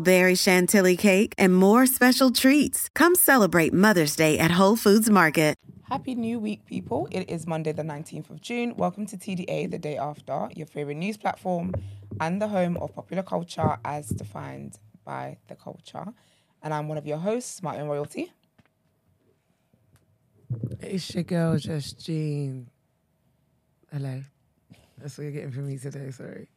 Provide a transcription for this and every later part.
berry chantilly cake, and more special treats. Come celebrate Mother's Day at Whole Foods Market. Happy New Week, people. It is Monday, the 19th of June. Welcome to TDA, the day after, your favorite news platform and the home of popular culture as defined by the culture. And I'm one of your hosts, Martin Royalty. It's your girl, Just Jean. Hello. That's what you're getting from me today, sorry.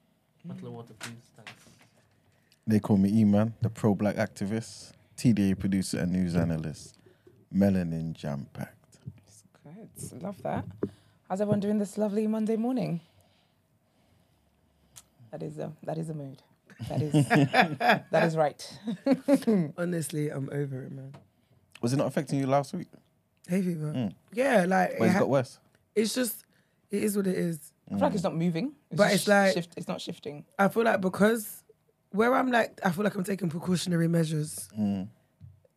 They call me E-Man, the pro-black activist, TDA producer and news analyst, melanin jam-packed. Good. Love that. How's everyone doing this lovely Monday morning? That is a that is a mood. That is that is right. Honestly, I'm over it, man. Was it not affecting you last week? Hay fever. Hmm. Yeah, like But it it's ha- got worse. it's just it is what it is. I feel like it's not moving. But just it's like- shift, it's not shifting. I feel like because where I'm like I feel like I'm taking precautionary measures. Mm.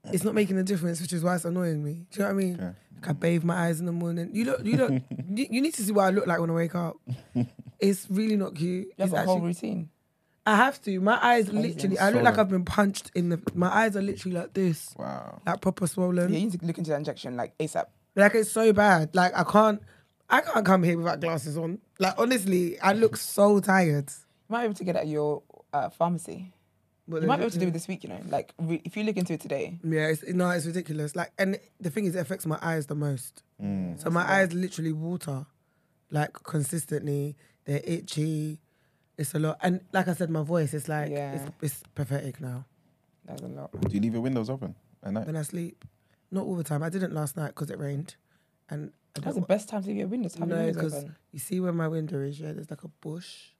It's not making a difference, which is why it's annoying me. Do you know what I mean? Okay. Like I bathe my eyes in the morning. You look, you look, you you need to see what I look like when I wake up. It's really not cute. You have It's a whole routine. I have to. My eyes literally. I look like I've been punched in the. My eyes are literally like this, Wow. like proper swollen. Yeah, you need to look into that injection like ASAP. Like it's so bad. Like I can't. I can't come here without glasses on. Like honestly, I look so tired. You might be able to get at your uh, pharmacy. But You might be able to do it this week, you know. Like re- if you look into it today, Yeah, it's, no, it's ridiculous. Like, and the thing is, it affects my eyes the most. So my eyes literally water, like consistently. They're itchy. It's a lot, and like I said, my voice is like Yeah. it's, it's pathetic now. that's a lot. Do you leave your windows open at night? When I sleep, not all the time. I didn't last night because it rained, and I That's don't the best time to leave your windows. Have your no, windows because open. you see where my window is. Yeah, there's like a bush.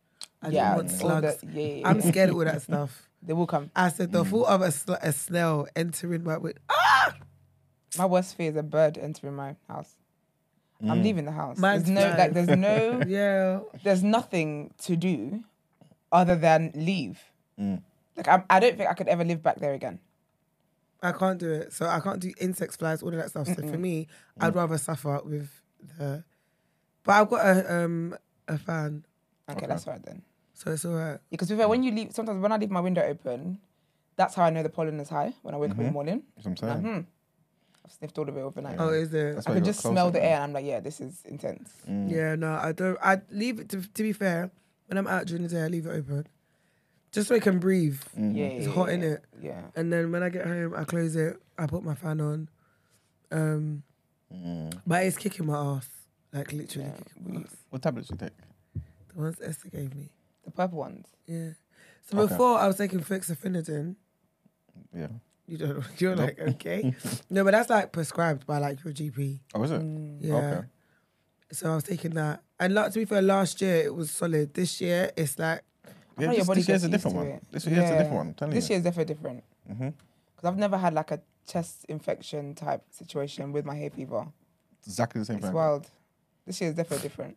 I Yeah, don't want all slugs. the- yeah, yeah, I'm scared of all that stuff. They will come. I said the thought of a, sl- a snail entering my window. Ah! My worst fear is a bird entering my house. I'm leaving the house. Mine's there's no fine. like there's no Yeah, there's nothing to do other than leave. Like I'm, I don't think I could ever live back there again. I can't do it. So I can't do insects, flies, all of that stuff. So for me, I'd rather suffer with the. But I've got a um a fan, Okay, that's right then. So it's alright. Because when you leave, sometimes when I leave my window open, that's how I know the pollen is high when I wake up in the mm-hmm. morning. That's what I'm saying. Hmm, I've sniffed all of it overnight. Oh, is it? That's I why could just smell the air, and I'm like, yeah, this is intense. Mm. Yeah, no, I don't. I leave it to. To be fair, when I'm out during the day, I leave it open, just so I can breathe. Mm-hmm. Yeah, It's yeah, hot yeah, in it. Yeah. And then when I get home, I close it. I put my fan on. Um, mm. but it's kicking my ass, like literally kicking my ass. What tablets you take? The ones Esther gave me. The purple ones. Yeah. So Okay. before I was taking fexofenadine. Yeah. You don't. You're like okay. no, but that's like prescribed by like your GP. Oh, is it? Yeah. Okay. So I was taking that, and like, to be fair, last year it was solid. This year it's like Yeah, know your this, body this year's a different one. it. This year's a different one. I'm telling this you. year's definitely different. Mm-hmm. Because I've never had like a chest infection type situation with my hay fever. Exactly the same It's thing. wild. This year's definitely different.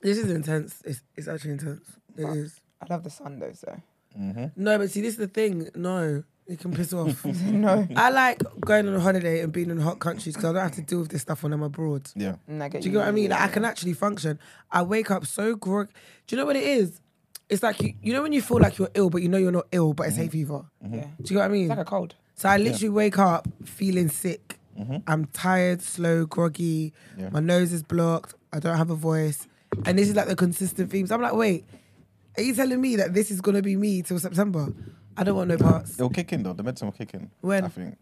This is intense. It's it's actually intense. It is. I love the sun though, so mm-hmm. No, but see, this is the thing. No, It can piss off. no. I like going on a holiday and being in hot countries because I don't have to deal with this stuff when I'm abroad. Yeah. Mm, I get Do you get what I mean? Like, I can actually function. I wake up so grog. Do you know what it is? It's like you, you know when you feel like you're ill, but you know you're not ill, but it's hay mm-hmm. fever. Mm-hmm. Yeah. Do you get what I mean? It's like a cold. So I literally wake up feeling sick. I'm tired, slow, groggy. Yeah. My nose is blocked. I don't have a voice. And this is like the consistent themes. I'm like, wait, are you telling me that this is gonna be me till September? I don't want no parts. It'll kick in though. The medicine will kick in. When? I think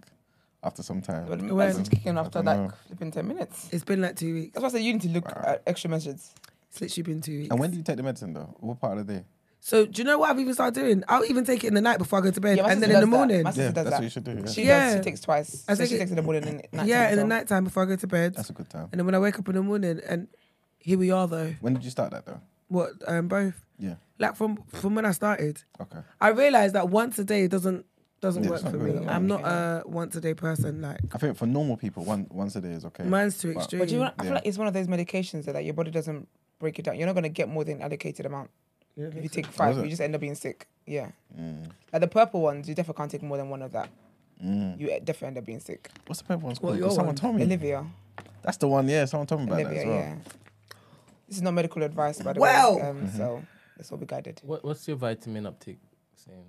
after some time. But the When? medicine's kicking after like flipping 10 minutes. It's been like two weeks. That's why I said you need to look at extra measures. It's literally been two weeks. And when do you take the medicine though? What part of the day? so do you know what I've even started doing? I'll even take it in the night before I go to bed, Yeah, and then in the does that. morning. My Yeah, does that's that. what you should do. Yeah. She Yeah. does. She takes twice. I so take she it- takes it in the morning and night yeah, time in the as well. nighttime before I go to bed, That's a good time. and then when I wake up in the morning, and here we are though. When did you start that though? What um both? Yeah. Like from from when I started. Okay. I realized that once a day doesn't doesn't Yeah, work for good. me. I'm no. not a once a day person. Like I think for normal people, one once a day is okay. mine's too But- extreme. But do you know, I feel Yeah. like it's one of those medications that like, your body doesn't break it down. You're not going to get more than allocated amount. You don't If you take five, you just end up being sick. Yeah. Mm. Like the purple ones, you definitely can't take more than one of that. Mm. You definitely end up being sick. What's the purple one's What, called? your Someone one? told me. Olivia. That's the one. Yeah, someone told me about that as well. yeah. This is not medical advice, by the Well. way. Um, Mm-hmm. So that's what we guided. What, what's your vitamin uptake saying?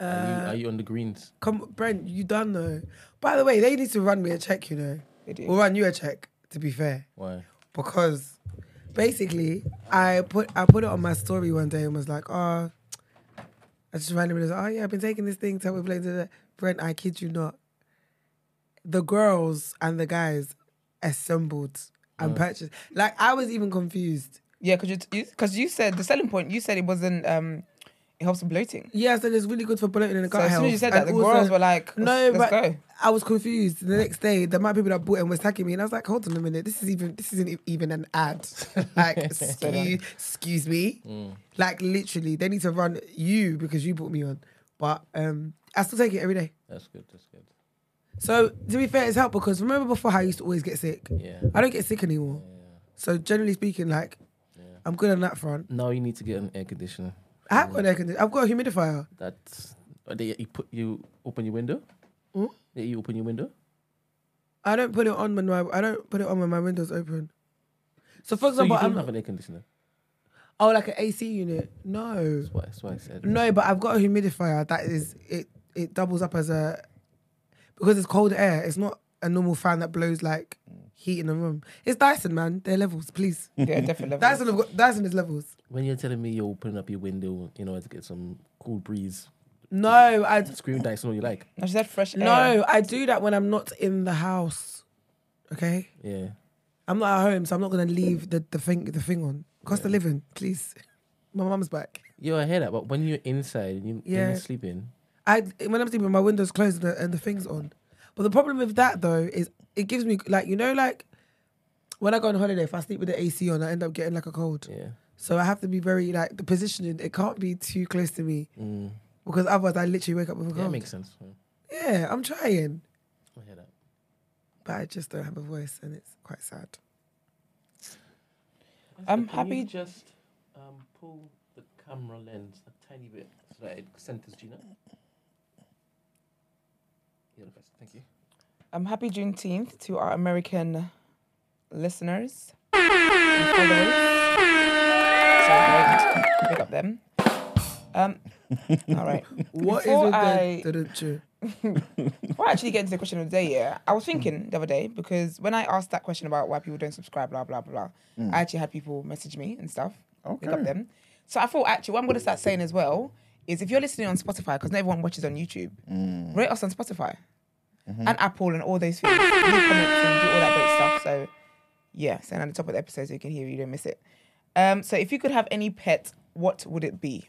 Are, you, Uh, are you on the greens? come, Brent, you done though. By the way, they need to run me a check. You know, They do. or run you a check. To be fair, Why? because basically I put I put it on my story one day and was like, oh, I just randomly was like, oh yeah, I've been taking this thing. Tell me, blah, blah, blah." Brent, I kid you not. The girls and the guys assembled and purchased. Like I was even confused. Yeah, because you, because you said the selling point. You said it wasn't. Um, it helps with bloating. Yeah, I said it's really good for bloating and So gut as health. soon as you said that, And the also- girls were like, No, "Let's, let's but go." I was confused. The next day, the amount of people that bought it and was tagging me, and I was like, "Hold on a minute, this is even this isn't even an ad. like, excuse, excuse me, like literally, they need to run you because you brought me on. But um, I still take it every day. That's good. That's good. So to be fair, it's helped because remember before how I used to always get sick. Yeah. I don't get sick anymore. Yeah. So generally speaking, like, I'm good on that front. No, you need to get an air conditioner. I have got an air conditioner. I've got a humidifier. That's. Are they, you put you open your window. Hmm? Yeah, you open your window. I don't put it on when my I don't put it on when my window's open. So for So you don't I'm have an air conditioner. oh like an AC unit. No, That's why. That's why I said. no, but I've got a humidifier that is it. It doubles up as a because it's cold air. It's not a normal fan that blows like heat in the room. It's Dyson, man. They're levels, please. Yeah, definitely. Dyson, have got, Dyson is levels. When you're telling me you're opening up your window, you know, to get some cool breeze, No, I scream Dyson all you like. I she said fresh air. no, I do that when I'm not in the house. Okay, Yeah. I'm not at home, so I'm not gonna leave the, the thing the thing on. Cost of living, please. My mum's back. Yo, I hear that, but when you're inside and you, Yeah. you're sleeping, I when I'm sleeping, my window's closed and the, and the thing's on. But the problem with that though is it gives me like you know like when I go on holiday, if I sleep with the AC on, I end up getting like a cold. yeah. So I have to be very like the positioning. It can't be too close to me Mm. because otherwise I literally wake up with a Yeah, cold. that makes sense. Yeah, yeah, I'm trying, I hear that. but I just don't have a voice, and it's quite sad. I'm Can you happy- just um, pull the camera lens a tiny bit so that it centers Gina. Yeah, that's- thank you. Um, happy Juneteenth to our American listeners and followers. So. Pick up them. Um, all right. What is Before with I- the, the, the Before I actually get into the question of the day, yeah, I was thinking the other day because when I asked that question about why people don't subscribe, blah blah blah, blah I actually had people message me and stuff. Pick up Okay. them. So I thought actually what I'm going to start saying as well is if you're listening on Spotify, because not everyone watches on YouTube, rate us on Spotify and Apple and all those things. Leave comments and do all that great stuff. So yeah, send at the top of the episode so you can hear it, you don't miss it. Um, so if you could have any pet, what would it be?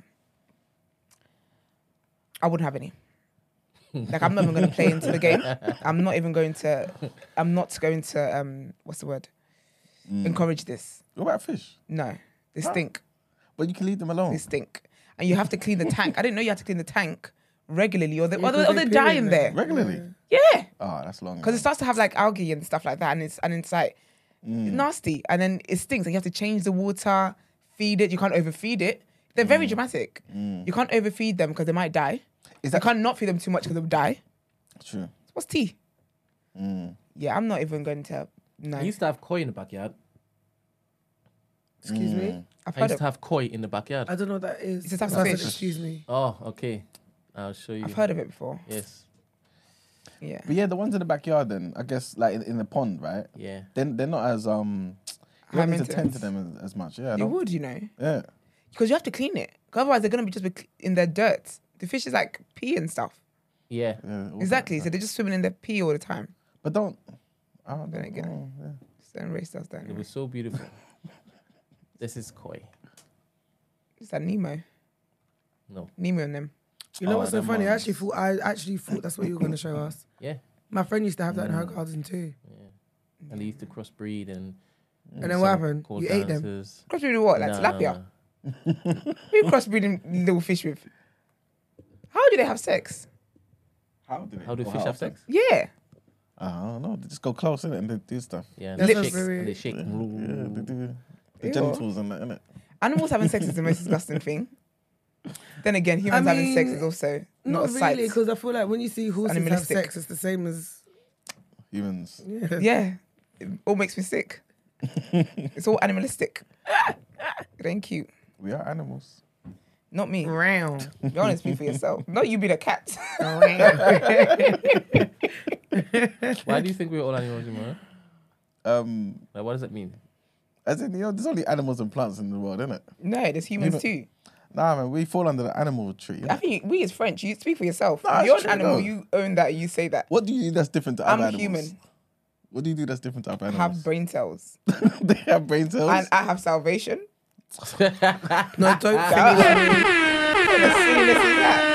I wouldn't have any. Like I'm not even going to play into the game. I'm not even going to. I'm not going to. Um, what's the word? Encourage this. What about fish? No, they stink. But you can leave them alone. They stink, and you have to clean the tank. I didn't know you had to clean the tank regularly, or, they, or, they, because or they they're in there. there. Regularly. Yeah, Oh, that's long. because it starts to have like algae and stuff like that, and it's and it's like mm. nasty, and then it stinks. And you have to change the water, feed it. You can't overfeed it. They're very mm. dramatic. Mm. You can't overfeed them because they might die. Is I that can't not feed them too much because they'll die. true? What's tea? Mm. Yeah, I'm not even going to. No, I used to have koi in the backyard. Excuse Mm. me. I've I used of, to have koi in the backyard. I don't know what that is. It's a type of why I said fish. Excuse me. Oh, okay. I'll show you. I've heard of it before. Yes. Yeah. But yeah, the ones in the backyard, then I guess like in, in the pond, right? Yeah. Then they're not as um. You High don't need to tend to them as, as much. Yeah, You no? would, you know, yeah. because you have to clean it. otherwise, they're gonna be just be in their dirt. The fish is like pee and stuff. Yeah. yeah Exactly. that. So they're just swimming in their pee all the time. But don't. I don't Then know. again. Yeah. Certain race does that. It was so beautiful. This is koi. Is that Nemo. No. Nemo and them. You know Oh, what's so them funny? I ones. actually thought I actually thought that's what you were going to show us. Yeah. My friend used to have that in Mm. her garden too. And they used to crossbreed and. And then what happened? call You ate them. dancers. Crossbreeding what? Like Nah, tilapia? nah. Who you crossbreeding little fish with? How do they have sex? How do they? How do or fish have sex? Yeah. I don't know. They just go close in it and they do stuff. Yeah. And they a shake. very- And they shake. Yeah, they do the genitals and that, innit? Animals having sex is the most disgusting thing. Then again, humans having sex is also not, Not a sight. really, because I feel like when you see horses have animalistic. sex, it's the same as Humans. yeah. Yeah. It all makes me sick. it's all animalistic. it ain't cute. We are animals. Not me. Round. Be honest, speak for yourself. Not you being a cat. Why do you think we're all animals, Imran? Um, Like, what does that mean? As in, you know, there's only animals and plants in the world, isn't it? no, there's humans know- too. Nah, man, we fall under the animal tree. I innit? think we as French, you speak for yourself. Nah, You're it's an true, animal, though. you own that, you say that. What do you do that's different to animals? I'm other animals? human. What do you do that's different to other I animals? have brain cells. they have brain cells. And I have salvation. No, don't think What the silliness is that?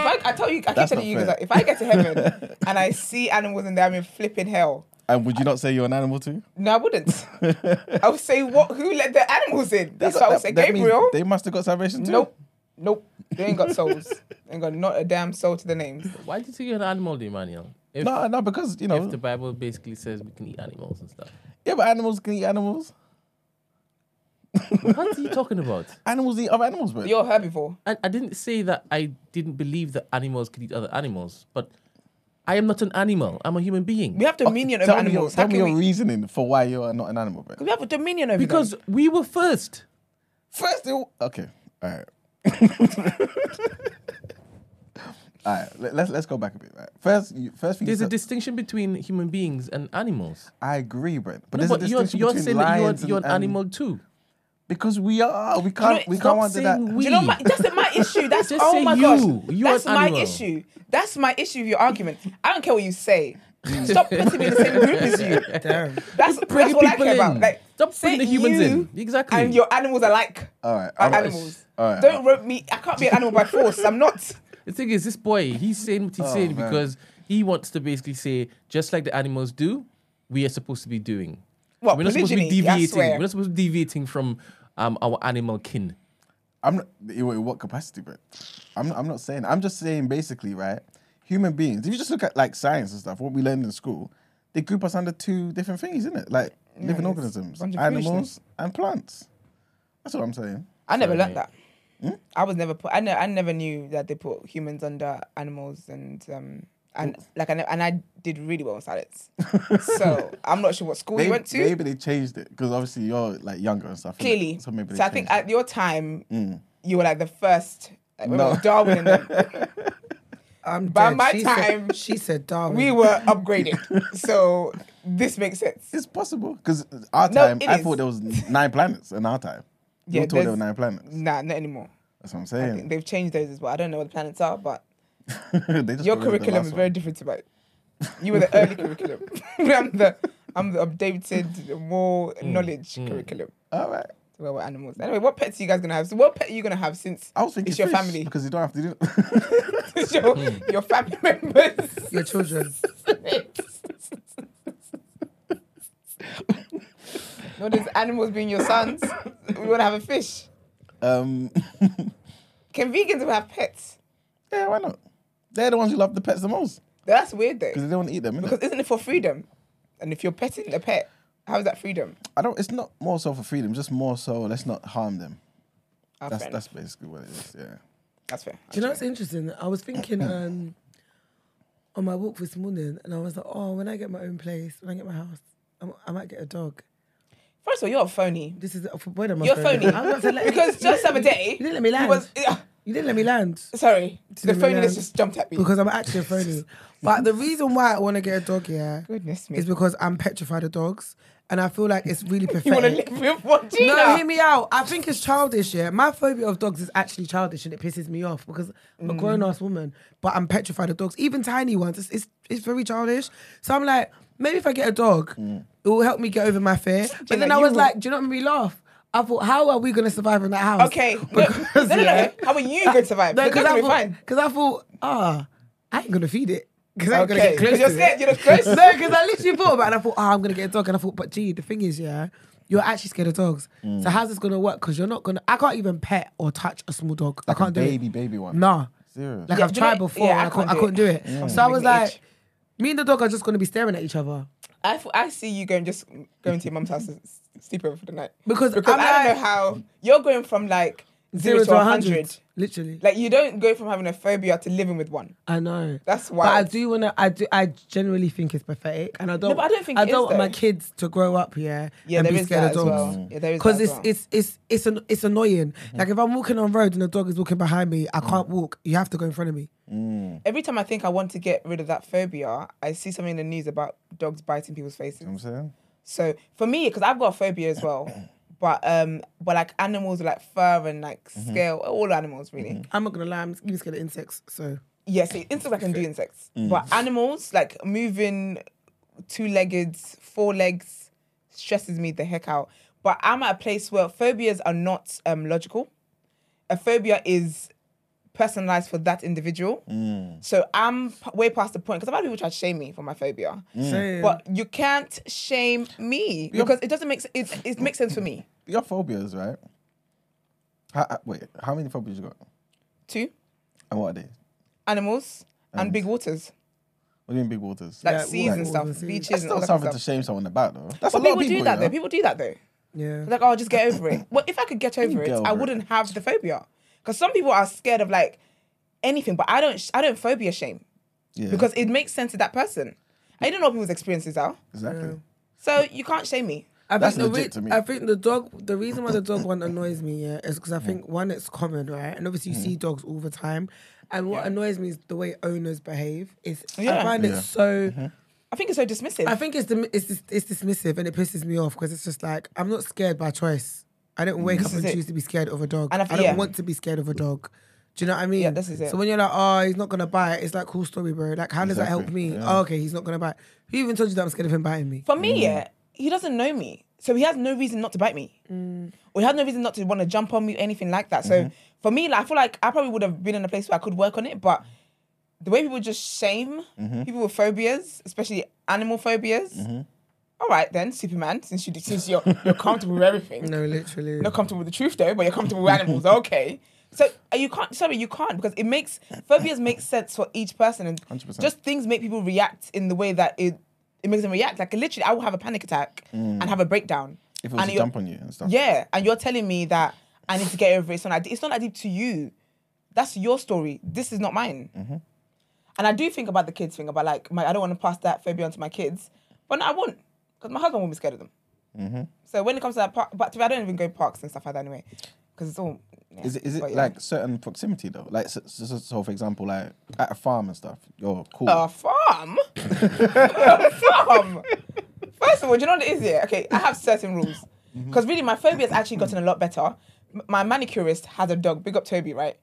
If I, I tell you, I keep That's telling not you guys fair. that if I get to heaven and I see animals in there, I'm in flipping hell. And would you not say you're an animal too? No, I wouldn't. I would say, what? Who let the animals in? That's what I would say. That means Gabriel. They must have got salvation too. Nope. Nope. They ain't got souls. They ain't got not a damn soul to the names. Why do you think you're an animal, Emmanuel? If, No, no, because you know, if the Bible basically says we can eat animals and stuff. yeah, but animals can eat animals. what are you talking about? Animals eat other animals, bro. You're a herbivore. I, I didn't say that I didn't believe that animals could eat other animals, but I am not an animal. I'm a human being. We have oh, dominion over tell me, your, animals. How tell me can your we? reasoning for why you are not an animal, bro. We have a dominion over because them. we were first. First, it, okay, all right. all right, let, let's let's go back a bit. Right? First, you, first thing you There's a said, distinction between human beings and animals. I agree, Brent. But No, there's but a you're, distinction you're between saying that you're, lions you're an and, and- animal too. because we are. We can't. we can't under that. saying Do we. you know my, that's my issue. That's Just oh my you. gosh. You're that's my animal. issue. That's my issue with your argument. I don't care what you say. Stop putting me in the same group as you. Damn. That's, that's what I care in. about. Like, Stop say putting the humans you in. Exactly. And your animals are like All right. All right. animals. All right. Don't rope me. I can't be an animal by force. I'm not. The thing is, this boy, he's saying what he's Oh, saying man. because he wants to basically say, just like the animals do, we are supposed to be doing. What, we're not supposed to be deviating. We're not supposed to be deviating from um, our animal kin. I'm not. In what- capacity, but I'm. Not, I'm not saying. I'm just saying basically, right? Human beings. If you just look at like science and stuff, what we learned in school, they group us under two different things, isn't it? Like living organisms, a bunch of animals, and plants. That's what I'm saying. I never Sorry, learnt mate. that. I was never put. I, ne- I never knew that they put humans under animals and um and like I ne- and I did really well in science. so I'm not sure what school Maybe, you went to. maybe they changed it because obviously you're like younger and stuff. innit? Clearly, so maybe. so I think changed at your time Mm. you were like the first. Like, No. Darwin and them, I'm By dead. my she time, said, she said Darwin. we were upgraded. so this makes sense. It's possible because our No, time, I is. thought there was nine planets in our time. Yeah, you thought there were nine planets. Nah, not anymore. That's what I'm I saying. think they've changed those as well. I don't know what the planets are, but They just your got rid curriculum is very different to mine. You were the early curriculum. I'm the I'm the updated, more Mm, knowledge curriculum. All right. Well, we're animals. Anyway, what pets are you guys gonna have? So, what pet are you gonna have since I was thinking it's your fish, family? because you don't have to do it. It's your, Hmm. your family members. Your children. no, there's animals being your sons. We wanna have a fish. um, Can vegans have pets? yeah, why not? They're the ones who love the pets the most That's weird though. because they don't want to eat them. innit? Because isn't it for freedom? And if you're petting a pet, how is that freedom? I don't. It's not more so for freedom, just more so let's not harm them. Ah, That's fair that's basically what it is. Yeah. That's fair. Do you know what's interesting? I was thinking um, on my walk this morning, and I was like, oh, when I get my own place, when I get my house, I'm, I might get a dog. First of all, you're a phony. This is wait a minute. You're phony. I'm not to let because just the other day, you didn't let me he land. was. yeah, you didn't let me land sorry, the phoniness just jumped at me. because I'm actually a phony. But the reason why I want to get a dog, yeah, Goodness me. is because I'm petrified of dogs, and I feel like it's really pathetic. you want to live with what? Gina? No, hear me out. I think it's childish, yeah. My phobia of dogs is actually childish and it pisses me off because I'm a Mm. grown ass woman, but I'm petrified of dogs. Even tiny ones, it's, it's, it's very childish. So I'm like, maybe if I get a dog, Mm. it will help me get over my fear. But Gina, then I was will- like, do you know what made me laugh? I thought, how are we going to survive in that house? Okay. No, Because, no, no, no. yeah, How are you going to survive? No, because going I to be thought, fine. because I thought, ah, I ain't gonna feed it. Because I ain't Okay, gonna get close 'cause you're to scared, it. you're close. no, because I literally thought about it and I thought, oh, I'm gonna get a dog. And I thought, but gee, the thing is, yeah, you're actually scared of dogs. Mm. So how's this gonna work? Because you're not gonna. I can't even pet or touch a small dog. Like I can't a do baby, it. baby one. Nah. Serious. Like Yeah, I've do you know- tried before yeah, and I I, couldn't, I do couldn't do it. Mm. So I was like, age. Me and the dog are just gonna be staring at each other. I, f- I see you going just going to your mum's house to s- sleep over for the night. Because because I don't like- know how you're going from like zero, to a 100. Literally. Like you don't go from having a phobia to living with one. I know. That's why. But I do wanna. I do. I genuinely think it's pathetic, and I don't. No, but I don't think I it don't is, want my kids to grow up here Yeah, and there be is scared that of as dogs. well. Yeah, there is Because that as it's, well. it's it's it's an, it's annoying. Mm-hmm. Like if I'm walking on road and a dog is walking behind me, I can't walk. You have to go in front of me. Every time I think I want to get rid of that phobia, I see something in the news about dogs biting people's faces. You know what I'm saying? So for me, because I've got a phobia as well, but um, but like animals like fur and like Mm-hmm. scale, all animals really. I'm not gonna lie. I'm even scared of insects. So Yes, yeah, insects I can do insects, Mm. but animals like moving two-legged, four legs stresses me the heck out. But I'm at a place where phobias are not um, logical. A phobia is personalized for that individual. Mm. So I'm p- way past the point because a lot of people try to shame me for my phobia. Same. But you can't shame me because it doesn't make s- it, it makes sense for me. Your phobias, right? How, how- wait, how many phobias you got? Two And what are they? animals and big waters What do you mean big waters? like Yeah, seas and stuff, and seas. beaches That's and all still that something kind to stuff. shame someone about, though. That's But a lot people of people, do that you though. People do that though. yeah. Like, oh, just get over it. Well, if I could get over it, get I over it? wouldn't have the phobia. Because some people are scared of like anything, but I don't. I don't phobia shame Yeah, because it makes sense to that person. I don't know what people's experiences are, exactly. so you can't shame me. I That's think the re- to me. I think the dog. The reason why the dog one annoys me, yeah, is because I think one, it's common, right? And obviously you Mm. see dogs all the time. And what annoys me is the way owners behave. It's I find Yeah. it so. I think it's so dismissive. I think it's it's it's dismissive and it pisses me off because it's just like I'm not scared by choice. I don't wake This up and it. choose to be scared of a dog. And I, I f- don't yeah. want to be scared of a dog. Do you know what I mean? Yeah, this is it. So when you're like, oh, he's not gonna bite, it's like cool story, bro. Like, how does that help me? yeah. Oh, okay, he's not gonna bite. Who even told you that I'm scared of him biting me? For me, mm. yeah, he doesn't know me, so he has no reason not to bite me, mm. or he has no reason not to want to jump on me, anything like that. So mm-hmm. for me, like, I feel like I probably would have been in a place where I could work on it, but the way people just shame mm-hmm. people with phobias, especially animal phobias. Mm-hmm. All right, then Superman, since you since you're you're comfortable with everything, No, literally. not comfortable with the truth though, but you're comfortable with animals. Okay. So you can't. Sorry, you can't because it makes phobias make sense for each person, and 100%. just things make people react in the way that it it makes them react. Like literally, I will have a panic attack and have a breakdown. If it was and to jump on you and stuff. Yeah, and you're telling me that I need to get over it. It's not. that deep. It's not that deep to you. That's your story. This is not mine. Mm-hmm. And I do think about the kids thing about like my, I don't want to pass that phobia on to my kids, but no, I won't because my husband won't be scared of them. Mm-hmm. So when it comes to that park, but to be, I don't even go parks and stuff like that anyway, because it's all. yeah. Is it, is it But yeah. like certain proximity though? Like so, so, so- so for example, like at a farm and stuff, you're cool. a farm? a farm. First of all, do you know what it is here? Okay, I have certain rules because really my phobia has actually gotten a lot better. M- My manicurist has a dog. Big up Toby, right?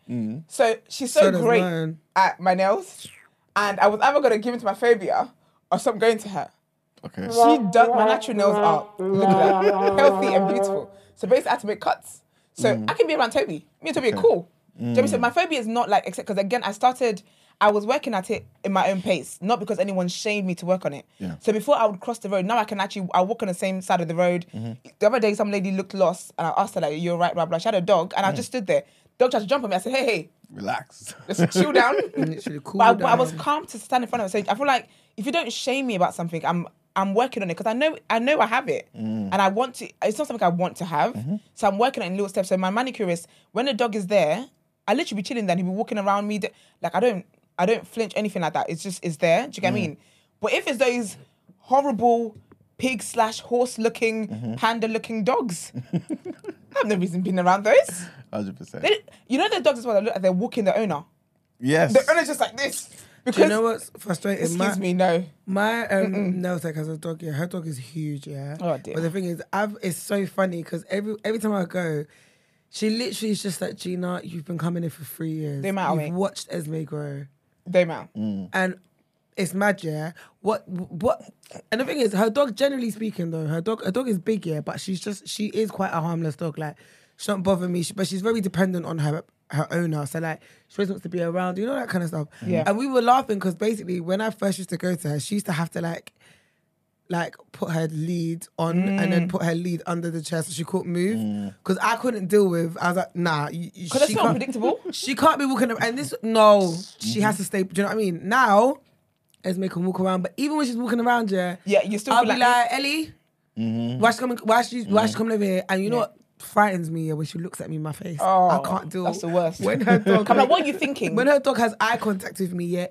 So she's so, So great mine. at my nails, and I was either gonna give in to my phobia or stop going to her. Okay. She does my natural nails are look at that healthy and beautiful. So basically, I had to make cuts. So mm. I can be around Toby. Me and Toby are cool. Do you know what I mean? So mm. my phobia is not like except because again I started. I was working at it in my own pace, not because anyone shamed me to work on it. Yeah. So before I would cross the road, now I can actually I walk on the same side of the road. Mm-hmm. The other day, some lady looked lost, and I asked her like, "You're right, blah blah." She had a dog, and I mm. just stood there. Dog tried to jump on me. I said, "Hey, hey, Relax. just chill down." Literally cool but, I, but I was calm to stand in front of her. So I feel like if you don't shame me about something, I'm I'm working on it because I know I know I have it, mm. and I want to. It's not something I want to have, mm-hmm. so I'm working on it in little steps. So my manicurist, when the dog is there, I literally be chilling Then he'll be walking around me. Like I don't, I don't flinch anything like that. It's just, it's there. Do you get what I mm. mean? But if it's those horrible pig slash horse looking, mm-hmm. panda looking dogs, I have no reason being around those. Hundred percent. You know the dogs as well that look like they're walking the owner. Yes. The owner's just like this. Because Do you know what's frustrating? excuse My- me, no. My um nail tech has a dog. Yeah, her dog is huge. Yeah. Oh, dear. But the thing is, I've it's so funny because every every time I go, she literally is just like Gina. You've been coming in for three years. They matter, You've mate. watched Esme grow, They out. and it's mad. Yeah. What what? And the thing is, her dog. Generally speaking, though, her dog her dog is big. Yeah, but she's just she is quite a harmless dog. Like she don't bother me. She, but she's very dependent on her her owner. So like she always wants to be around. You know that kind of stuff. Yeah. And we were laughing because basically when I first used to go to her, she used to have to like like put her lead on and Mm. then put her lead under the chair so she couldn't move mm. because I couldn't deal with. I was like, nah, Because that's she not unpredictable. She can't be walking around. And this, no, she mm-hmm. has to stay. Do you know what I mean? Now, Esme can walk around, but even when she's walking around, yeah, Yeah, you still I'll be like- like, Ellie, mm-hmm. why she coming? Why she? Why she mm-hmm. coming over here? And you know what frightens me? Yeah, when she looks at me in my face, Oh, I can't do. that's the worst. When her dog, I'm like, what are you thinking? when her dog has eye contact with me, yeah,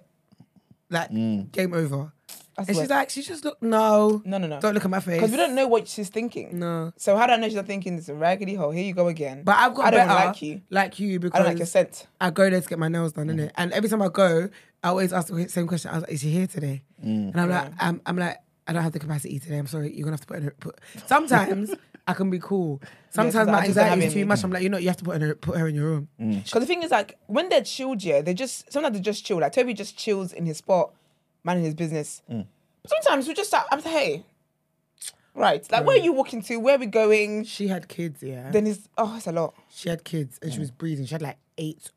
like mm. game over. That's and she's like, she just look no, No, no, no. don't look at my face Because we don't know what she's thinking. No. So how do I know she's not thinking this is a raggedy hole? Here you go again. But I've got I don't better, like you. like you because I don't like your scent. I go there to get my nails done, innit? Mm. And every time I go, I always ask the same question. I was like, "Is she here today?" Mm. And I'm like, I'm, I'm like, I don't have the capacity today. I'm sorry. You're gonna have to put in her. Put. Sometimes I can be cool. Sometimes I my just don't anxiety it is in too much. I'm like, you know, you have to put her, put her in your room. Mm. Mm. Because the thing is, like, when they're chilled, yeah, they just sometimes they just chill. Like Toby just chills in his spot, minding his business. Mm. But sometimes we just start. I'm like, hey, right, like, where are you mm. walking to? Where are we going? She had kids, yeah. Then it's oh, it's a lot. she had kids and she was breathing. She had like eight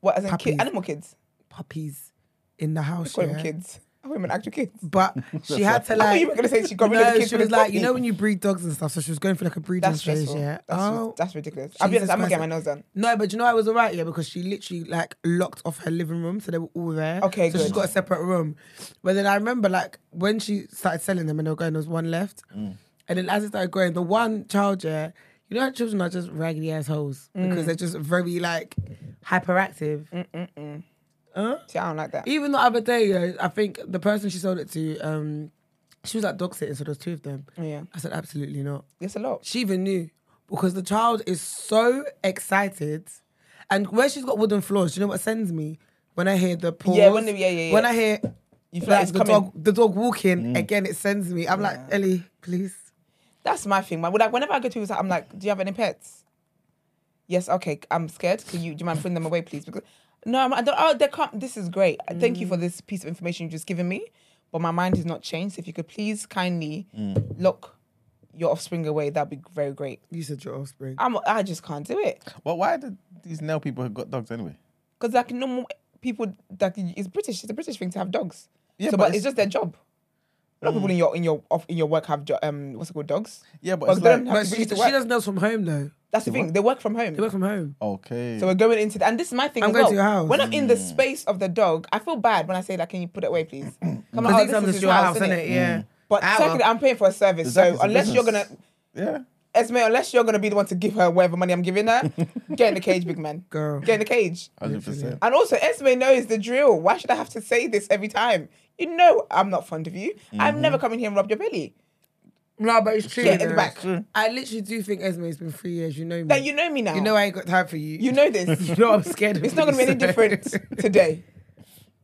What as in Puppies. kid, animal kids? puppies in the house. Call yeah. them kids. I women actual kids. But she had to I thought like. you were gonna say she got rid of the kids she was like, you know, when you breed dogs and stuff. So she was going for like a breeding That's stage. stressful. Yeah. That's, oh, that's ridiculous. I'll be honest. I'm gonna get my nails done. No, but you know I was alright, yeah, because she literally like locked off her living room, so they were all there. Okay, so she's got a separate room. But then I remember like when she started selling them and they were going, there was one left, Mm. and then as it started going, the one child, yeah, you know how children are just raggedy assholes Mm. because they're just very like hyperactive. Huh? See, I don't like that. Even the other day, yeah, I think the person she sold it to, um, she was like dog sitting, so there was two of them. Yeah. I said absolutely not. It's a lot. She even knew because the child is so excited, and where she's got wooden floors. Do you know what sends me when I hear the pause? Yeah, when the- yeah, yeah, When. I hear You feel like like it's the coming. dog, the dog walking again, it sends me. I'm like Ellie, please. That's my thing. man. Like whenever I go to people's house, I'm like, "Do you have any pets?" Yes. Okay. I'm scared. Can you? Do you mind putting them away, please? Because no, I'm, I don't. Oh, they can't. This is great. Thank you for mm. this piece of information you just given me. But my mind has not changed. If you could please kindly mm. lock your offspring away, that'd be very great. You said your offspring. I'm. I just can't do it Well, why did these nail people have got dogs anyway? because like normal people, like it's British. It's a British thing to have dogs. Yeah, so, but but, it's, it's- just their job. A lot of people in your in your off, in your work have jo- um what's it called dogs. Yeah, but But it's they like don't have But to she, it to she work. does nails from home though. That's the thing. They work from home. They work from home. okay. So we're going into the, and this is my thing. I'm as going well. to your house. When I'm in the space of the dog, I feel bad when I say like, "Can you put it away, please?" Come on, Because oh, these this is your house, innit? isn't it? Yeah. But Ah, secondly, well. I'm paying for a service, Exactly, so a unless you're gonna, business. yeah. Esme, unless you're gonna be the one to give her whatever money I'm giving her, get in the cage, big man. Girl. get in the cage. Hundred percent. And also, Esme knows the drill. Why should I have to say this every time? You know, I'm not fond of you. I've Mm-hmm. never come in here and rubbed your belly. No, but it's true. Get in the back. I literally do think Esme has been three years. You know me. That you know me now. You know I ain't got time for you. You know this. You know I'm scared. Of It's not gonna be you, any different today.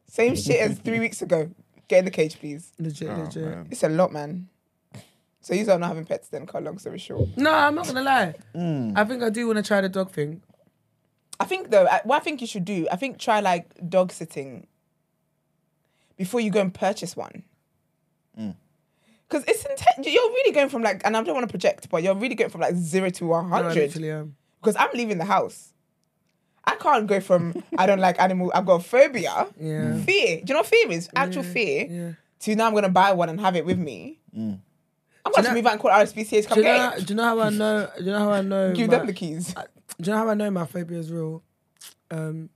Same shit as three weeks ago. Get in the cage, please. legit, Oh, legit. man. It's a lot, man. So you are not having pets then, cut long story short. No, I'm not gonna lie. I think I do want to try the dog thing. I think though, I- what I think you should do, I think try like dog sitting before you go and purchase one. Mm. Because it's intense. You're really going from like, and I don't want to project, but you're really going from like zero to one No, hundred. literally am. Because I'm leaving the house. I can't go from I don't like animal. I've got phobia, Yeah. Mm. fear. Do you know what fear is? Actual fear. yeah. To now I'm gonna buy one and have it with me. Mm. I'm you gonna move out and call RSPCA to come Do you, know, get how- it. do you know how I know? Do you know how I know? Give my- them the keys. Do you know how I know my phobia is real? Um,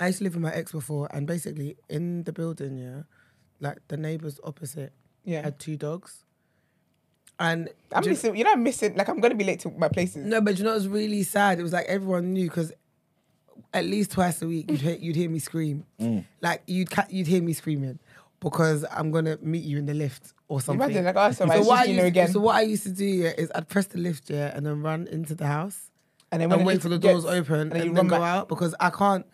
I used to live with my ex before, and basically in the building, yeah, like the neighbors opposite Yeah. had two dogs, and I'm do you- missing. You know, I'm missing. Like I'm gonna be late to my places. No, but you know it was really sad? It was like everyone knew because at least twice a week you'd hear, you'd hear me scream. Mm. Like you'd ca- you'd hear me screaming because I'm gonna meet you in the lift or something. Imagine like, oh, so, so, so what I you know used, again. so what I used to do yeah, is I'd press the lift yeah and then run into the house and then and wait it for the gets- doors open and, then you then run go back. out because I can't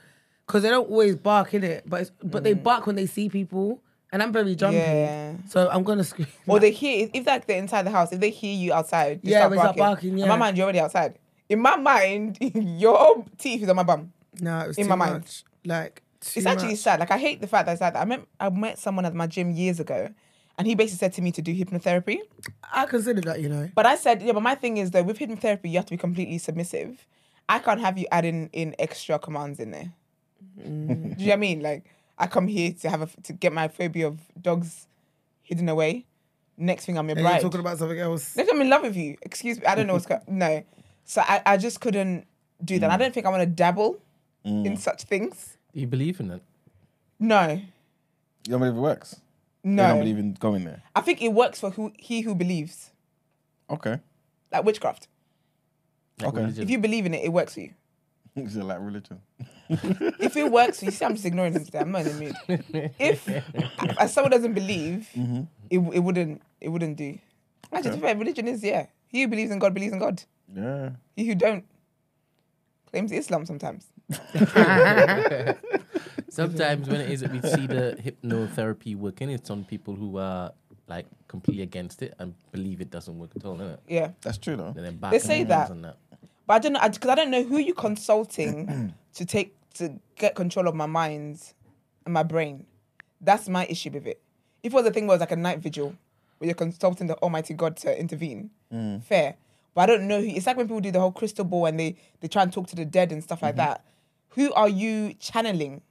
because they don't always bark in it, but it's, but they bark when they see people and I'm very jumpy. Mm. Yeah. So I'm gonna scream. Or they hear if like they're inside the house, if they hear you outside, they Yeah, start they start barking. barking, In my mind, you're already outside. In my mind, your teeth is on my bum. no, it was in too my mind. much. Like too It's actually much. sad. Like I hate the fact that it's like that. I met I met someone at my gym years ago, and he basically said to me to do hypnotherapy. I consider that you know. But I said, yeah, but my thing is though, with hypnotherapy, you have to be completely submissive. I can't have you adding in extra commands in there. Do you know what I mean? Like I come here to have a, to get my phobia of dogs hidden away. Next thing I'm your And you're bride. talking about something else. Next I'm in love with you. Excuse me. I don't know what's going. No. So I, I just couldn't do that. I mm. don't think I want to dabble in mm. such things. Do you believe in it? No. You don't believe it works? You No. don't believe in going there? I think it works for who he who believes. Okay. Like witchcraft. Like Okay. religion? If you believe in it, it works for you. Is it like religion? If it works for you, see, I'm just ignoring him today. I'm not in the mood. If as someone doesn't believe, mm-hmm. it, it wouldn't it wouldn't do. Actually, to be fair, religion is yeah. He who believes in God believes in God. Yeah. He who don't claims Islam sometimes. Sometimes when it is that we see the hypnotherapy working, it's on people who are like completely against it and believe it doesn't work at all, innit? Yeah. That's true though. And then back They say that. and that. But I don't know because I, don't know who you're consulting to take to get control of my mind and my brain. That's my issue with it. If it was a thing where it was like a night vigil where you're consulting the Almighty God to intervene, mm. fair. But I don't know who. It's like when people do the whole crystal ball and they they try and talk to the dead and stuff like mm-hmm. that. Who are you channeling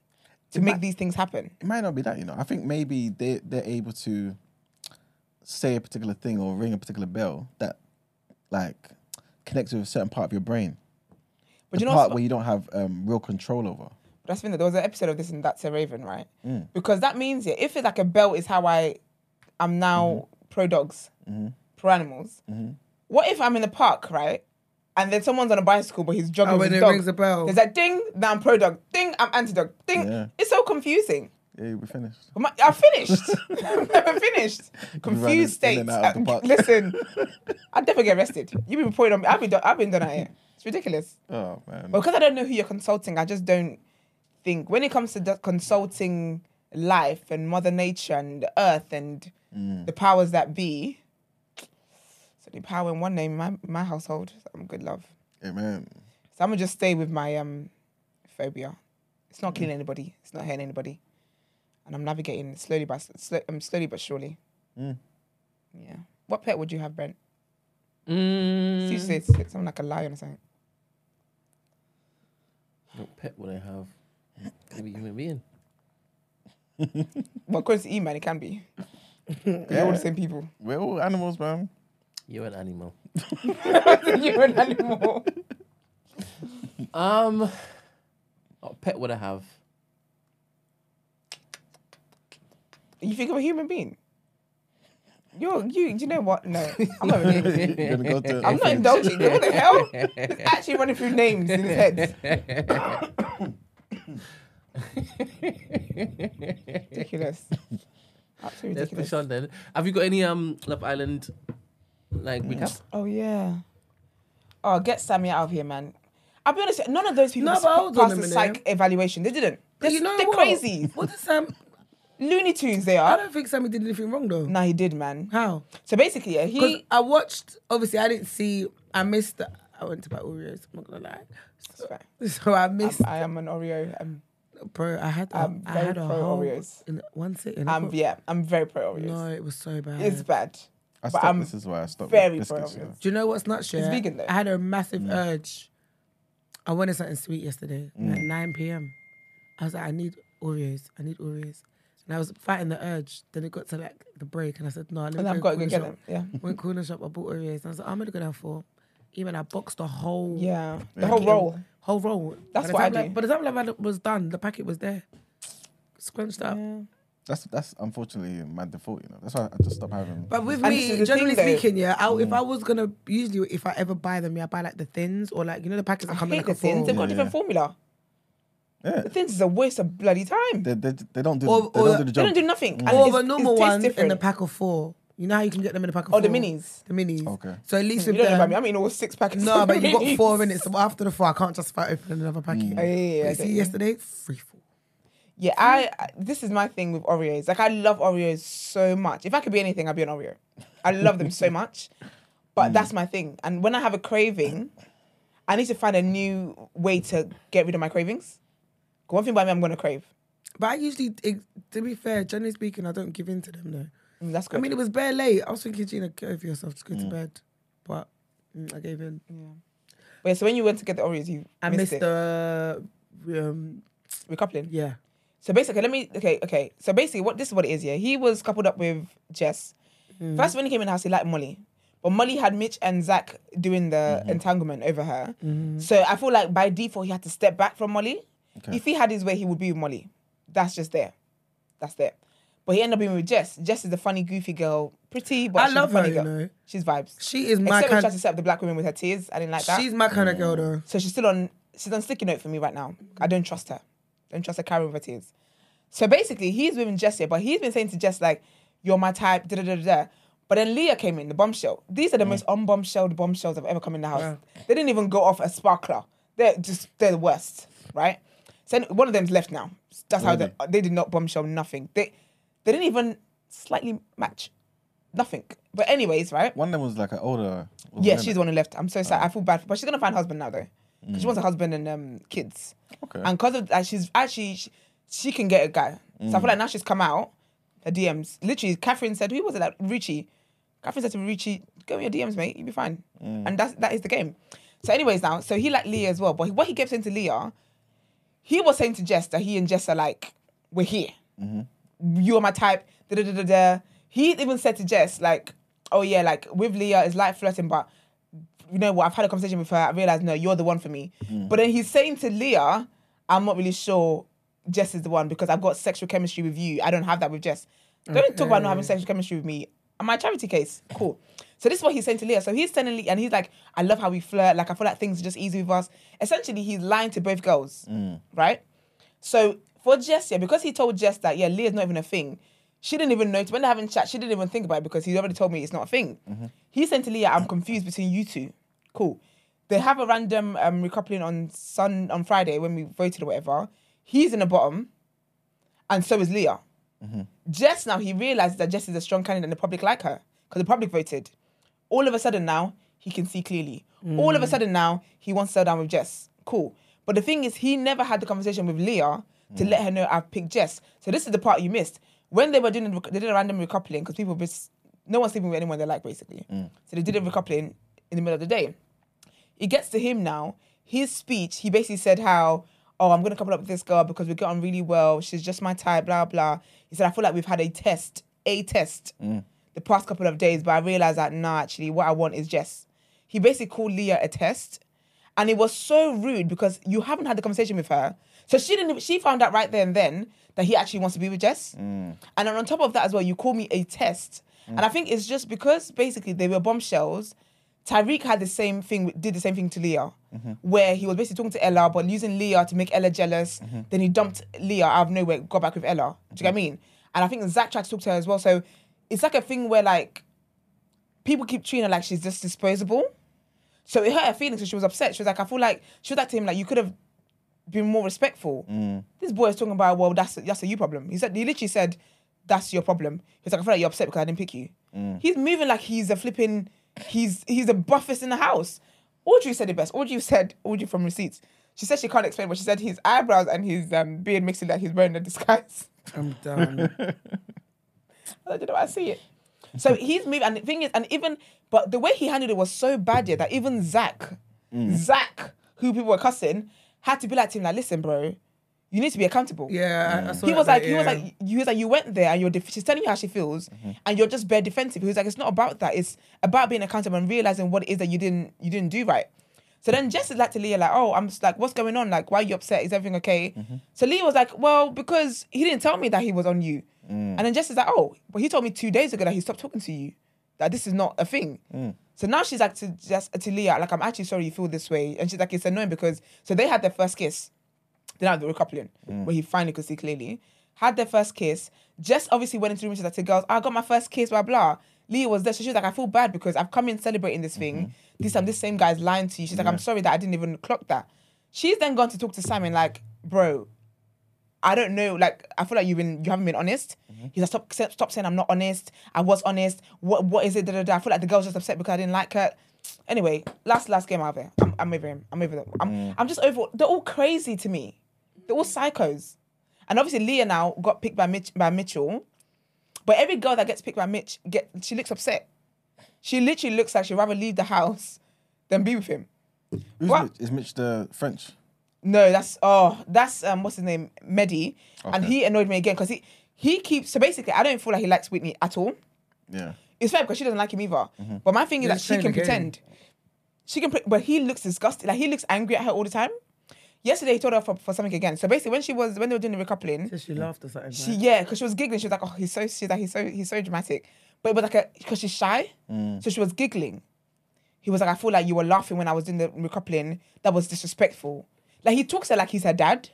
to make these things happen? It might not be that, you know. I think maybe they they're able to say a particular thing or ring a particular bell that like connects with a certain part of your brain. But the you know, part where you don't have um, real control over. That's been there was an episode of this and that's a Raven, right? Mm. Because that means yeah, if it's like a belt is how I am now Mm-hmm. pro dogs, pro animals. What if I'm in the park, right? And then someone's on a bicycle, but he's jogging Oh, with when his it dog. rings a bell. There's that ding, now I'm pro dog. Ding, I'm anti dog. Ding. Yeah. It's so confusing. Yeah, we finished. But my- I'm finished. I'm never finished. Confused state. and out of the Uh. Listen, I'd never get arrested. You've been pointing on me. I've been done, I've been done out here. It's ridiculous. Oh man. But because I don't know who you're consulting, I just don't think when it comes to the consulting life and Mother Nature and the earth and Mm. the powers that be. So the power in one name in my, my household. So I'm good love. Amen. So I'm gonna just stay with my um phobia. It's not killing anybody. It's not hurting anybody, and I'm navigating slowly by sl- um, slowly but surely. Mm. Yeah. What pet would you have, Brent? Mm, You say it's it's something like a lion or something. what pet would I have? Maybe human being. Well, according to E-Man, it can be. You're all the same people. We're all animals, man. You're an animal. You're an animal. Um, what pet would I have? You think of a human being? You're you. Do you know what? No, I'm not. Even, You're gonna go to I'm not indulging. What the hell? It's actually running through names in his head. ridiculous. Absolutely Let's push ridiculous. on then. Have you got any um Love Island like recap? Oh yeah. Oh, get Sammy out of here, man. I'll be honest. None of those people No, but hold on passed the psych evaluation. They didn't. They're, But you know they're what? crazy. What did Sam? Looney Tunes. They are. I don't think Sammy did anything wrong though. Nah, he did, man. How? So basically, yeah, he. I watched. Obviously, I didn't see. I missed. The, I went to buy Oreos. I'm not gonna lie. That's fine. So I missed. I am an Oreo. Um, bro, I had. A, I'm I very had a pro whole Oreos. in one sitting. I I'm couldn't- yeah. I'm very pro Oreos. No, it was so bad. It's bad. I stopped. I'm this is why I stopped. very with pro biscuits, you know. Oreos. Do you know what's nuts? Yeah? vegan, though. I had a massive Mm. urge. I wanted something sweet yesterday at 9 p.m. I was like, I need Oreos. I need Oreos. And I was fighting the urge. Then it got to like the break, and I said, No, let me And I've go got to go corner get shop. them. Yeah. Went corner shop. I bought Oreos. And I was like, I'm gonna go down for. Even I boxed the whole Yeah. The Yeah. whole packet- roll. whole roll. That's by what I time, like- do. By the time like, it was done, the packet was there, scrunched up. That's that's unfortunately my default. You know. That's why I just stopped having. But with And this is me, generally thing, though. speaking, yeah, I, Mm. if I was gonna usually if I ever buy them, yeah, I buy like the thins or like you know the packets that I come in hate like the a thins. They've four. got a different formula. Yeah. The thing is a waste of bloody time. They, they, they don't do Or- they or don't do the they job. don't do nothing. And Or the normal tastes one in the pack of four. You know how you can get them in the pack of Oh, four? the minis. The minis. Okay. So at least You with don't know about them, me. I'm eating all six packets. no, of but you got minis. four minutes. So after the four, I can't justify opening another packet. Mm. Oh, yeah, yeah, yeah, see, you. yesterday, free fall. Yeah, I. I- This is my thing with Oreos. Like I love Oreos so much. If I could be anything, I'd be an Oreo. I love them so much, but that's my thing. And when I have a craving, I need to find a new way to get rid of my cravings. 'Cause One thing about me, I'm gonna crave. But I usually, it, to be fair, generally speaking, I don't give in to them though. Mm, That's I mean, it was bare late. I was thinking, Gina, get over yourself, just go to bed. But mm, I gave in. but yeah, so when you went to get the Oreos, you I missed, missed it. the, um, recoupling. yeah. So basically, let me. Okay, okay. So basically, what this is what it is. Yeah, he was coupled up with Jess. First, when he came in the house, he liked Molly, but Molly had Mitch and Zach doing the entanglement over her. So I feel like by default, he had to step back from Molly. If he had his way, he would be with Molly. That's just there. That's there. But he ended up being with Jess. Jess is the funny, goofy girl, pretty, but I she's love a funny her, you girl. know. She's vibes. She is my Except when she kind. tries to set up the black women with her tears. I didn't like that. She's my kind of girl mm. though. So she's still on she's on sticky note for me right now. I don't trust her. Don't trust her carrying with her tears. So basically, he's with Jess here, but he's been saying to Jess like, "You're my type." Da da da da. But then Leah came in, the bombshell. These are the mm. most unbombshelled bombshells I've ever come in the house. They didn't even go off a sparkler. They're just they're the worst, right? So one of them's left now. That's how they, they did not bombshell nothing. They they didn't even slightly match, nothing. But anyways, right? One of them was like an older. Yeah, she's the one who left. I'm so sad. Oh. I feel bad, for, but she's gonna find a husband now though. 'Cause She mm. wants a husband and um, kids. Okay. And because of that, she's actually she, she can get a guy. So I feel mm. like now she's come out. Her DMs. Literally, Catherine said, "Who was it? That Ruchee." Catherine said to Ruchee, "Go in your DMs, mate. You'll be fine." Mm. And that's that is the game. So, anyways, now so he liked Leah as well, but what he kept into to Leah, he was saying to Jess that he and Jess are like, "We're here. Mm-hmm. You are my type." Da da da da. He even said to Jess like, "Oh yeah, like with Leah it's like flirting, but." you know what, I've had a conversation with her. I realized, no, you're the one for me. Mm-hmm. But then he's saying to Leah, I'm not really sure Jess is the one because I've got sexual chemistry with you. I don't have that with Jess. Don't talk about not having sexual chemistry with me. My charity case, cool. So this is what he's saying to Leah. So he's telling Leah, and he's like, I love how we flirt. Like, I feel like things are just easy with us. Essentially, he's lying to both girls, mm. right? So for Jess, yeah, because he told Jess that, yeah, Leah's not even a thing, she didn't even know. When they're having chat, she didn't even think about it because he already told me it's not a thing. Mm-hmm. He's saying to Leah, I'm confused between you two. Cool. They have a random um, recoupling on Sun on Friday when we voted or whatever. He's in the bottom, and so is Leah. Mm-hmm. Jess now he realizes that Jess is a strong candidate and the public like her because the public voted. All of a sudden now he can see clearly. All of a mm. sudden now he wants to settle down with Jess. Cool. But the thing is, he never had the conversation with Leah to mm. let her know I've picked Jess. So this is the part you missed when they were doing they did a random recoupling because people just no one's sleeping with anyone they like basically. Mm. So they did a recoupling in the middle of the day it gets to him now. His speech, he basically said how, oh, I'm gonna couple up with this girl because we get on really well. She's just my type, blah blah. He said, I feel like we've had a test, a test, the past couple of days, but I realized that nah, actually, what I want is Jess. He basically called Leah a test, and it was so rude because you haven't had the conversation with her, so she didn't. She found out right there and then that he actually wants to be with Jess, mm. and then on top of that as well, you call me a test, and I think it's just because basically they were bombshells. Tyrique had the same thing, did the same thing to Leah, mm-hmm. where he was basically talking to Ella, but using Leah to make Ella jealous. Mm-hmm. Then he dumped Leah out of nowhere, got back with Ella. Do you get what I mean? And I think Zach tried to talk to her as well. So it's like a thing where like people keep treating her like she's just disposable. So it hurt her feelings, so she was upset. She was like, I feel like she was like to him like you could have been more respectful. This boy is talking about well, that's that's a you problem. He said he literally said that's your problem. He's like, I feel like you're upset because I didn't pick you. He's moving like he's a flipping, he's he's the buffest in the house. Audrey said it best. Audrey said, Audrey from receipts. She said she can't explain, but she said his eyebrows and his um, beard makes it like he's wearing a disguise. I'm done. I don't know. I see it. So he's moving, and the thing is, and even, but the way he handled it was so bad, yeah, that even Zach, mm. Zach, who people were cussing, had to be like to him, like, listen, bro, you need to be accountable. yeah, I, I saw mm. He that was bit, like, he was like, he was like, you went there and you're, def- she's telling you how she feels, mm-hmm. and you're just bare defensive. He was like, it's not about that. It's about being accountable and realizing what it is that you didn't, you didn't do right. So then Jess is like to Leah, like, oh, I'm just like, what's going on? Like, why are you upset? Is everything okay? Mm-hmm. So Leah was like, well, because he didn't tell me that he was on you. Mm. And then Jess is like, oh, but he told me two days ago that he stopped talking to you. That this is not a thing. Mm. So now she's like to Jess to Leah, like, I'm actually sorry you feel this way. And she's like, it's annoying because so they had their first kiss Then had the recoupling mm. where he finally could see clearly. Had their first kiss. Jess obviously went into the room. She's like to girls, I got my first kiss, blah blah. Leah was there, so she was like, I feel bad because I've come in celebrating this thing. Mm-hmm. This time, this same guy's lying to you. She's like, I'm sorry that I didn't even clock that. She's then gone to talk to Simon, like, bro, I don't know. Like, I feel like you've been, you haven't been honest. Mm-hmm. He's like, stop, stop saying I'm not honest. I was honest. What, what is it? Da, da, da. I feel like the girl's just upset because I didn't like her. Anyway, last, last game out of it. I'm, I'm over him. I'm over them. I'm, mm. I'm just over. They're all crazy to me. They're all psychos. And obviously, Leah now got picked by Mitch, by Mitchell. But every girl that gets picked by Mitch, get she looks upset. She literally looks like she'd rather leave the house than be with him. Who's What? Mitch? Is Mitch the French? No, that's oh, that's um, what's his name, Mehdi, and he annoyed me again because he he keeps so basically I don't feel like he likes Whitney at all. Yeah. It's fair because she doesn't like him either. But my thing is that He's she can pretend. She can, pre- but he looks disgusted. Like he looks angry at her all the time. Yesterday he told her for, for something again. So basically, when she was when they were doing the recoupling, Said she laughed or something. she right? yeah, because she was giggling. She was like, "Oh, he's so she's like he's so he's so dramatic," but it was like a because she's shy, so she was giggling. He was like, "I feel like you were laughing when I was doing the recoupling. That was disrespectful." Like he talks to her like he's her dad,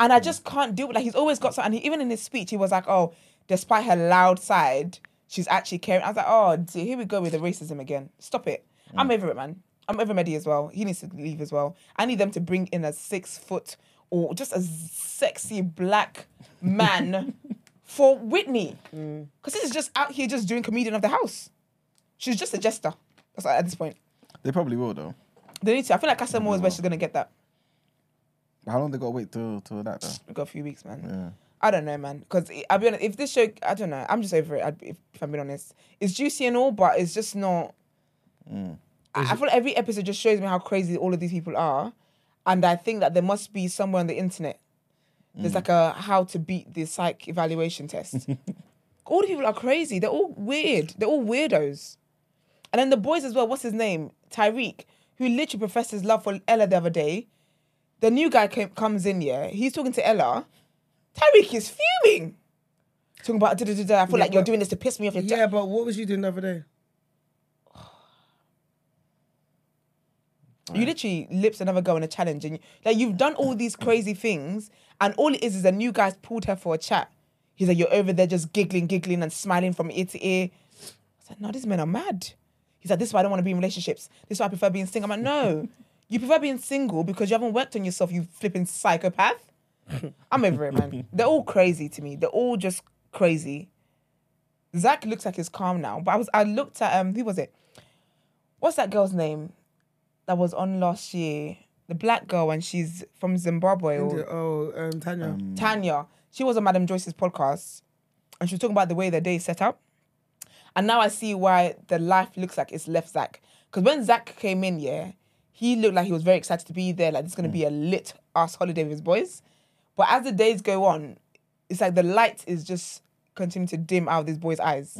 and I hmm. just can't deal with like he's always got something. Even in his speech, he was like, "Oh, despite her loud side, she's actually caring." I was like, "Oh, dear, here we go with the racism again. Stop it. Hmm. I'm over it, man. I'm over Mehdi as well. He needs to leave as well. I need them to bring in a six foot or just a sexy black man for Whitney, hmm. because this is just out here just doing comedian of the house. She's just a jester. That's at this point. They probably will though. They need to. I feel like Casa Amor is where she's gonna get that. How long they got to wait till till that though? We've got a few weeks, man. Yeah. I don't know, man. Because I'll be honest, if this show, I don't know, I'm just over it. If, if I'm being honest, it's juicy and all, but it's just not. Mm. I, I feel like every episode just shows me how crazy all of these people are, and I think that there must be somewhere on the internet. There's mm. like a how to beat the psych evaluation test. all the people are crazy. They're all weird. They're all weirdos. And then the boys as well. What's his name? Tyrique, who literally professed his love for Ella the other day. The new guy came, comes in, yeah. He's talking to Ella. Tyrique is fuming. Talking about, da, da, da, da. I feel Yeah, like you're doing this to piss me off. You're Yeah, but what was you doing the other day? You literally lips another girl in a challenge, and you, like you've done all these crazy things, and all it is is a new guy's pulled her for a chat. He's like, you're over there just giggling, giggling, and smiling from ear to ear. I said, no, these men are mad. He's like, this is why I don't want to be in relationships. This is why I prefer being single. I'm like, no, you prefer being single because you haven't worked on yourself. You flipping psychopath. I'm over it, man. They're all crazy to me. They're all just crazy. Zach looks like he's calm now, but I was I looked at um who was it? What's that girl's name that was on last year? The black girl, and she's from Zimbabwe. Or, Oh, um, Tanya. Tanya. She was on Madam Joyce's podcast, and she was talking about the way the day is set up. And now I see why the life looks like it's left Zach. Because when Zach came in, yeah, he looked like he was very excited to be there. Like it's gonna be a lit ass holiday with his boys. But as the days go on, it's like the light is just continuing to dim out of these boys' eyes.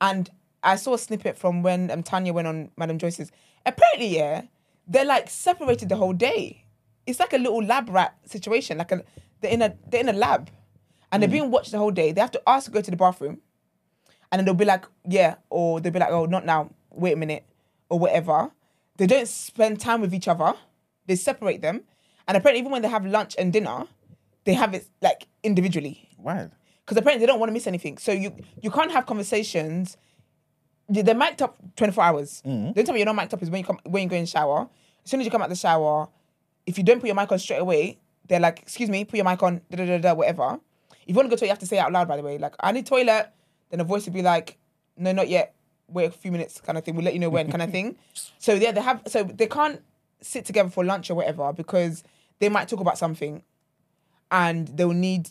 And I saw a snippet from when um, Tanya went on Madam Joyce's. Apparently, yeah, they're like separated the whole day. It's like a little lab rat situation. Like a, they're in a they're in a lab, and they're being watched the whole day. They have to ask to go to the bathroom, and then they'll be like, yeah, or they'll be like, oh, not now. Wait a minute, or whatever. They don't spend time with each other. They separate them, and apparently, even when they have lunch and dinner, they have it like individually Why? because apparently they don't want to miss anything. So you you can't have conversations. They- They're mic'd up twenty four hours. Mm-hmm. The only time you're not mic'd up is when you come when you go in the shower. As soon as you come out the shower, if you don't put your mic on straight away, they're like, "Excuse me, put your mic on." Da da da da. Whatever. If you want to go to, it, you have to say it out loud. By the way, like, "I need toilet." Then a voice would be like, "No, not yet. Wait a few minutes," kind of thing. We'll let you know when, kind of thing. So yeah, they have. So they can't sit together for lunch or whatever because they might talk about something and they'll need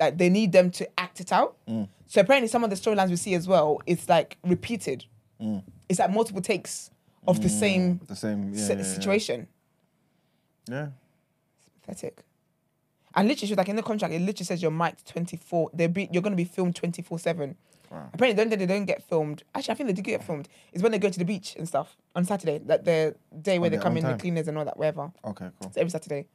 like they need them to act it out. Mm. So apparently some of the storylines we see as well, it's like repeated. Mm. It's like multiple takes of the mm. same The same yeah, si- yeah, situation. Yeah. Pathetic. And literally, she was like in the contract, it literally says you're mic'd 24. They're be, you're going to be filmed 24 7. Apparently, the only day they don't get filmed, actually, I think they do get filmed, is when they go to the beach and stuff on Saturday. Like the day where On they come in, the cleaners and all that, whatever. Okay, cool. It's every Saturday.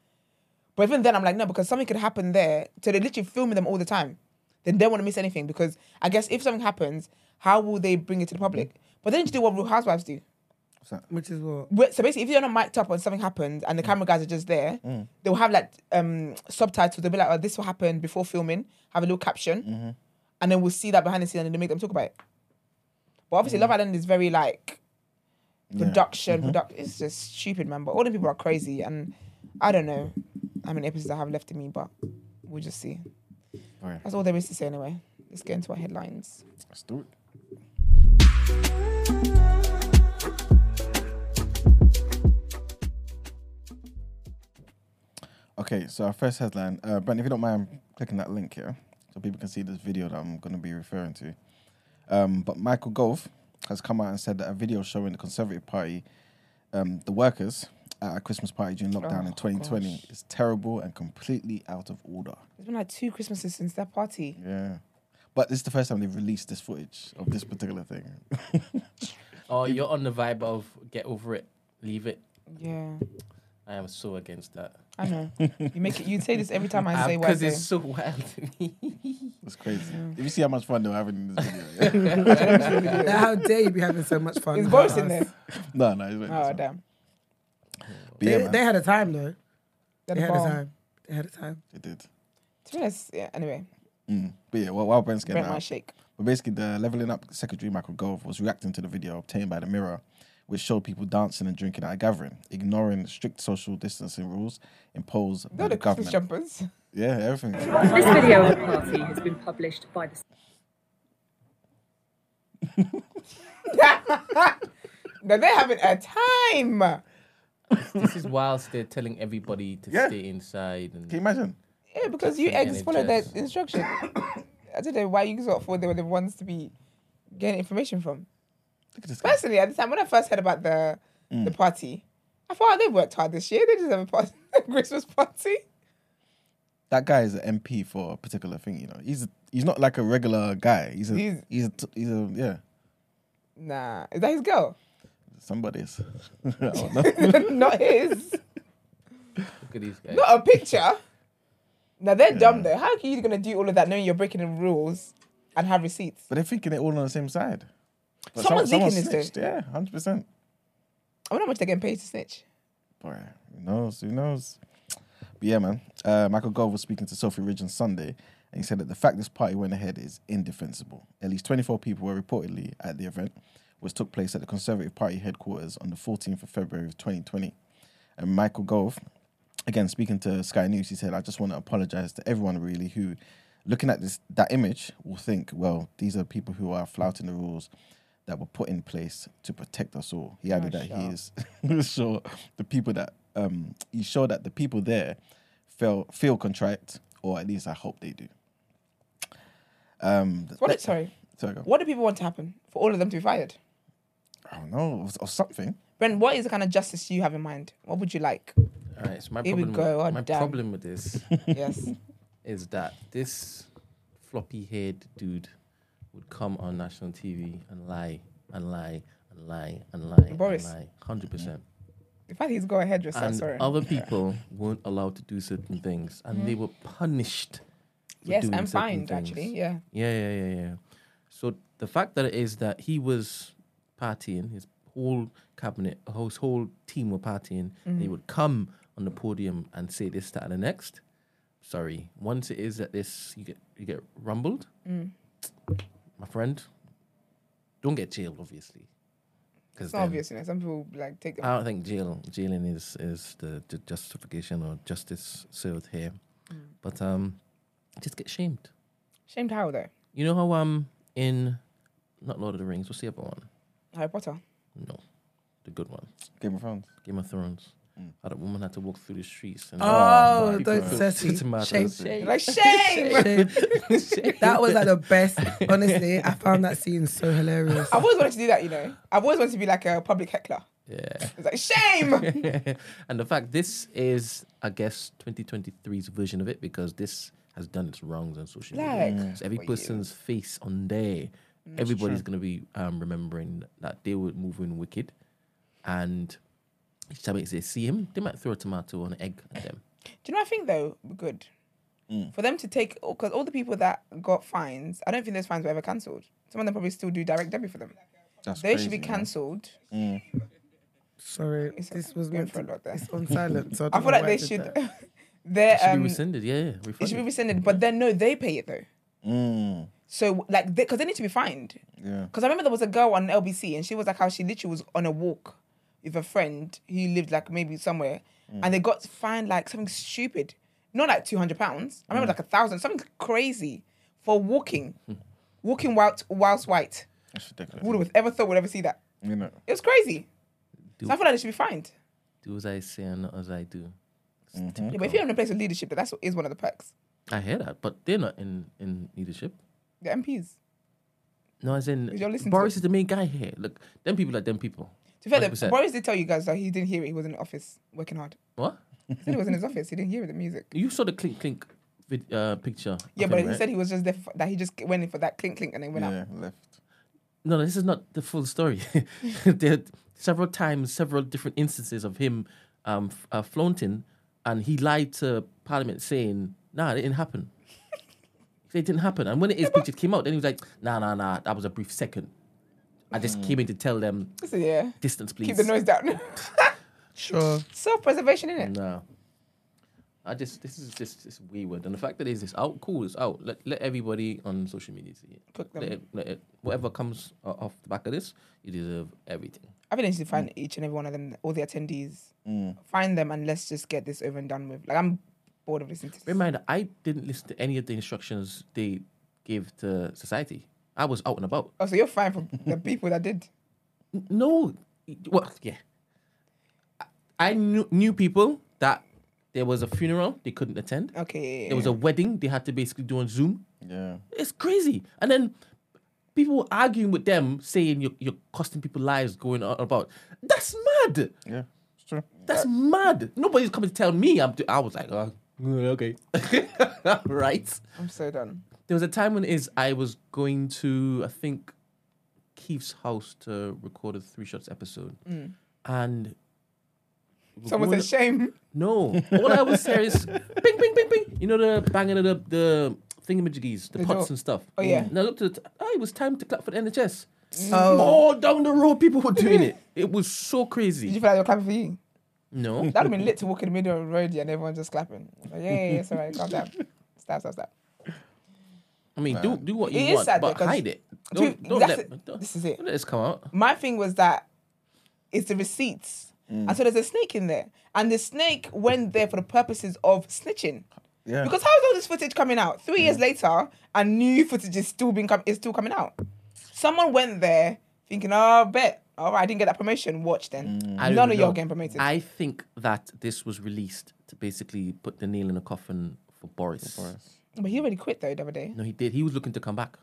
But even then, I'm like, no, because something could happen there. So they're literally filming them all the time. They don't want to miss anything because I guess if something happens, how will they bring it to the public? But they need to do what Real Housewives do. What's that? Which is what? Wait, So basically, if you're not mic'd up and something happens and the mm. camera guys are just there, mm. they'll have like um subtitles. They'll be like, "Oh, this will happen before filming." Have a little caption, mm-hmm. and then we'll see that behind the scenes and then they make them talk about it. But obviously, mm. Love Island is very like production, mm-hmm. product. It's just stupid, man. But all the people are crazy, and I don't know how many episodes I have left in me, but we'll just see. Alright. That's all there is to say anyway. Let's get into our headlines. Let's do it. Okay, so our first headline, uh, Brent, if you don't mind clicking that link here, so people can see this video that I'm going to be referring to. Um, but Michael Gove has come out and said that a video showing the Conservative Party, um, the workers, at a Christmas party during lockdown in 2020 is terrible and completely out of order. It's been like two Christmases since that party. Yeah. But this is the first time they've released this footage of this particular thing. Oh, you're on the vibe of get over it, leave it. Yeah, I am so against that. I know. you make it. You say this every time I say what I Because it's so wild to me. It's crazy. If you see how much fun they were having in this video. Yeah? Now, how dare you be having so much fun? Is without Boris in us? there? no, no. It's really Oh fun. damn. But yeah, They, man, they had a time though. Then They had a time. They had a time. they did. To be honest, yeah. Anyway, Mm. But yeah, well, while Brent's getting Brent might out, shake. but basically the Leveling Up Secretary Michael Gove was reacting to the video obtained by the Mirror, which showed people dancing and drinking at a gathering, ignoring strict social distancing rules imposed by No, the the Christmas government. jumpers. Yeah, everything. This video of the party has been published by the No, they're having a time. this is whilst they're telling everybody to Yeah. stay inside. And Can you imagine? Yeah, because you From the eggs followed their instruction. I don't know why you sort of thought they were the ones to be getting information from. Look at this guy. Personally, at the time when I first heard about the Mm. the party, I thought oh, they've worked hard this year. They just have a, party, a Christmas party. That guy is an MP for a particular thing, you know. He's he's not like a regular guy. He's a He's- he's a, t- he's a yeah. Nah, is that his girl? Somebody's. I don't know. Not his. look at these guys. Not a picture. Now they're dumb though. How are you gonna do all of that knowing you're breaking the rules and have receipts? But they're thinking it all on the same side. But Someone's someone- leaking someone this, snitched, Yeah, hundred percent. I wonder how much they're getting paid to snitch. Boy, who knows? Who knows? But yeah, man. Uh, Michael Gove was speaking to Sophy Ridge on Sunday, and he said that the fact this party went ahead is indefensible. At least 24 people were reportedly at the event, which took place at the Conservative Party headquarters on the 14th of February of 2020. And Michael Gove, again speaking to Sky News, he said, "I just want to apologize to everyone really who." Looking at this, that image, will think, well, these are people who are flouting the rules that were put in place to protect us all. He added that he is sure the people that um he's sure that the people there feel feel contrite, or at least I hope they do. Um, What? let- sorry. sorry, go. What do people want to happen for all of them to be fired? I don't know, or, or something. Bren, what is the kind of justice you have in mind? What would you like? All right, so my Here problem, go, with, oh, my damn. problem with this Yes. is that this floppy haired dude would come on national TV and lie and lie and lie and lie Boris. and lie, hundred percent. In fact, he's got a hairdresser. And sorry. other people weren't allowed to do certain things, and they were punished. yes, doing fined things. actually. Yeah. Yeah, yeah, yeah, yeah. So the fact that it is that he was partying, his whole cabinet, his whole team were partying, he Mm-hmm. would come on the podium and say this, that, and the next. Sorry, once it is that this, you get you get rumbled, Mm. My friend. Don't get jailed, obviously. Because It's not obvious, you know. Some people like take them. I don't think jail jailing is is the, the justification or justice served here, Mm. but um, just get shamed. Shamed how though? You know how um in not Lord of the Rings, what's the other one? Harry Potter. No, the good one, Game of Thrones. Game of Thrones. How the woman had to walk through the streets. And Oh, people don't threw Cersei. tomatoes. Shame. Like shame. that was like the best. Honestly, I found that scene so hilarious. I've always wanted to do that, you know. I've always wanted to be like a public heckler. Yeah. It's like shame. and the fact this is, I guess, 2023's version of it because this has done its wrongs on social Like, media. So every for you. person's face on there, everybody's going to be um, remembering that they were moving wicked. And each time they see him, they might throw a tomato or an egg at them. Do you know what I think though? Good. For them to take, because all the people that got fines, I don't think those fines were ever cancelled. Some of them probably still do direct debit for them. That's They crazy, should be man. cancelled Sorry, this was going meant for a to, lot there. it's on silent. So I, I feel like they should. that. Their It should be um, rescinded. Yeah, yeah. it should be refunded. rescinded, but then no, they pay it though. Mm, So like, because they, need to be fined. yeah. Because I remember there was a girl on LBC and she was like how she literally was on a walk with a friend who lived like maybe somewhere and mm. they got fined like something stupid. Not like two hundred pounds. I remember mm. like a thousand, something crazy for walking. Hmm. walking whilst whilst white. That's ridiculous. Who would have ever thought would ever see that? You know. It was crazy. So I feel like they should be fined. Do as I say and not as I do. Mm-hmm. Yeah, but if you're in a place of leadership, that's what is one of the perks. I hear that, but they're not in in leadership. The MPs. No, as in You're listening Boris is the main guy here. Look, them people are them people. To be fair, 100%. Boris did tell you guys that he didn't hear it. He was in the office working hard. What? He said he was in his office. He didn't hear the music. You saw the clink clink vid, uh, picture. Yeah, of but him, he right? said he was just there for, that he just went in for that clink clink and then went Yeah, out. left. No, no, this is not the full story. there are several times, several different instances of him um, f- uh, flaunting, and he lied to Parliament saying, "Nah, it didn't happen." It didn't happen, and when his picture came out, then he was like, "Nah, nah, nah, that was a brief second. I just hmm. came in to tell them So yeah, distance, please." keep the noise down. Sure. Self preservation, innit? No. I just this is just it's wayward, and the fact that it's this out, cool, it's out. Let let everybody on social media see it. Cook them. Let it, let it, whatever comes o- off the back of this, you deserve everything. I think they should find each and every one of them, all the attendees, hmm. find them, and let's just get this over and done with. Like I'm bored of listening to Bear this. in mind, I didn't listen to any of the instructions they gave to society. I was out and about. Oh, so you're fine for the people that did. No, well, yeah. I- I knew, knew people that there was a funeral they couldn't attend. Okay. There was a wedding they had to basically do on Zoom. Yeah. It's crazy. And then people were arguing with them, saying you're, you're costing people lives going on about. That's mad. Yeah. It's true. That's mad. Nobody's coming to tell me. I'm. Do- I was like, oh, okay, right. I'm so done. There was a time when is I was going to I think Keith's house to record a three shots episode, mm. and Someone said shame. no. All I was saying is ping ping ping bing. You know the banging of the the thingamajiggies, the, The pots door. and stuff. Oh, yeah. And I looked at it. Oh, it was time to clap for the NHS. Mm. Oh. All down the road, people were doing it. It was so crazy. Did you feel like you're clapping for you? No. That'd have been lit to walk in the middle of the road yeah, and everyone's just clapping. Like, yeah, yeah, yeah, it's all right. Calm down. Stop, stop, stop. I mean, do do what you It is want, sad though, but 'cause- hide it. Don't, don't that's let it. don't, This is it. don't let this come out. My thing was that it's the receipts. Mm. And so there's a snake in there. And the snake went there for the purposes of snitching. Yeah. Because how is all this footage coming out? Three years mm. later, and new footage is still being com- is still coming out. Someone went there thinking, oh, bet. All right, I didn't get that promotion. Watch then. Mm. I don't None of know. y'all getting promoted. I think that this was released to basically put the nail in the coffin for Boris. But he already quit though the other day. No, he did. He was looking to come back.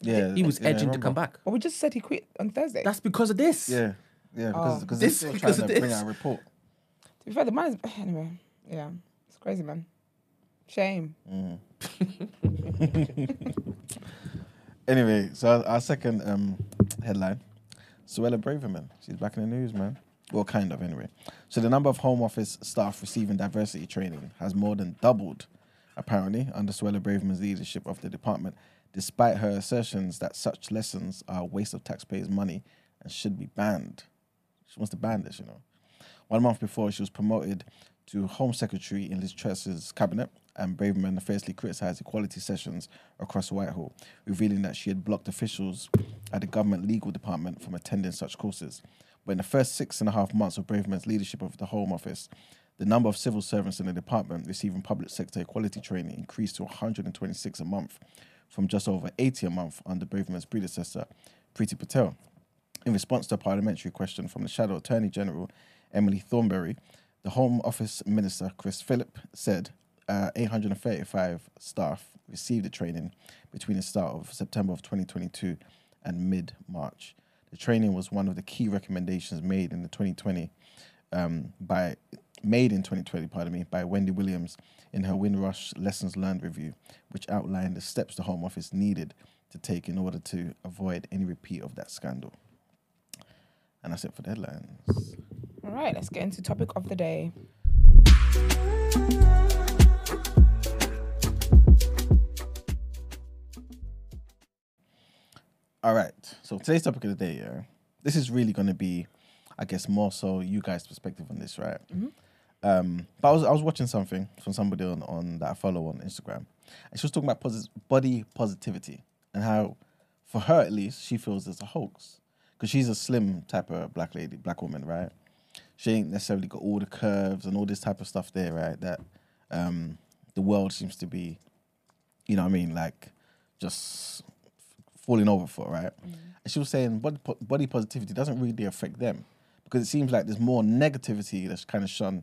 Yeah. He was yeah, edging to come back. But we just said he quit on Thursday. That's because of this. Yeah. Yeah. Because because This- they're still because trying of to bring this. out a report. to be fair, the man is anyway. Yeah, it's crazy, man. Shame. Anyway, so our, our second um, headline Suella Braverman. She's back in the news, man. Well, kind of, anyway. So, the number of Home Office staff receiving diversity training has more than doubled, apparently, under Suella Braverman's leadership of the department, despite her assertions that such lessons are a waste of taxpayers' money and should be banned. She wants to ban this, you know. One month before, she was promoted to Home Secretary in Liz Truss's cabinet, and Braverman fiercely criticised equality sessions across Whitehall, revealing that she had blocked officials at the government legal department from attending such courses. But in the first six and a half months of Braverman's leadership of the Home Office, the number of civil servants in the department receiving public sector equality training increased to 126 a month, from just over 80 a month under Braverman's predecessor, Priti Patel. In response to a parliamentary question from the Shadow Attorney General, Emily Thornberry, the Home Office Minister, Chris Philp, said uh, 835 staff received the training between the start of September of 2022 and mid March. The training was one of the key recommendations made in the 2020 um, by made in 2020, pardon me, by Wendy Williams in her Windrush Lessons Learned review, which outlined the steps the Home Office needed to take in order to avoid any repeat of that scandal. And that's it for the headlines. All right, let's get into topic of the day. All right. So today's topic of the day, yeah, this is really going to be I guess more so you guys' perspective on this, right? Mm-hmm. Um, but I was I was watching something from somebody on, on that I follow on Instagram, and she was talking about posi- body positivity and how, for her at least, she feels it's a hoax because she's a slim type of black lady, black woman, right? She ain't necessarily got all the curves and all this type of stuff there, right? That um, the world seems to be, you know, what I mean, like just falling over for, right? And she was saying body, po- body positivity doesn't really affect them because it seems like there's more negativity that's kind of shone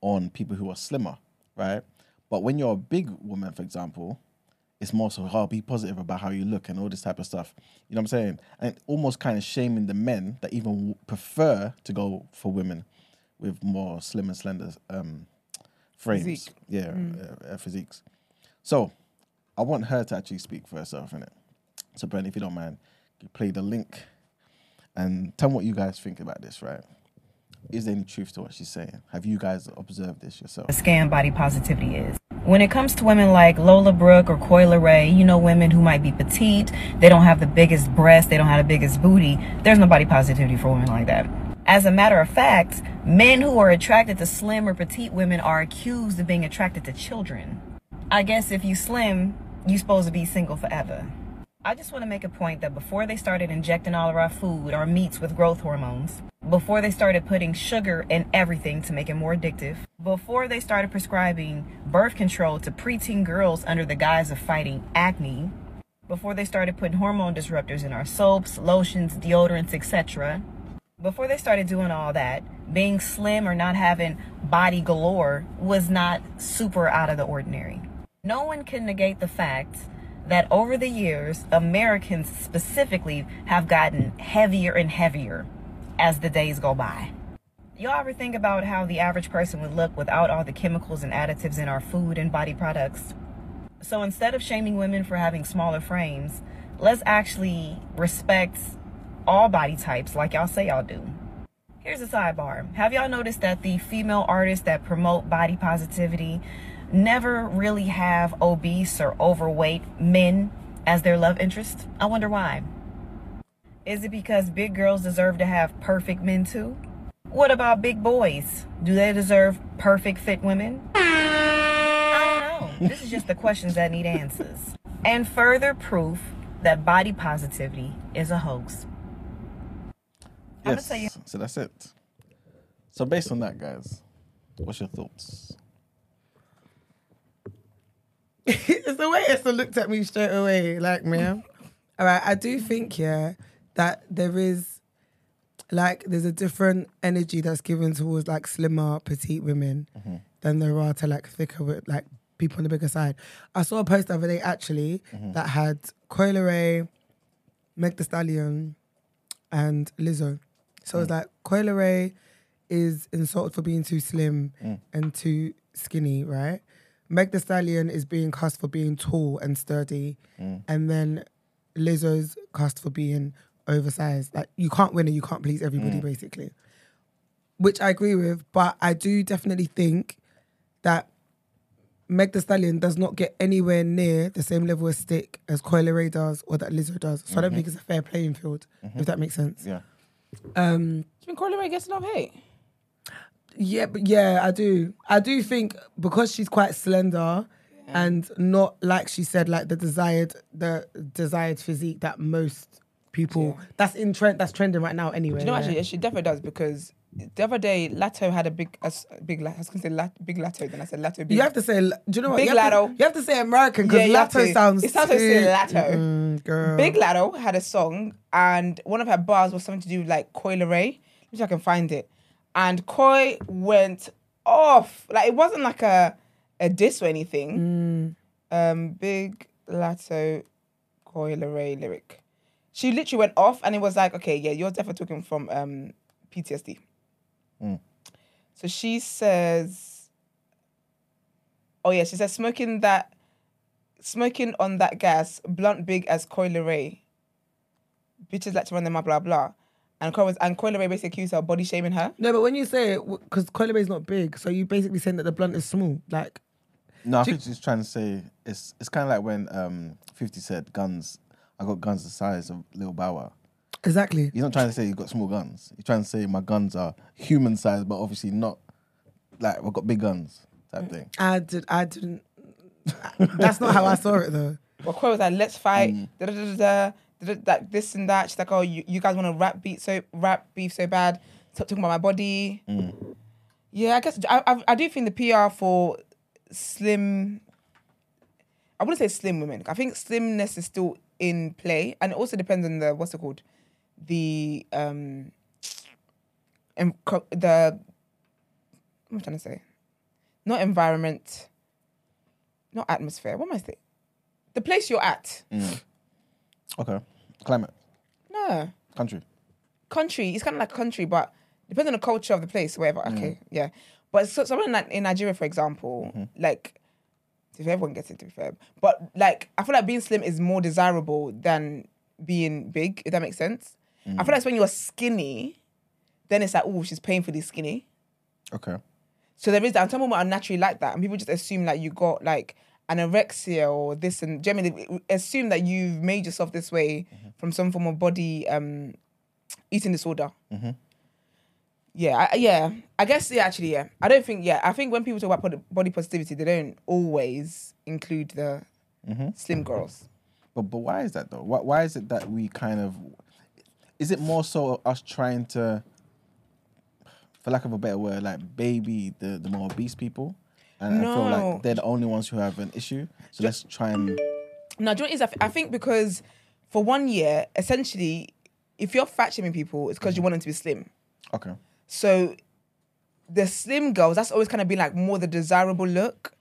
on people who are slimmer, right? But when you're a big woman, for example, it's more so, oh, be positive about how you look and all this type of stuff. You know what I'm saying? And almost kind of shaming the men that even w- prefer to go for women with more slim and slender um, frames. Physique. Yeah, uh, uh, physiques. So I want her to actually speak for herself, in it. So, Brent, if you don't mind, you play the link and tell me what you guys think about this, right? Is there any truth to what she's saying? Have you guys observed this yourself? The scam body positivity is. When it comes to women like Lola Brooke or Coi Leray, you know, women who might be petite, they don't have the biggest breast, they don't have the biggest booty. There's no body positivity for women like that. As a matter of fact, men who are attracted to slim or petite women are accused of being attracted to children. I guess if you slim, you're supposed to be single forever. I just want to make a point that before they started injecting all of our food, our meats with growth hormones, before they started putting sugar in everything to make it more addictive, before they started prescribing birth control to preteen girls under the guise of fighting acne, before they started putting hormone disruptors in our soaps, lotions, deodorants, etc., before they started doing all that, being slim or not having body galore was not super out of the ordinary. No one can negate the fact that over the years, Americans specifically have gotten heavier and heavier as the days go by. Y'all ever think about how the average person would look without all the chemicals and additives in our food and body products? So instead of shaming women for having smaller frames, let's actually respect all body types like y'all say y'all do. Here's a sidebar. Have y'all noticed that the female artists that promote body positivity never really have obese or overweight men as their love interest? I wonder why. Is it because big girls deserve to have perfect men too? What about big boys? Do they deserve perfect fit women? I don't know. This is just the questions that need answers. And further proof that body positivity is a hoax. Yes. you- So that's it. So based on that, guys, what's your thoughts? it's the way Esther looked at me straight away, like, ma'am. All right, I do think, yeah, that there is, like, there's a different energy that's given towards, like, slimmer, petite women mm-hmm. than there are to, like, thicker, with, like, people on the bigger side. I saw a post the other day, actually, mm-hmm. that had Coi Leray, Meg Thee Stallion, and Lizzo. So it's mm. like, Coi Leray is insulted for being too slim mm. and too skinny, right? Meg Thee Stallion is being cast for being tall and sturdy, mm. and then Lizzo's cast for being oversized. Like you can't win and you can't please everybody, mm. basically. Which I agree with, but I do definitely think that Meg Thee Stallion does not get anywhere near the same level of stick as Coi Leray does or that Lizzo does. So I don't mm-hmm. think it's a fair playing field, if mm-hmm. that makes sense. Yeah. Um, Do you think Coi Leray gets enough hate? Yeah, but yeah, I do. I do think because she's quite slender and not like she said, like the desired the desired physique that most people that's in trend that's trending right now anyway. Do you know yeah. actually? She definitely does because the other day Lato had a big, a big. I was gonna say lat, big Lato, then I said Lato. Big. you have to say, do you know what? Big you have to- Latto. you have to say American because Yeah, Lato sounds. It sounds like Latto. Mm, girl. Big Lato had a song, and one of her bars was something to do with like Coi Leray. Let me see if I can find it. And Coi went off. Like it wasn't like a a diss or anything. Um, Big Lato Coi Leray lyric. She literally went off, and it was like, okay, yeah, you're definitely talking from um PTSD. So she says, oh yeah, she says smoking that, smoking on that gas, blunt big as Coi Leray. Bitches like to run them up, blah blah. And Coi was and Coi Leray basically accused her of body shaming her. No, but when you say it, because Coi Leray's not big, so you basically saying that the blunt is small. Like, No, I Do- think she's trying to say it's it's kind of like when um 50 said guns. I got guns the size of Lil Bow Wow. Exactly. He's not trying to say you've got small guns. He's trying to say my guns are human sized, but obviously not like I've got big guns type thing. I did. I didn't. That's not how I saw it though. Well, Coi was like, let's fight, da, da, da, da, da, like this and that. She's like, oh, you, you guys want to rap beat so rap beef so bad? Stop talking about my body. Yeah, I guess I, I I do think the PR for slim. I wouldn't say slim women. I think slimness is still in play, and it also depends on the what's it called, the um, and the. What am I trying to say? Not environment. Not atmosphere. What am I saying? The place you're at. Okay. Climate, No. country. country. It's kind of like country, but depends on the culture of the place, whatever. Mm. Okay, yeah. But so, someone like in Nigeria, for example, mm-hmm. like if everyone gets it to be fair, but like I feel like being slim is more desirable than being big. If that makes sense. I feel mm. like it's when you're skinny, then it's like, oh, she's painfully skinny. Okay. So there is that. And some women are naturally like that, and people just assume like you got like anorexia or this, and generally assume that you've made yourself this way mm-hmm. from some form of body um, eating disorder. Mm-hmm. Yeah, I, yeah. I guess yeah. Actually, yeah. I don't think yeah. I think when people talk about body- positivity, they don't always include the mm-hmm. slim girls. But but why is that though? Why why is it that we kind of is it more so us trying to for lack of a better word, like baby the, the more obese people? And I feel No. like they're the only ones who have an issue. So let's try and No, do you know what it is? I, th- I think because for one year, essentially, if you're fat shaming people, it's because you mm-hmm. want them to be slim. Okay. So the slim girls, that's always kind of been like more the desirable look.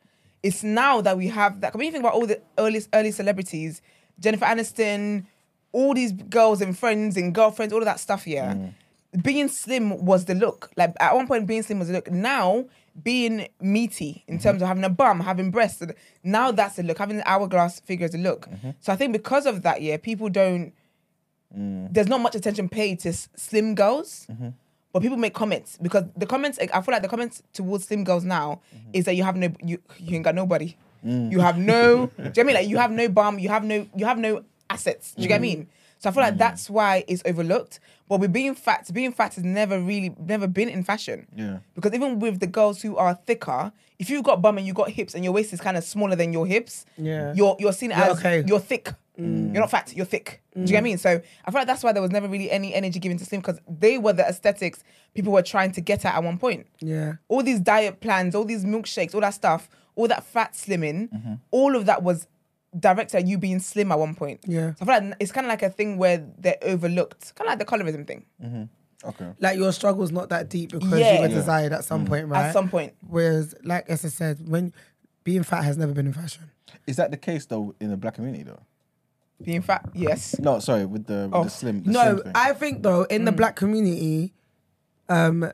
It's now that we have that. When you think about all the early early celebrities, Jennifer Aniston, all these girls and friends and girlfriends, all of that stuff. Yeah, mm. being slim was the look. Like at one point, being slim was the look. Now being meaty in mm-hmm. terms of having a bum, having breasts, now that's the look. Having an hourglass figure is a look. Mm-hmm. So I think because of that, yeah, people don't. Mm. There's not much attention paid to s- slim girls. Mm-hmm. But people make comments because the comments I feel like the comments towards slim girls now is that you have no you you ain't got nobody. Mm. You have no do you know what I mean like you have no bum, you have no you have no assets. Do you get what I mean? So I feel like mm. that's why it's overlooked. But with being fat, being fat has never really never been in fashion. Yeah. Because even with the girls who are thicker, if you've got bum and you've got hips and your waist is kind of smaller than your hips, Yeah. you're you're seen You're as okay. you're thick. Mm. You're not fat, you're thick. Do you get what I mm. mean? So I feel like that's why there was never really any energy given to slim because they were the aesthetics people were trying to get at at one point. Yeah. All these diet plans, all these milkshakes, all that stuff, all that fat slimming, Mm-hmm. all of that was directed at you being slim at one point. Yeah. So I feel like it's kind of like a thing where they're overlooked, kind of like the colorism thing. Okay. Like your struggle's not that deep because Yeah. you were Yeah. desired at some point, right? At some point. Whereas, like Esther said, when being fat has never been in fashion. Is that the case though in the black community though? Being fat, yes. No, sorry, with the with Oh, the slim the no, slim thing. I think though in Mm. the black community, um,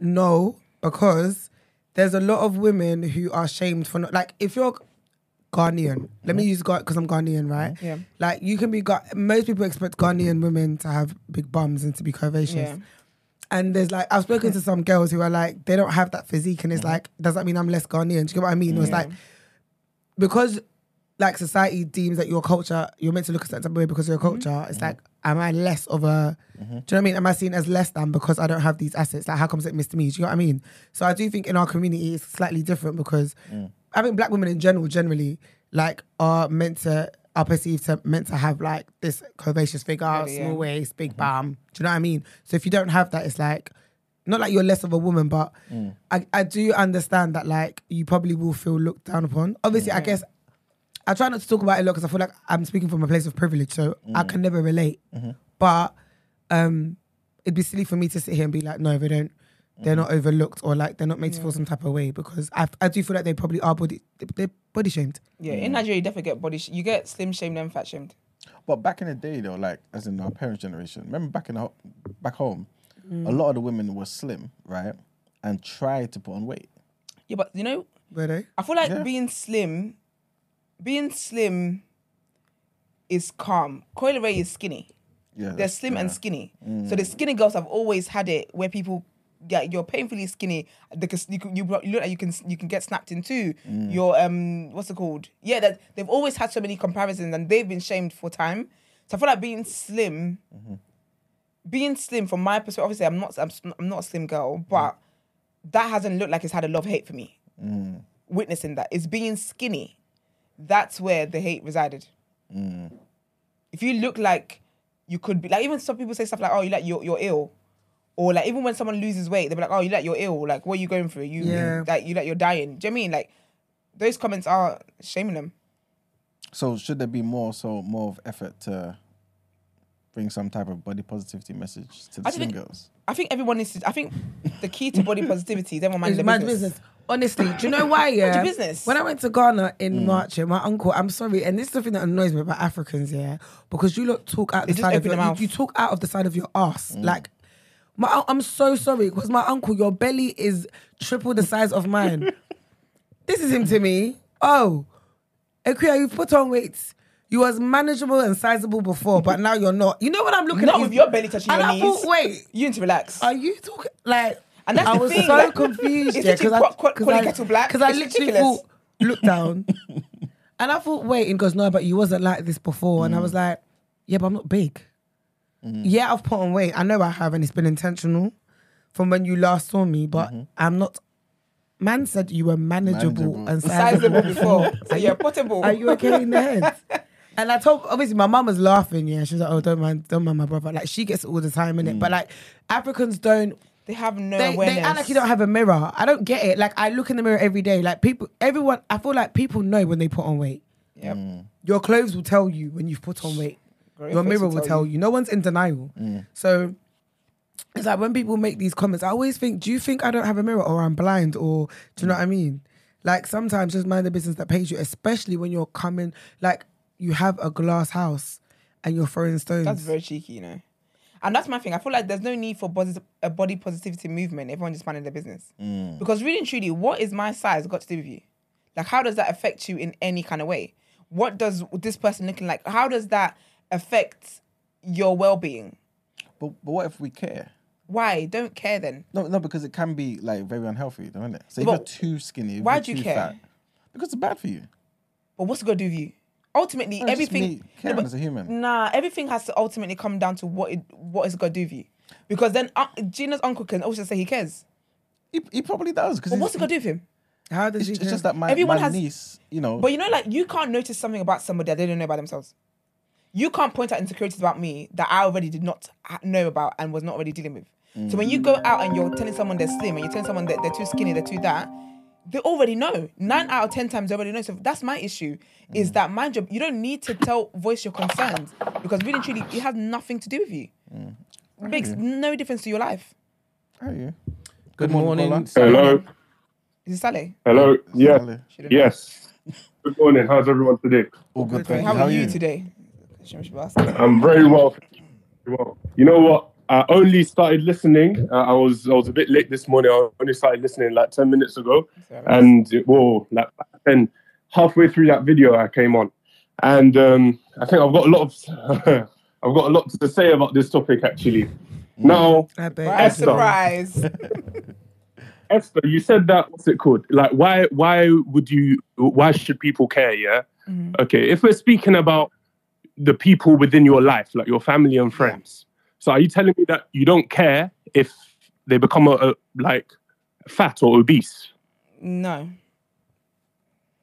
no, because there's a lot of women who are shamed for not like if you're Ghanaian. Let me use God because I'm Ghanaian, right? Mm-hmm. Yeah. Like you can be Ga- most people expect Ghanaian women to have big bums and to be curvaceous. Yeah. And there's like I've spoken to some girls who are like they don't have that physique, and it's Mm-hmm. like does that mean I'm less Ghanaian? Do you get what I mean? It was like because like society deems that your culture you're meant to look a certain type of way because of your Mm-hmm. culture. It's like am I less of a do you know what I mean? Am I seen as less than because I don't have these assets? Like how comes it missed me? Do you know what I mean? So I do think in our community it's slightly different because I think black women in general generally like are meant to are perceived to meant to have like this curvaceous figure, small yeah. waist, big mm-hmm. bum. Do you know what I mean? So if you don't have that, it's like not like you're less of a woman, but mm. I, I do understand that like you probably will feel looked down upon. Obviously, I guess I try not to talk about it a lot because I feel like I'm speaking from a place of privilege, so I mm. can never relate. Mm-hmm. But um, it'd be silly for me to sit here and be like, no, they don't. They're not mm-hmm. overlooked or like they're not made to feel some type of way because I, I do feel like they probably are body they're body shamed. Yeah, in Nigeria, you definitely get body. Sh- you get slim shamed and fat shamed. But back in the day, though, like as in our parents' generation, remember back in the, back home, a mm. lot of the women were slim, right, and tried to put on weight. Yeah, but you know, Were they? I feel like Yeah. being slim, being slim is calm. Coi Leray is skinny. Yeah, They're that's- slim and yeah. skinny. So mm. the skinny girls have always had it where people, yeah, you're painfully skinny. Because you, can- you, you look like you can you can get snapped in two. Mm. You're um what's it called? Yeah, that they've always had so many comparisons and they've been shamed for time. So I feel like being slim mm-hmm. being slim from my perspective, obviously I'm not I'm, I'm not a slim girl, but that hasn't looked like it's had a love hate for me. Mm. Witnessing that it's being skinny. That's where the hate resided. Mm. If you look like you could be like even some people say stuff like, "Oh, you like you're you're ill," or like even when someone loses weight, they'll be like, "Oh, you like you're ill." Like, what are you going through? You Yeah. like you like you're dying. Do you know what I mean like those comments are shaming them? So should there be more so more of effort to bring some type of body positivity message to the I think- girls? I think everyone needs to. I think the key to body positivity is everyone mind It's their my business. business. Honestly, do you know why? Yeah, your business. When I went to Ghana in mm. March, yeah, my uncle, I'm sorry, and this is the thing that annoys me about Africans, yeah, because you look talk out the just side of open your, their you, mouth. you talk out of the side of your ass, mm. like. My, I'm so sorry because my uncle, your belly is triple the size of mine. this is him to me. Oh, Akuya, you've put on weight. You was manageable and sizable before, but now you're not. You know what I'm looking Not at? with your belly touching and your I knees. thought, wait, You need to relax. are you talking like? And that's I the was thing, so like, confused. it's yeah, literally I, Qua- Qua- 'cause Quali I- Kettle I It's literally ridiculous. thought, looked down, and I thought, wait, and he goes, no, but you wasn't like this before, and I was mm. like, yeah, but I'm not big. Mm-hmm. Yeah, I've put on weight. I know I have, and it's been intentional from when you last saw me, but mm-hmm. I'm not. Man said you were manageable, Manageable. and Sizable sizable before, so you're portable. Are you okay in the head? And I told obviously my mum was laughing, yeah. She was like, Oh, don't mind, don't mind my brother. Like she gets it all the time, in innit? Mm. But like Africans don't They have no they, awareness. they act like you don't have a mirror. I don't get it. Like I look in the mirror every day. Like people everyone I feel like people know when they put on weight. Yep. Mm. Your clothes will tell you when you've put on weight. Great Your mirror will will tell tell you. No one's in denial. Mm. So it's like when people make these comments, I always think, do you think I don't have a mirror or I'm blind or do you know what I mean? Like sometimes just mind the business that pays you, especially when you're coming, like you have a glass house and you're throwing stones. That's very cheeky, you know. And that's my thing. I feel like there's no need for body, a body positivity movement. Everyone just minding their business. Mm. Because really and truly, what is my size got to do with you? Like, how does that affect you in any kind of way? What does this person looking like? How does that affect your well-being? But, but what if we care? Why? Don't care then. No, no, because it can be like very unhealthy, don't it? So if But you're too skinny, if why you're do you too care? Fat, because it's bad for you. But what's it got to do with you? Ultimately, No, it's just everything. me caring but- as a human. Nah, everything has to ultimately come down to what it what it's got to do with you. Because then uh, Gina's uncle can also say he cares. He, he probably does. Because what's it gonna do with him? How does It's, he it's care? just that my, Everyone my has- niece, you know, But you know, like you can't notice something about somebody that they don't know about themselves. You can't point out insecurities about me that I already did not know about and was not already dealing with. So when you go out and you're telling someone they're slim and you're telling someone that they're too skinny, they're too that, they already know. Nine out of ten times they already know. So that's my issue. Is that my job? You don't need to tell voice your concerns because really truly it has nothing to do with you. Makes no difference to your life. How are you? Good morning, morning. Paula. Hello. Is it Saleh? Hello. Yeah. Hello. Should've. Yes. Good morning. How's everyone today? All good, thank you. How are you today? Should we ask? I'm very well. Well. You know what? I only started listening. Uh, I was I was a bit late this morning. I only started listening like ten minutes ago, and well, like then halfway through that video, I came on, and um, I think I've got a lot of I've got a lot to say about this topic actually. Now, I bet. Right, Esther. surprise. Esther, you said that what's it called? Like, why why would you? Why should people care? Yeah. Okay. If we're speaking about the people within your life, like your family and friends, so are you telling me that you don't care if they become a, a like fat or obese? no.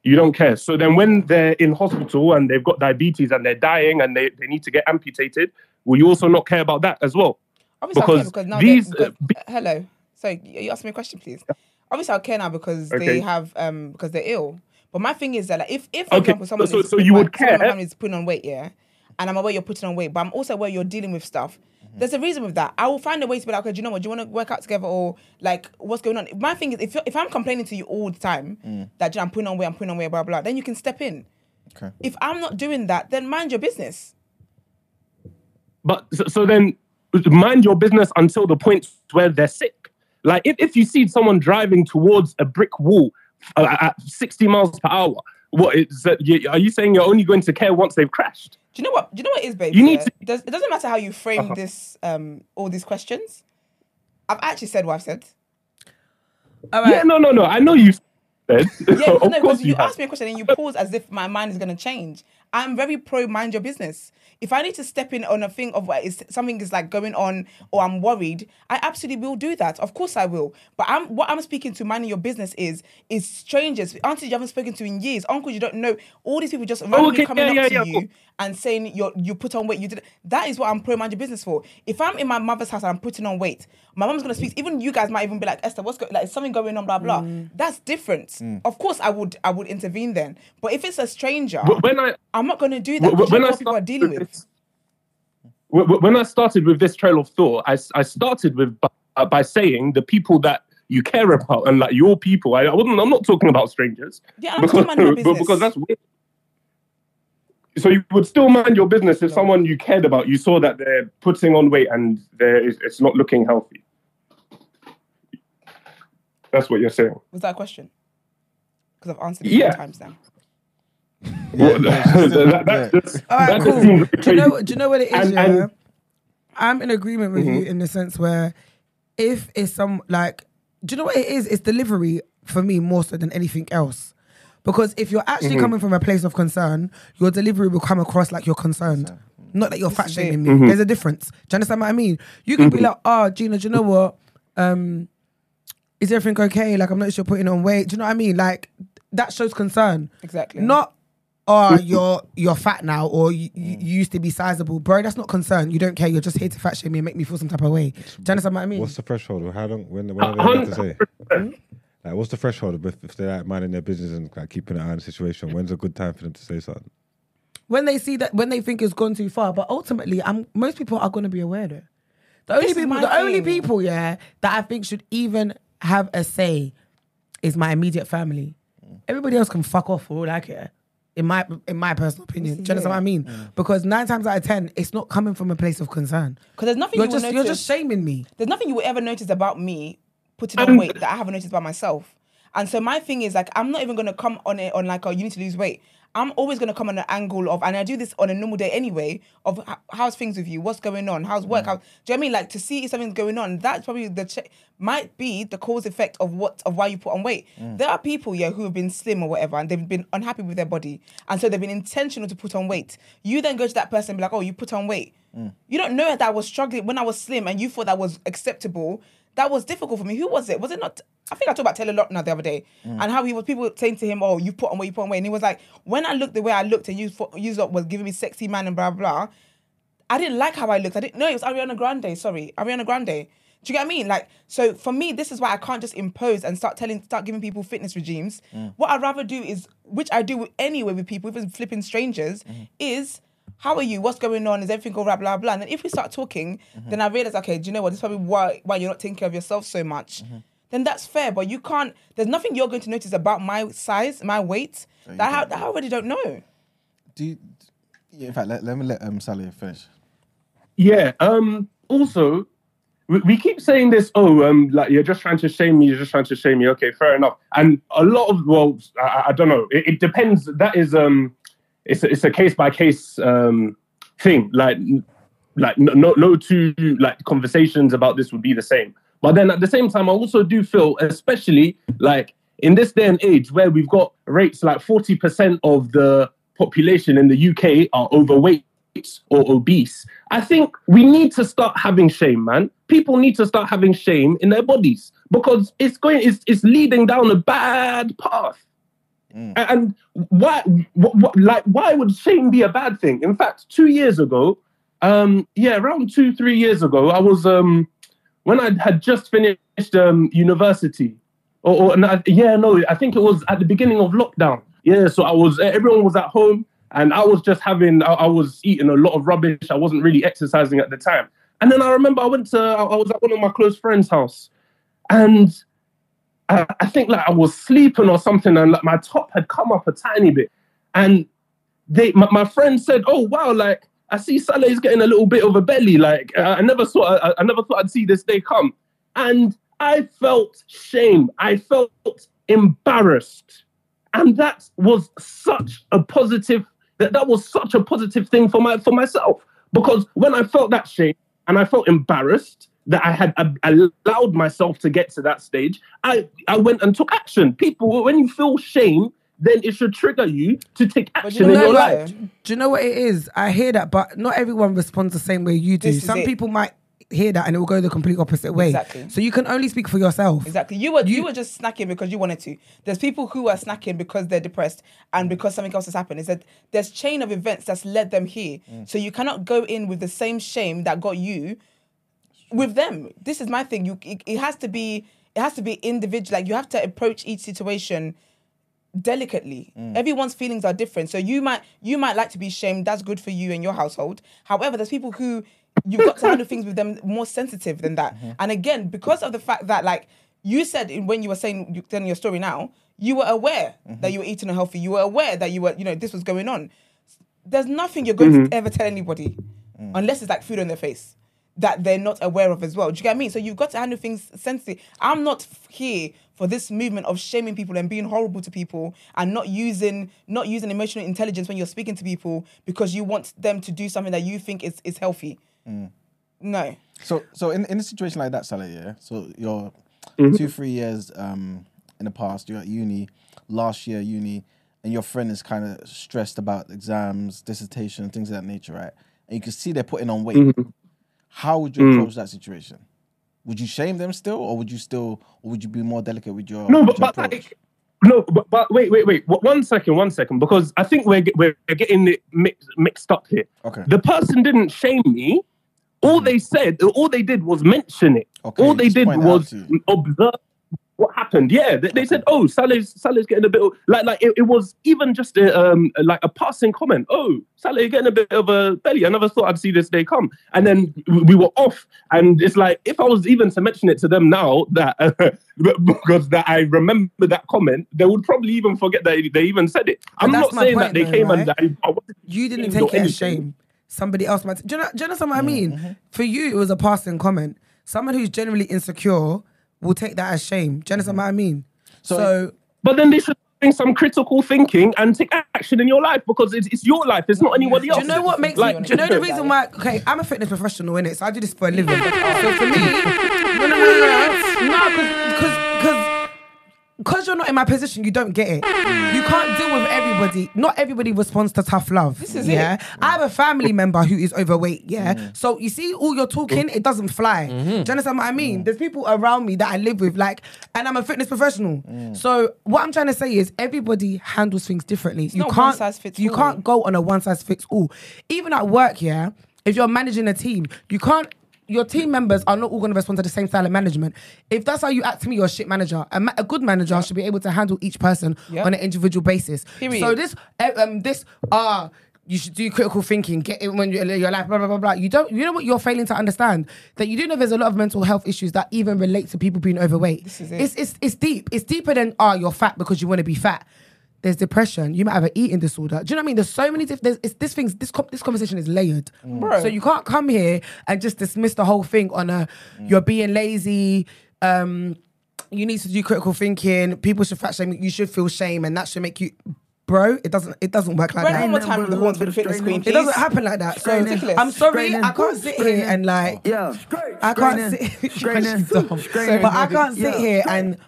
You don't care. So then, when they're in hospital and they've got diabetes and they're dying and they, they need to get amputated, will you also not care about that as well? Obviously, Because care because now these, uh, because- hello. Sorry, you asked me a question, please. Obviously, I'll care now because they have um because they're ill. But my thing is that like, if if for Okay, example someone so- is so you my- would care? family is putting on weight, yeah, and I'm aware you're putting on weight, but I'm also aware you're dealing with stuff. Mm-hmm. There's a reason with that. I will find a way to be like, okay, do you know what? Do you want to work out together or like what's going on? My thing is, if if I'm complaining to you all the time Mm. that you know, I'm putting on weight, I'm putting on weight, blah blah, then you can step in. Okay. If I'm not doing that, then mind your business. But so, so then, mind your business until the point where they're sick. Like if, if you see someone driving towards a brick wall uh, at 60 miles per hour, what is that? you- Are you saying you're only going to care once they've crashed? Do you know what? Do you know what it is, babe? You need to- Does, it doesn't matter how you frame Uh-huh. this, um, all these questions. I've actually said what I've said. All right. Yeah, no, no, no. I know you said. Yeah, of no, course because you you asked me a question and you pause as if my mind is going to change. I'm very pro mind your business. If I need to step in on a thing of where is something is like going on or I'm worried, I absolutely will do that. Of course I will. But I'm what I'm speaking to minding your business is is strangers, aunties you haven't spoken to in years, uncles you don't know, all these people just oh, randomly okay, coming yeah, up yeah, to yeah, you and saying you you put on weight, you did that is what I'm pro mind your business for. If I'm in my mother's house and I'm putting on weight, my mom's gonna speak. Even you guys might even be like, Esther, what's go- like is something going on? Blah blah. Mm. That's different. Of course, I would I would intervene then. But if it's a stranger, Wh- when I I'm not gonna do that. wh- because you when I what people are started dealing with with. this- wh- wh- when I started with this trail of thought, I started with by, uh, by saying the people that you care about and like your people. I, I wasn't. I'm not talking about strangers. Yeah, I'm because, talking about your business. because that's weird. So you would still mind your business if someone you cared about, you saw that they're putting on weight and they're, it's it's not looking healthy. That's what you're saying. Was that a question? Because I've answered it Yeah. four times now. Well, that, that, just, All right, cool. Do you know? Do you know what it is? And- yeah? and- I'm in agreement with Mm-hmm. you in the sense where if it's some like, do you know what it is? It's delivery for me more so than anything else. Because if you're actually Mm-hmm. coming from a place of concern, your delivery will come across like you're concerned. Not that you're fat shaming me. Mm-hmm. There's a difference. Do you understand what I mean? You can be like, oh, Gina, do you know what? Um, is everything okay? Like, I'm not sure putting on weight. Do you know what I mean? Like, that shows concern. Exactly. Not, oh, you're you're fat now, or you, you, you used to be sizable, bro. That's not concern. You don't care. You're just here to fat shame me and make me feel some type of way. Do you understand what I mean? What's the threshold? How long? When? When are they allowed to say? Hmm? Like, what's the threshold if, if they're like minding their business and like keeping an eye on the situation? When's a good time for them to say something? when they see that, when they think it's gone too far, but ultimately, I'm most people are going to be aware though. The only This people, my the only people, yeah, that I think should even have a say is my immediate family. Mm. Everybody else can fuck off for all I care. In my in my personal opinion, do you understand what I mean? Mm. Because nine times out of ten, it's not coming from a place of concern. Because there's nothing You're you will just you're just shaming me. there's nothing you will ever notice about me putting on weight that I haven't noticed by myself. And so my thing is like I'm not even gonna come on it on like oh you need to lose weight. I'm always gonna come on an angle of and I do this on a normal day anyway of how's things with you, what's going on, how's work, mm. how do you know what I mean? Like to see if something's going on, that's probably the che- might be the cause effect of what of why you put on weight. Mm. There are people yeah who have been slim or whatever and they've been unhappy with their body and so they've been intentional to put on weight. You then go to that person and be like, oh you put on weight. Mm. You don't know that I was struggling when I was slim and you thought that was acceptable. That was difficult for me. Who was it? Was it not? I think I talked about Taylor Lautner the other day mm. and how he was people saying to him, "Oh, you put on weight, you put on weight," and he was like, "When I looked the way I looked and you you lot was giving me sexy man and blah blah." I didn't like how I looked. I didn't know it was Ariana Grande. Sorry, Ariana Grande. Do you get what I mean? Like, so for me, this is why I can't just impose and start telling, start giving people fitness regimes. Mm. What I'd rather do is, which I do anyway with people, even flipping strangers, mm. is how are you? What's going on? Is everything all right? Blah blah. And then if we start talking, then I realize, okay, do you know what? This is probably why why you're not taking care of yourself so much. Then that's fair. But you can't. There's nothing you're going to notice about my size, my weight that I, that I already don't know. Do you, yeah, in fact, let, let me let um, Sally finish. Yeah. Um. Also, we, we keep saying this. Oh, um, like you're just trying to shame me. You're just trying to shame me. Okay, fair enough. And a lot of well, I, I don't know. It, it depends. That is um, it's a, it's a case by case um thing. Like like no no two like conversations about this would be the same. But then at the same time, I also do feel, especially like in this day and age where we've got rates like forty percent of the population in the UK are overweight or obese. I think we need to start having shame, man. People need to start having shame in their bodies because it's going, it's, it's leading down a bad path. And why, what, what, like, why would shame be a bad thing? In fact, two years ago, um, yeah, around two, three years ago, I was, um, when I had just finished um, university, or, or no, yeah, no, I think it was at the beginning of lockdown. Yeah, so I was, everyone was at home, and I was just having, I, I was eating a lot of rubbish. I wasn't really exercising at the time. And then I remember I went to, I, I was at one of my close friends' house, and I, think like I was sleeping or something, and like my top had come up a tiny bit, and they, my, my friend said, "Oh wow, like I see Saleh's getting a little bit of a belly. Like I, never saw, I, I never thought I'd see this day come." And I felt shame. I felt embarrassed, and that was such a positive. That that was such a positive thing for my for myself because when I felt that shame and I felt embarrassed that I had uh, allowed myself to get to that stage, I I went and took action. People, when you feel shame, then it should trigger you to take action you in your what? life. Do you know what it is? I hear that, but not everyone responds the same way you do. This Some it. people might hear that and it will go the complete opposite way. Exactly. So you can only speak for yourself. Exactly. You were you, were just snacking because you wanted to. There's people who are snacking because they're depressed and because something else has happened. Is that there's chain of events that's led them here. So you cannot go in with the same shame that got you with them. This is my thing. You it, it has to be it has to be individual. Like you have to approach each situation delicately. Mm. Everyone's feelings are different. So you might you might like to be shamed. That's good for you and your household. However, there's people who you've got to handle things with them more sensitive than that. Mm-hmm. And again, because of the fact that like you said when you were saying you telling your story now, you were aware mm-hmm. that you were eating unhealthy. You were aware that you were you know this was going on. There's nothing you're going to mm-hmm. ever tell anybody mm. unless it's like food on their face that they're not aware of as well. Do you get what I mean? So you've got to handle things sensibly. I'm not here for this movement of shaming people and being horrible to people and not using not using emotional intelligence when you're speaking to people because you want them to do something that you think is, is healthy. Mm. No. So, so in, in a situation like that, Salah, yeah. So you're mm-hmm. two, three years um, in the past. You're at uni, last year uni, and your friend is kind of stressed about exams, dissertation, things of that nature, right? And you can see they're putting on weight. Mm-hmm. How would you Mm. approach that situation? Would you shame them still, or would you still, or would you be more delicate with your? No, with but, your but like, no, but, but wait, wait, wait. One- One second, one second, because I think we're we're getting it mixed, mixed up here. Okay. The person didn't shame me. All they said, all they did was mention it. Okay, all they did point it out was observe what happened. Yeah, they, they said, "Oh, Saleh's Saleh's getting a bit of, like like it, it was even just a, um like a passing comment. Oh, Saleh getting a bit of a belly. I never thought I'd see this day come. And then we were off, and it's like if I was even to mention it to them now that because that I remember that comment, they would probably even forget that they even said it. I'm not saying point that they though, came right? and I, I wasn't You didn't take it as shame. Somebody else might. Do you know? Do you know what I mean? For you, it was a passing comment. Someone who's generally insecure will take that as shame. Do you understand what I mean? So, But then they should bring some critical thinking and take action in your life because it's, it's your life. It's not anybody do you know what makes like, me? Do you know the reason why? Okay, I'm a fitness professional in it, so I do this for a living. so for me, no, no, no, no, no, because because you're not in my position, you don't get it. You can't deal with everybody. Not everybody responds to tough love. This is yeah. it. I have a family member who is overweight. Yeah. Mm. So you see, all your talking, it doesn't fly. Mm-hmm. Do you understand what I mean? Mm. There's people around me that I live with, like, and I'm a fitness professional. Mm. So what I'm trying to say is, everybody handles things differently. you not can't. one size fits you all. can't go on a one size fits all. Even at work, yeah. If you're managing a team, you can't. Your team members are not all going to respond to the same style of management. If that's how you act to me, you're a shit manager. A, ma- a good manager should be able to handle each person on an individual basis. Period. So this, uh, um, this, ah, you should do critical thinking. Get it when you're your life, blah blah blah blah. You don't. You know what you're failing to understand that you do know there's a lot of mental health issues that even relate to people being overweight. This is it. It's it's it's deep. It's deeper than ah, you're fat because you want to be fat. There's depression. You might have an eating disorder. Do you know what I mean? There's so many different. It's, this things. This this conversation is layered. Bro. So you can't come here and just dismiss the whole thing on a you're being lazy. Um, you need to do critical thinking. People should fat shame. You should feel shame, and that should make you. Bro, it doesn't. It doesn't work like Bro, that. one more time with the horns for the fitness queen, It doesn't happen like that. So Ridiculous. I'm sorry, I can't sit here and like. Yeah. I can't sit. She's dumb. But I can't sit here and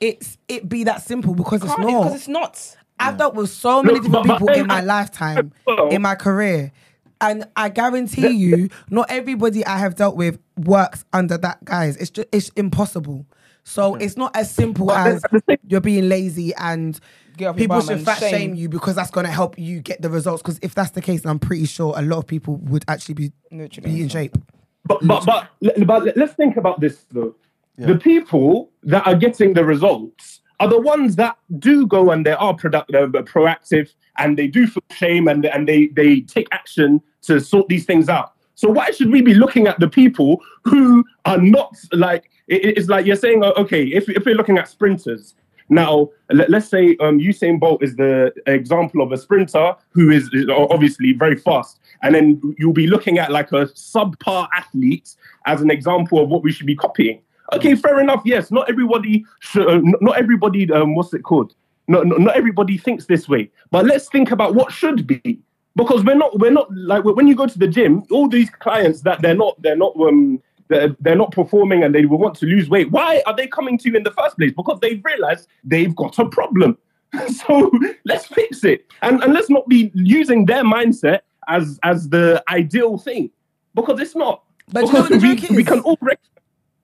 it's it be that simple because it's Can't- not. because it's not. I've mm. dealt with so many different but- but people in my lifetime, in my career. And I guarantee you, not everybody I have dealt with works under that guys. It's just it's impossible. So it's not as simple as at the same- you're being lazy and Get off your people bum should and fat shame. shame you because that's gonna help you get the results. Because if that's the case, I'm pretty sure a lot of people would actually be Literally. be in shape. But but but, but let's think about this though. The people that are getting the results are the ones that do go and they are productive, uh, proactive, and they do feel shame and and they they take action to sort these things out. So why should we be looking at the people who are not like? it- It's like you're saying, oh, okay, if if we're looking at sprinters. Now, let, us say um, Usain Bolt is the example of a sprinter who is obviously very fast, and then you'll be looking at like a subpar athlete as an example of what we should be copying. Okay, fair enough. Yes, not everybody. Should, uh, not- everybody. Um, what's it called? Not, not not everybody thinks this way. But let's think about what should be, because we're not. We're not like when you go to the gym. All these clients that they're not. They're not. Um, they're, they're not performing and they will want to lose weight. Why are they coming to you in the first place? Because they've realized they've got a problem. so let's fix it, and and let's not be using their mindset as as the ideal thing because it's not. But you know we, we can all recognize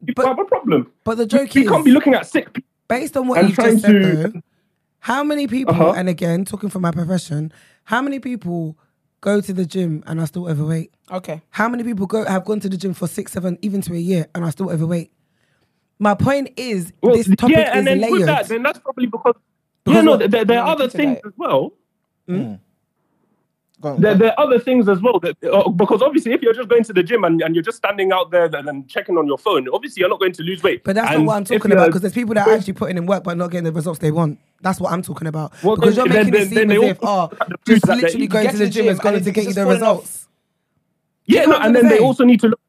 people have a problem. But the joke we is, can't be looking at sick people. based on what you've just said, to- though, how many people, Uh-huh. and again, talking from my profession, how many people go to the gym and are still overweight? Okay. How many people go have gone to the gym for six, seven, even to a year and are still overweight? My point is, Well, this topic yeah, and is then layered. with that, then that's probably because, Because yeah, no, what- there, there are other things out. as well. Go on, There, go on. there are other things as well that uh, because obviously if you're just going to the gym and, and you're just standing out there and, and checking on your phone, obviously you're not going to lose weight. But that's And not what I'm talking about because there's people that are actually putting in work but not getting the results they want. That's what I'm talking about. Well, because then- you're making it then- then seem as if, oh, look at the just foods that they literally going to the gym is going to get you the results. Yeah, no, and then they also need to look.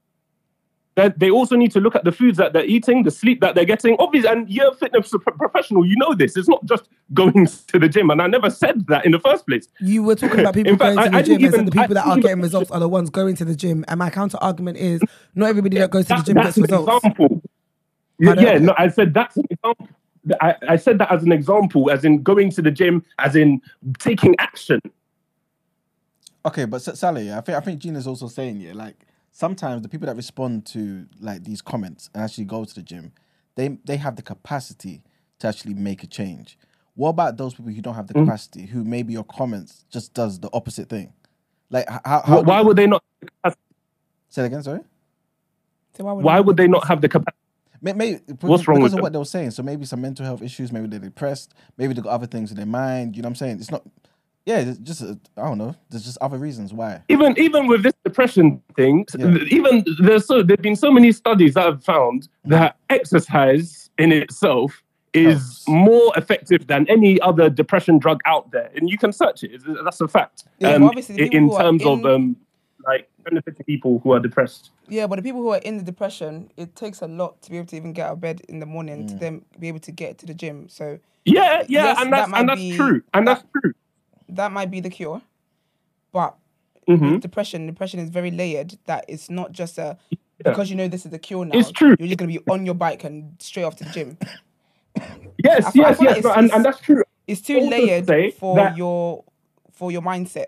That they also need to look at the foods that they're eating, the sleep that they're getting. Obviously, and you're a fitness professional, you know this. It's not just going to the gym, and I never said that in the first place. You were talking about people In fact, going to I- the I gym didn't and even- the people I that are getting results are the ones going to the gym. And my counter argument is not everybody that goes to the gym that's gets an results. example. Yeah, yeah, no, I said that's an example. I, I said that as an example, as in going to the gym, as in taking action. Okay, but S- Sally, I think I think Gina's also saying yeah, like sometimes the people that respond to like these comments and actually go to the gym, they they have the capacity to actually make a change. What about those people who don't have the Mm. capacity, who maybe your comments just does the opposite thing? Like h- how, how Why would they not? say that again? Sorry. So why would, Why would they not have the capacity? May- Maybe What's wrong because with of them? what they were saying. So maybe some mental health issues. Maybe they're depressed. Maybe they've got other things in their mind. You know what I'm saying? It's not. Yeah, just uh, I don't know. There's just other reasons why. even even with this depression thing, Yeah. even there's so there've been so many studies that have found that exercise in itself is more effective than any other depression drug out there, and you can search it. That's a fact. Yeah, Um, obviously the i- in terms of um, like benefiting people who are depressed. Yeah, but the people who are in the depression, it takes a lot to be able to even get out of bed in the morning Mm. to then be able to get to the gym. So Yeah, yeah, Yes, and that's might and that's be- true, and that- that's true. That might be the cure. But Mhm. depression, depression is very layered. That it's not just a because you know this is the cure now. It's true. You're just gonna be on your bike and straight off to the gym. Yes, feel- yes, like yes, it's- and, and that's true. It's too Also layered for that- your for your mindset,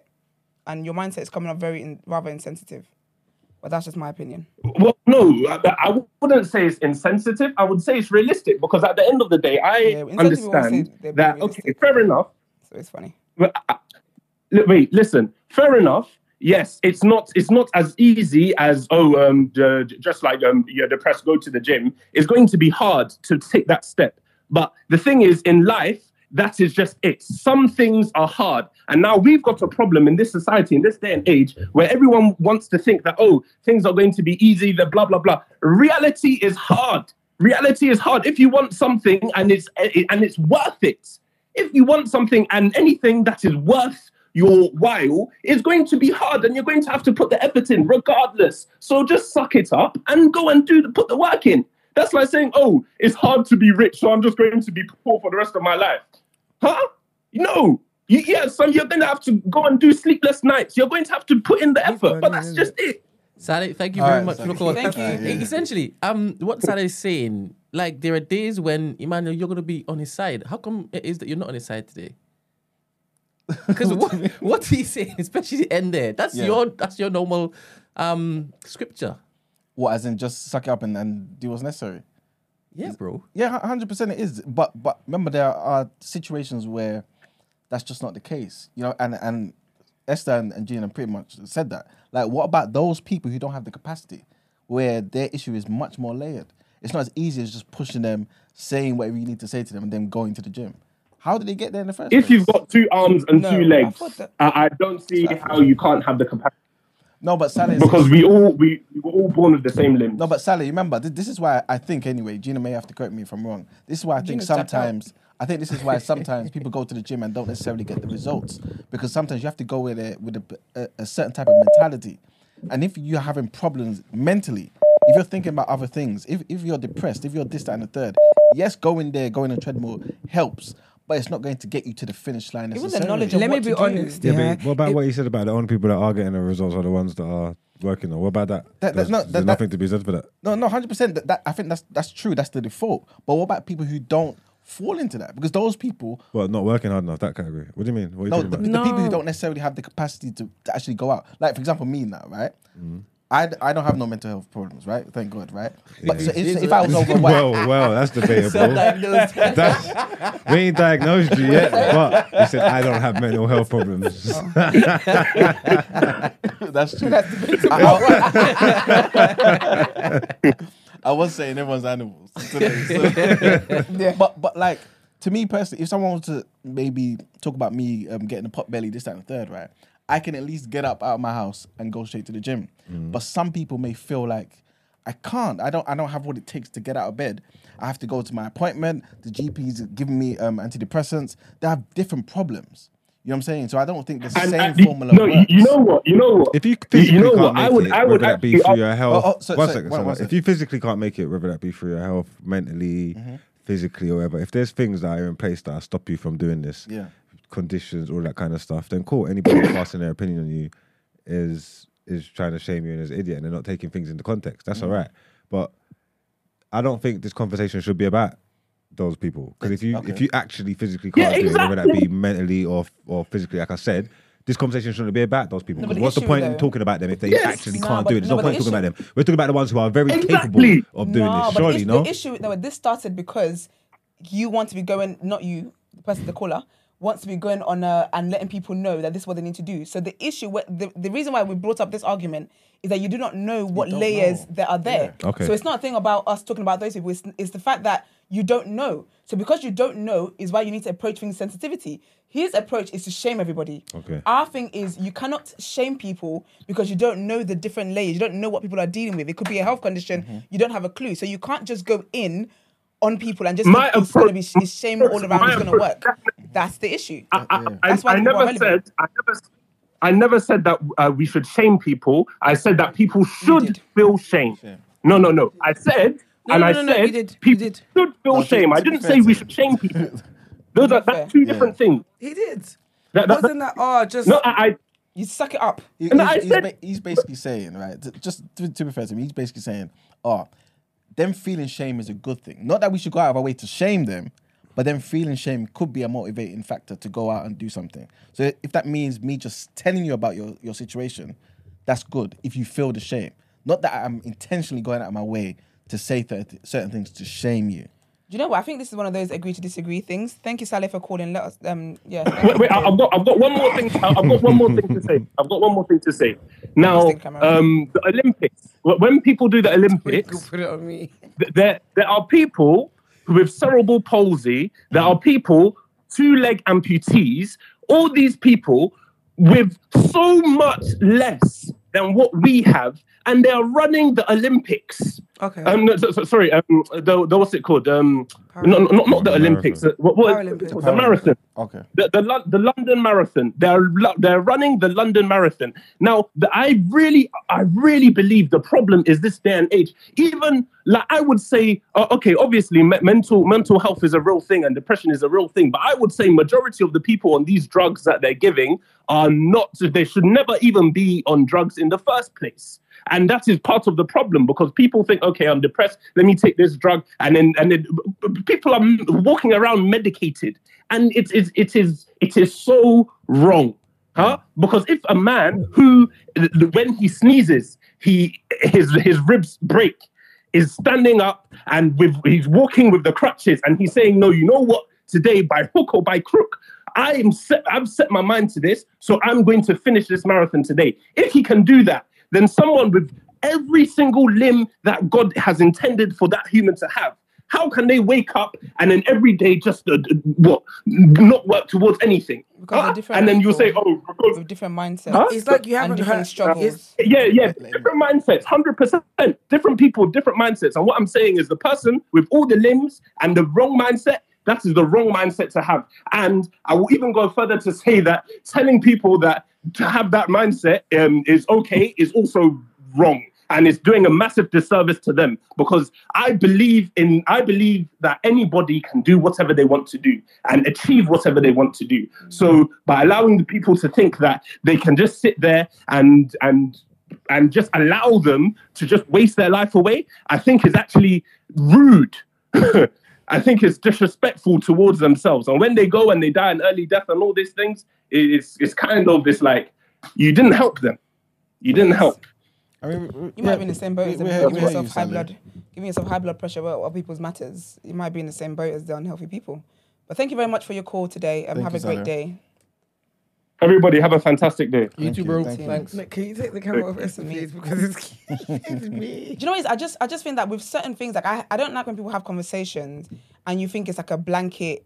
and your mindset is coming up very in, rather insensitive. But that's just my opinion. Well, no, I, I wouldn't say it's insensitive. I would say it's realistic because at the end of the day, I Yeah, insensitive always say understand that. Okay, fair enough. So it's funny. But, wait, listen. Fair enough. Yes, it's not. It's not as easy as oh, um, just like um, you're depressed, go to the gym. It's going to be hard to take that step. But the thing is, in life, that is just it. Some things are hard, and now we've got a problem in this society, in this day and age, where everyone wants to think that oh, things are going to be easy. The blah blah blah. Reality is hard. Reality is hard. If you want something and it's and it's worth it, if you want something and anything that is worth your while, is going to be hard and you're going to have to put the effort in regardless. So just suck it up and go and do the, put the work in. That's like saying, oh, it's hard to be rich, so I'm just going to be poor for the rest of my life. Huh? No. You, yeah, so you're going to have to go and do sleepless nights. You're going to have to put in the effort, but that's just it. Sally, thank you All very right, much for Sally. the call. Thank you. All right, yeah. Essentially, um, what Sally is saying, like there are days when Emmanuel, you're gonna be on his side. How come it is that you're not on his side today? Because what, what he's saying, especially the end there, that's Yeah. your that's your normal um scripture. What, as in just suck it up and, and do what's necessary? Yeah, bro. Yeah, hundred percent it is. But but remember, there are situations where that's just not the case. You know, and and Esther and, and Gina pretty much said that. Like, what about those people who don't have the capacity, where their issue is much more layered? It's not as easy as just pushing them, saying whatever you need to say to them, and then going to the gym. How did they get there in the first If place? you've got two arms and No, two legs, thought that- I, I don't see how you can't have the capacity no, but Sally, because we all we, we were all born with the same limbs. No, but Sally, remember, th- this is why I think, anyway, Gina may have to correct me if I'm wrong. This is why I think Gina's sometimes, I think this is why sometimes people go to the gym and don't necessarily get the results because sometimes you have to go with a, with a, a, a certain type of mentality. And if you're having problems mentally, if you're thinking about other things, if, if you're depressed, if you're this, that, and the third, yes, going there, going on a treadmill helps, but it's not going to get you to the finish line Even the knowledge of Let me what be to do. honest. Yeah, Yeah, but what about It- what you said about the only people that are getting the results are the ones that are working on? What about that? That- that- there's no, there's that- nothing to be said for that. No, no, hundred percent. That, that I think that's that's true. That's the default. But what about people who don't fall into that because those people, Well, not working hard enough. That category. What do you mean? What are you no, talking the, about? the people who don't necessarily have the capacity to, to actually go out. Like for example, me now, right? Mm. I, I don't have no mental health problems, right? Thank God, right? But so if, if I was over well, well, that's debatable. that's, we ain't diagnosed you yet, but he said I don't have mental health problems. Oh. That's true. I was saying everyone's animals. today, so- But but like to me personally, if someone was to maybe talk about me um, getting a pot belly, this, that, and the third, right? I can at least get up out of my house and go straight to the gym. But some people may feel like I can't. I don't. I don't have what it takes to get out of bed. I have to go to my appointment. The GP's giving me um, antidepressants. They have different problems. You know what I'm saying? So I don't think the And- same and formula no, works. you know what? You know what? If you You physically know can't what? make I would- it, I would whether that be actually through your health, Oh, oh, so- one so- second, one- sorry. one if you physically can't make it, whether that be through your health, mentally, Mm-hmm. physically, or whatever, if there's things that are in place that stop you from doing this, Yeah. Conditions, all that kind of stuff, then cool. Anybody passing their opinion on you is is trying to shame you and is an idiot, and they're not taking things into context. That's mm. all right, but I don't think this conversation should be about those people because if you if you actually physically can't do it, whether that be mentally or or physically, like I said. This conversation shouldn't be about those people. No, the what's the point though- in talking about them if they Yes. actually No, can't but- do it? There's no, no, point the talking about them. We're talking about the ones who are very Exactly. capable of doing this. but Surely, the, no. the issue no, this started because you want to be going, not you, the person, the caller, wants to be going on uh, and letting people know that this is what they need to do. So the issue, the, the reason why we brought up this argument is that you do not know what layers know. that are there. Yeah. Okay. So it's not a thing about us talking about those people. It's, it's the fact that you don't know. So because you don't know is why you need to approach things sensitivity. His approach is to shame everybody. Okay. Our thing is you cannot shame people because you don't know the different layers. You don't know what people are dealing with. It could be a health condition. Mm-hmm. You don't have a clue. So you can't just go in on people and just My think it's going to be approach- it's shame all around. my It's going to work. That's the issue. I, I, That's why I people never said. I never. I never said that uh, we should shame people. I said that people should feel shame. No, no, no. I said, No, and no, I no, no, said you did, you people did. should feel No, shame. I didn't say we should shame people. Those are that's two different things. He did. That, that, Wasn't that? Oh, just no, I, I You suck it up. He- And he's, I he's, said- ba- he's basically saying, right? Just to, to be fair to him, he's basically saying, oh, them feeling shame is a good thing. Not that we should go out of our way to shame them, but them feeling shame could be a motivating factor to go out and do something. So if that means me just telling you about your, your situation, that's good if you feel the shame. Not that I'm intentionally going out of my way to say certain things to shame you. Do you know what? I think this is one of those agree to disagree things. Thank you, Saleh, for calling. Let us. Um, yeah. wait, wait, I- I've got, I've got one more thing. I've got one more thing to say. I've got one more thing to say. Now, um, the Olympics. When people do the Olympics, put it on me. there there are people with cerebral palsy. There are people two leg amputees. All these people with so much less than what we have, and they are running the Olympics. Okay. Um, no, so, so- sorry. Um, the, the what's it called? Um, not, not not the Marathon. Olympics. uh, What, what, Paralympics. the marathon Okay. the the, the London Marathon. They're they're running the London Marathon now. The, I really I really believe the problem is this day and age. Even like I would say, uh, okay, obviously me- mental mental health is a real thing and depression is a real thing. But I would say majority of the people on these drugs that they're giving are not. They should never even be on drugs in the first place. And that is part of the problem because people think, okay, I'm depressed. Let me take this drug, and then and then b- b- people are walking around medicated, and it is it is it is so wrong, huh? Because if a man who, when he sneezes, he his his ribs break, is standing up and with he's walking with the crutches, and he's saying, no, you know what? Today, by hook or by crook, I am set, I've set my mind to this, so I'm going to finish this marathon today. If he can do that, then someone with every single limb that God has intended for that human to have, how can they wake up and then every day just uh, what not work towards anything? Because Huh? different and then you say, oh, because with different mindsets. Huh? It's like you haven't different heard. struggles. yeah, yeah, different mindsets, hundred percent. Different people, different mindsets. And what I'm saying is, the person with all the limbs and the wrong mindset, that is the wrong mindset to have. And I will even go further to say that telling people that to have that mindset um, is okay is also wrong. And it's doing a massive disservice to them because I believe in I believe that anybody can do whatever they want to do and achieve whatever they want to do. So by allowing the people to think that they can just sit there and and and just allow them to just waste their life away, I think is actually rude. I think it's disrespectful towards themselves. And when they go and they die an early death and all these things, it's it's kind of this like you didn't help them. You didn't help. I mean, You might be in the same boat as them, we- we giving hear you, yourself high blood, giving yourself high blood pressure about what people's matters. You might be in the same boat as the unhealthy people. But thank you very much for your call today. Um, Thank have you, a great Sally. day. Everybody have a fantastic day. You too, bro. thank you. Thanks. Nick, can you take the camera off Esther, please? Because it's, it's me. Do you know what? I just I just think that with certain things, like I, I don't like when people have conversations and you think it's like a blanket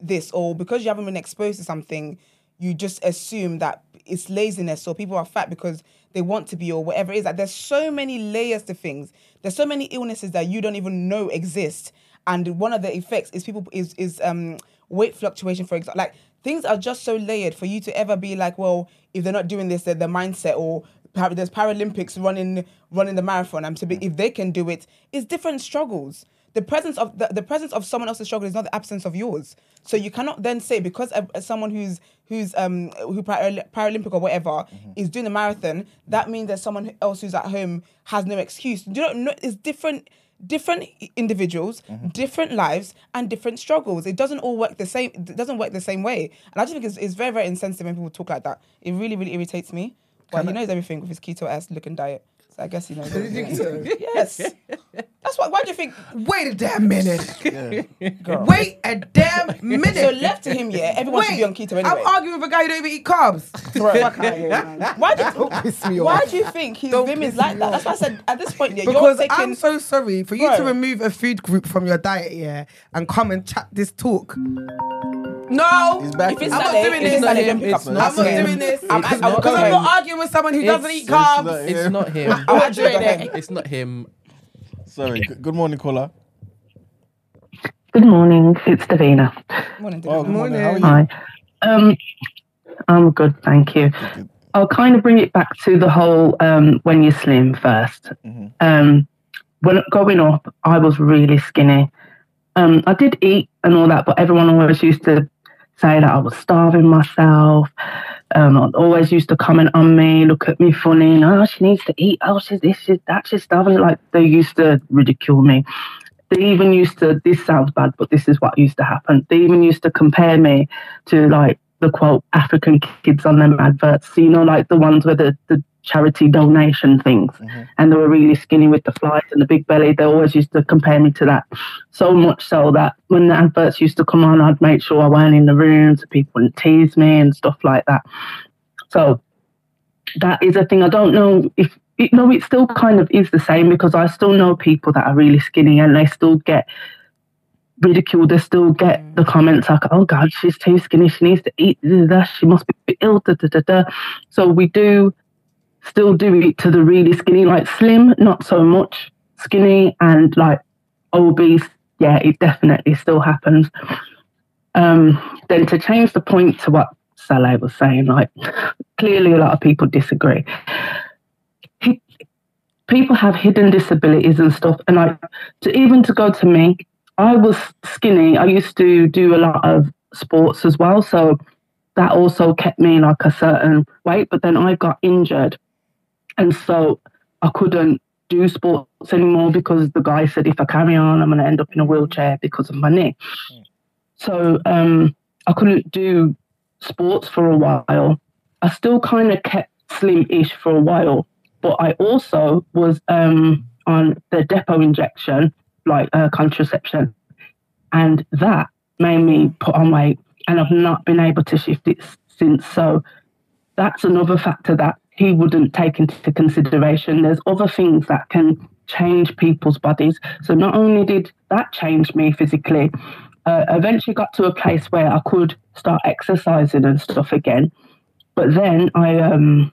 this or because you haven't been exposed to something, you just assume that it's laziness or people are fat because they want to be or whatever it is. Like there's so many layers to things. There's so many illnesses that you don't even know exist. And one of the effects is people is is um weight fluctuation, for example. Like things are just so layered for you to ever be like, well, if they're not doing this, they're the mindset or there's Paralympics running running the marathon. And to be if they can do it, it's different struggles. The presence of the, the presence of someone else's struggle is not the absence of yours. So you cannot then say because uh, uh, someone who's who's um who Paralympic or whatever is doing the marathon, that means that someone else who's at home has no excuse. You don't know it's different different individuals, different lives, and different struggles. It doesn't all work the same. It doesn't work the same way. And I just think it's, it's very very insensitive when people talk like that. It really really irritates me. But he knows everything with his keto ass looking diet. So I guess he knows. Does he so? yes. That's what. Why do you think? Wait a damn minute. Wait a damn minute. So left to him, yeah, everyone should be on keto anyway. I'm arguing with a guy who don't even eat carbs. Right. Fuck outta here, man. Why do you, Don't piss me off. why do you think his Don't vim is like me that? That's why I said at this point, yeah, Because you're taking. I'm so sorry for you to Bro. remove a food group from your diet, yeah, and come and chat this talk. No, He's back. if it's I'm not doing if this. not him, it's not I'm not doing this I'm- because I'm- I'm I'm, not arguing with someone who doesn't eat carbs. It's not him. I'm actually doing it. It's not him. Sorry. Good morning, caller. Good morning, it's Davina. Morning, Oh, good morning. How are you? Hi. Um, I'm good, thank you. Good. I'll kind of bring it back to the whole um, when you're slim 1st Mhm. Um, when growing up, I was really skinny. Um, I did eat and all that, but everyone always used to say that I was starving myself. Um, I always used to comment on me, look at me funny. Oh, she needs to eat. Oh, she's this, she's that. She's starving. Like they used to ridicule me. They even used to. This sounds bad, but this is what used to happen. They even used to compare me to like the quote African kids on them adverts. You know, like the ones where the, the charity donation things, mm-hmm. and they were really skinny with the flights and the big belly. They always used to compare me to that. So much so that when the adverts used to come on, I'd make sure I weren't in the room so people wouldn't tease me and stuff like that. So that is a thing. I don't know if you know, it still kind of is the same because I still know people that are really skinny and they still get ridiculed. They still get mm. the comments like, "Oh God, she's too skinny. She needs to eat. She must be ill." Da, da, da, da. So we do still do it to the really skinny, like slim, not so much skinny, and like obese. Yeah, it definitely still happens. Um, then to change the point to what Saleh was saying, like clearly a lot of people disagree. He- People have hidden disabilities and stuff, and like to even to go to me, I was skinny. I used to do a lot of sports as well, so that also kept me like a certain weight. But then I got injured, and so I couldn't do sports anymore because the guy said if I carry on, I'm going to end up in a wheelchair because of my knee. So um, I couldn't do sports for a while. I still kind of kept slim-ish for a while, but I also was um, on the depot injection, like uh, contraception, and that made me put on weight, and I've not been able to shift it since. So that's another factor that he wouldn't take into consideration. There's other things that can change people's bodies. So not only did that change me physically, uh, eventually got to a place where I could start exercising and stuff again. But then I um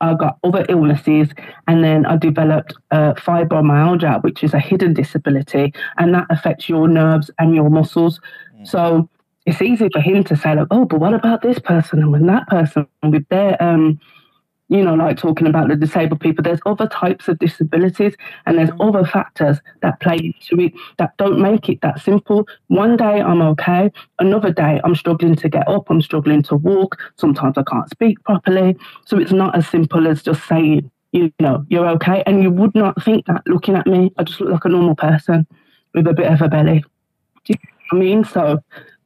I got other illnesses, and then I developed uh, fibromyalgia, which is a hidden disability, and that affects your nerves and your muscles. So it's easy for him to say like, oh, but what about this person and when that person with their um you know, like talking about the disabled people, there's other types of disabilities and there's mm. other factors that play into it that don't make it that simple. One day I'm okay, another day I'm struggling to get up, I'm struggling to walk, sometimes I can't speak properly. So it's not as simple as just saying, you know, you're okay. And you would not think that looking at me, I just look like a normal person with a bit of a belly. Do you know what I mean? So,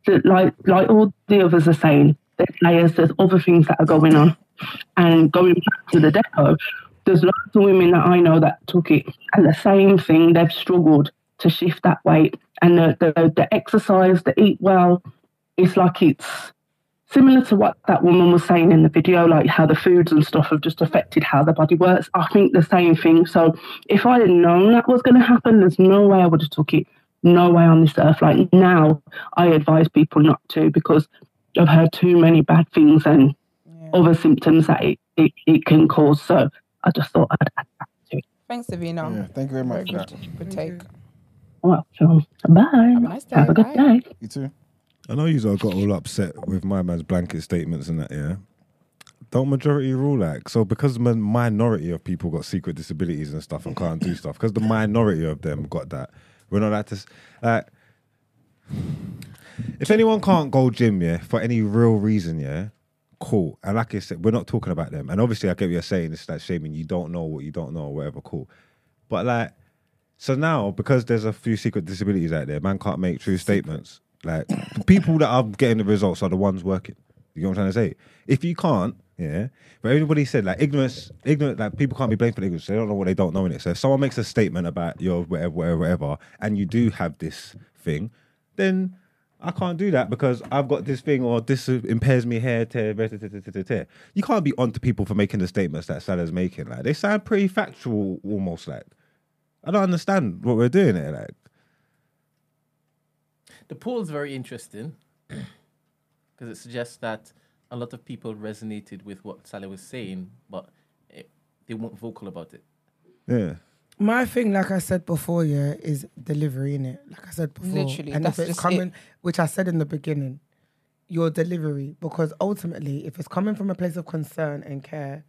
the, like like all the others are saying, there's layers, there's other things that are going on. And going back to the depot, there's lots of women that I know that took it, and the same thing, they've struggled to shift that weight. And the, the, the exercise, the eat well, it's like it's similar to what that woman was saying in the video, like how the foods and stuff have just affected how the body works. I think the same thing. So if I had known that was going to happen, there's no way I would have took it. No way on this earth. Like now, I advise people not to because I've heard too many bad things and other symptoms that it, it, it can cause. So I just thought I'd add that to it. Thanks, Davina. Yeah, thank you very much for good. that. Good take. Well, so bye. Have a nice day. Have a good Bye. day. You too. I know you all got all upset with my man's blanket statements and that, yeah. Don't majority rule like so because the minority of people got secret disabilities and stuff and can't do stuff because the minority of them got that. We're not allowed to like. If anyone can't go gym, yeah, for any real reason, yeah, cool. And like I said, we're not talking about them. And obviously, I get what you're saying. It's like shaming you don't know what you don't know, or whatever. Cool. But like, so now because there's a few secret disabilities out there, man can't make true statements. Like the people that are getting the results are the ones working. You know what I'm trying to say? If you can't, yeah. But everybody said like ignorance, ignorant, like people can't be blamed for ignorance. They don't know what they don't know in it. So if someone makes a statement about your whatever, whatever, whatever, and you do have this thing, then I can't do that because I've got this thing or this impairs me tear, tear, tear, tear, tear. You can't be onto people for making the statements that Salah's making. Like they sound pretty factual, almost like. I don't understand what we're doing here. Like, The poll's very interesting because it suggests that a lot of people resonated with what Salah was saying, but it, they weren't vocal about it. yeah. My thing, like I said before, yeah, is delivery in it. Like I said before, Literally, and that's if it's coming, it. which I said in the beginning, your delivery, because ultimately, if it's coming from a place of concern and care,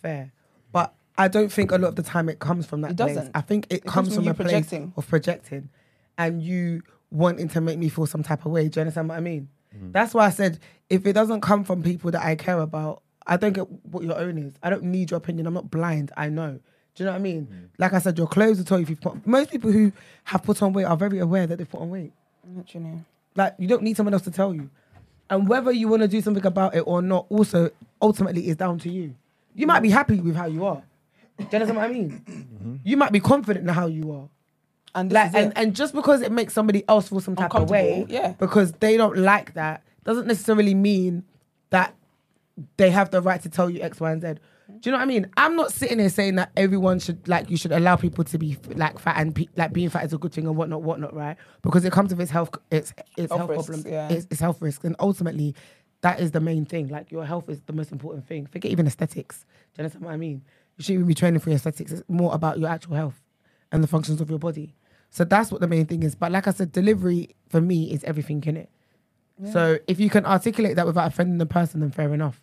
fair. But I don't think a lot of the time it comes from that It place. doesn't. I think it, It comes comes from from, you a place projecting. of projecting, and you wanting to make me feel some type of way. Do you understand what I mean? Mm. That's why I said if it doesn't come from people that I care about, I don't get what your own is. I don't need your opinion. I'm not blind. I know. Do you know what I mean? Mm. Like I said, your clothes will tell you if you've put. Most people who have put on weight are very aware that they've put on weight. Literally. Like you don't need someone else to tell you. And whether you want to do something about it or not, also ultimately is down to you. You might be happy with how you are. Do you understand what I mean? You might be confident in how you are. And Like, and, and just because it makes somebody else feel some type of way, yeah. because they don't like that, doesn't necessarily mean that they have the right to tell you X, Y, and Z. Do you know what I mean? I'm not sitting here saying that everyone should like you should allow people to be like fat and pe- like being fat is a good thing and whatnot, whatnot, right? Because it comes with its health, its its Health health, risks, problems, yeah. its, its health risks, and ultimately, that is the main thing. Like your health is the most important thing. Forget even aesthetics. Do you understand what I mean? You shouldn't even be training for your aesthetics. It's more about your actual health and the functions of your body. So that's what the main thing is. But like I said, delivery for me is everything in it. So if you can articulate that without offending the person, then fair enough.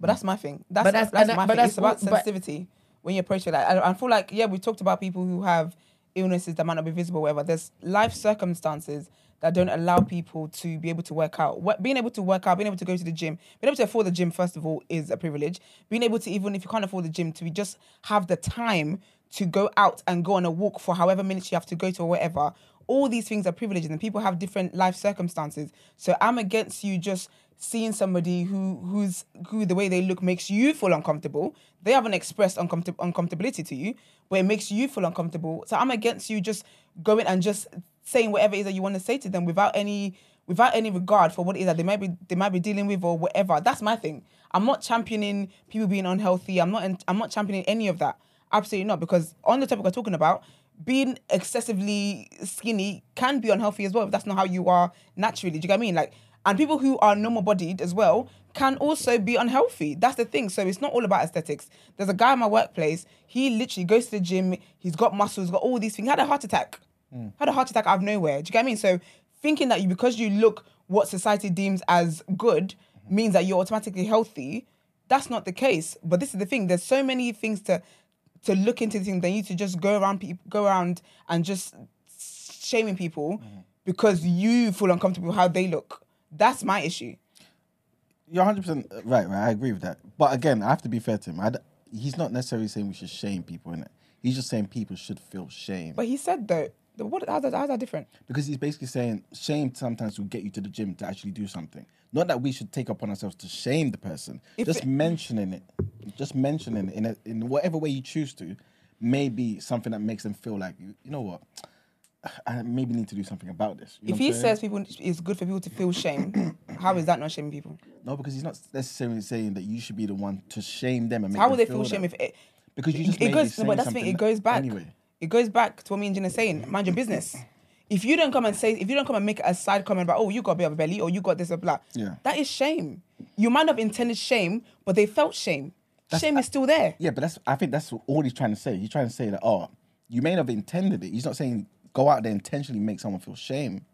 But that's my thing. That's But that's, that's- my that- thing. that's It's about sensitivity when you approach it. Like I, I feel like yeah, we talked about people who have illnesses that might not be visible, whatever. There's life circumstances that don't allow people to be able to work out. What, being able to work out, being able to go to the gym, being able to afford the gym first of all is a privilege. Being able to even if you can't afford the gym, to be just have the time to go out and go on a walk for however minutes you have to go to or whatever. All these things are privileges, and people have different life circumstances. So I'm against you just seeing somebody who who's who the way they look makes you feel uncomfortable. They haven't expressed uncomfort- uncomfortability to you, but it makes you feel uncomfortable. So I'm against you just going and just saying whatever it is that you want to say to them without any without any regard for what it is that they might be they might be dealing with or whatever. That's my thing. I'm not championing people being unhealthy. I'm not I'm not championing any of that. Absolutely not. Because on the topic we're talking about, being excessively skinny can be unhealthy as well if that's not how you are naturally. Do you get what I mean? Like and people who are normal bodied as well can also be unhealthy. That's the thing. So it's not all about aesthetics. There's a guy in my workplace, he literally goes to the gym, he's got muscles, got all these things. He had a heart attack. Mm. Had a heart attack out of nowhere. Do you get what I mean? So thinking that you because you look what society deems as good means that you're automatically healthy, that's not the case. But this is the thing. There's so many things to to look into things than you to just go around people go around and just shaming people mm. because you feel uncomfortable how they look. That's my issue. You're 100 percent uh, right, right. I agree with that. But again, I have to be fair to him. I d he's not necessarily saying we should shame people in it. He's just saying people should feel shame. But he said though, What? How's that, how's that different? Because he's basically saying shame sometimes will get you to the gym to actually do something. Not that we should take upon ourselves to shame the person. If just it- mentioning it, just mentioning it in a, in whatever way you choose to, may be something that makes them feel like you, you know what, I maybe need to do something about this. You If he says people it's good for people to feel shame, how is that not shaming people? no, because he's not necessarily saying that you should be the one to shame them and make How will they feel shame if it? Because you just it goes. No, but that's the thing. It goes back. anyway. It goes back to what me and Jen are saying. Mind your business. If you don't come and say, if you don't come and make a side comment about, oh, you got a bit of a belly, or you got this or blah, Yeah. that is shame. You might not have intended shame, but they felt shame. shame is still there. Yeah, but that's I think that's all he's trying to say. He's trying to say that oh, you may not have intended it. He's not saying go out there intentionally make someone feel shame,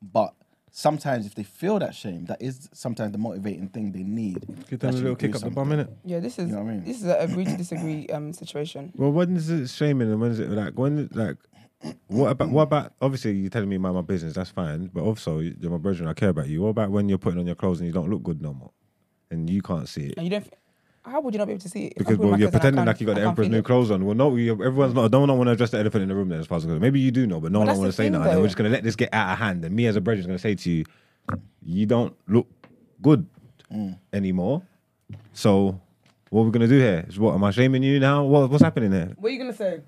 but sometimes if they feel that shame, that is sometimes the motivating thing they need. Give them a little do kick up the something. bum, innit? Yeah, this is You know what I mean? this is an agree to disagree um situation. Well, when is it shaming and when is it like when like what about what about obviously you're telling me about my business, that's fine. But also you're my brother and I care about you. What about when you're putting on your clothes and you don't look good no more? And you can't see it. And you don't. F- How would you not be able to see it? Because well, you're clothes on, I pretending like you got I the emperor's new clothes on. Well, no, everyone's not. No one want to address the elephant in the room. Then as far as it goes. maybe you do know, but no But one that's want to say thing, nothing. Though. We're just gonna let this get out of hand. And me as a brother is gonna say to you, you don't look good Mm. anymore. So what we're gonna do here is what? Am I shaming you now? What, what's happening here? What are you gonna say?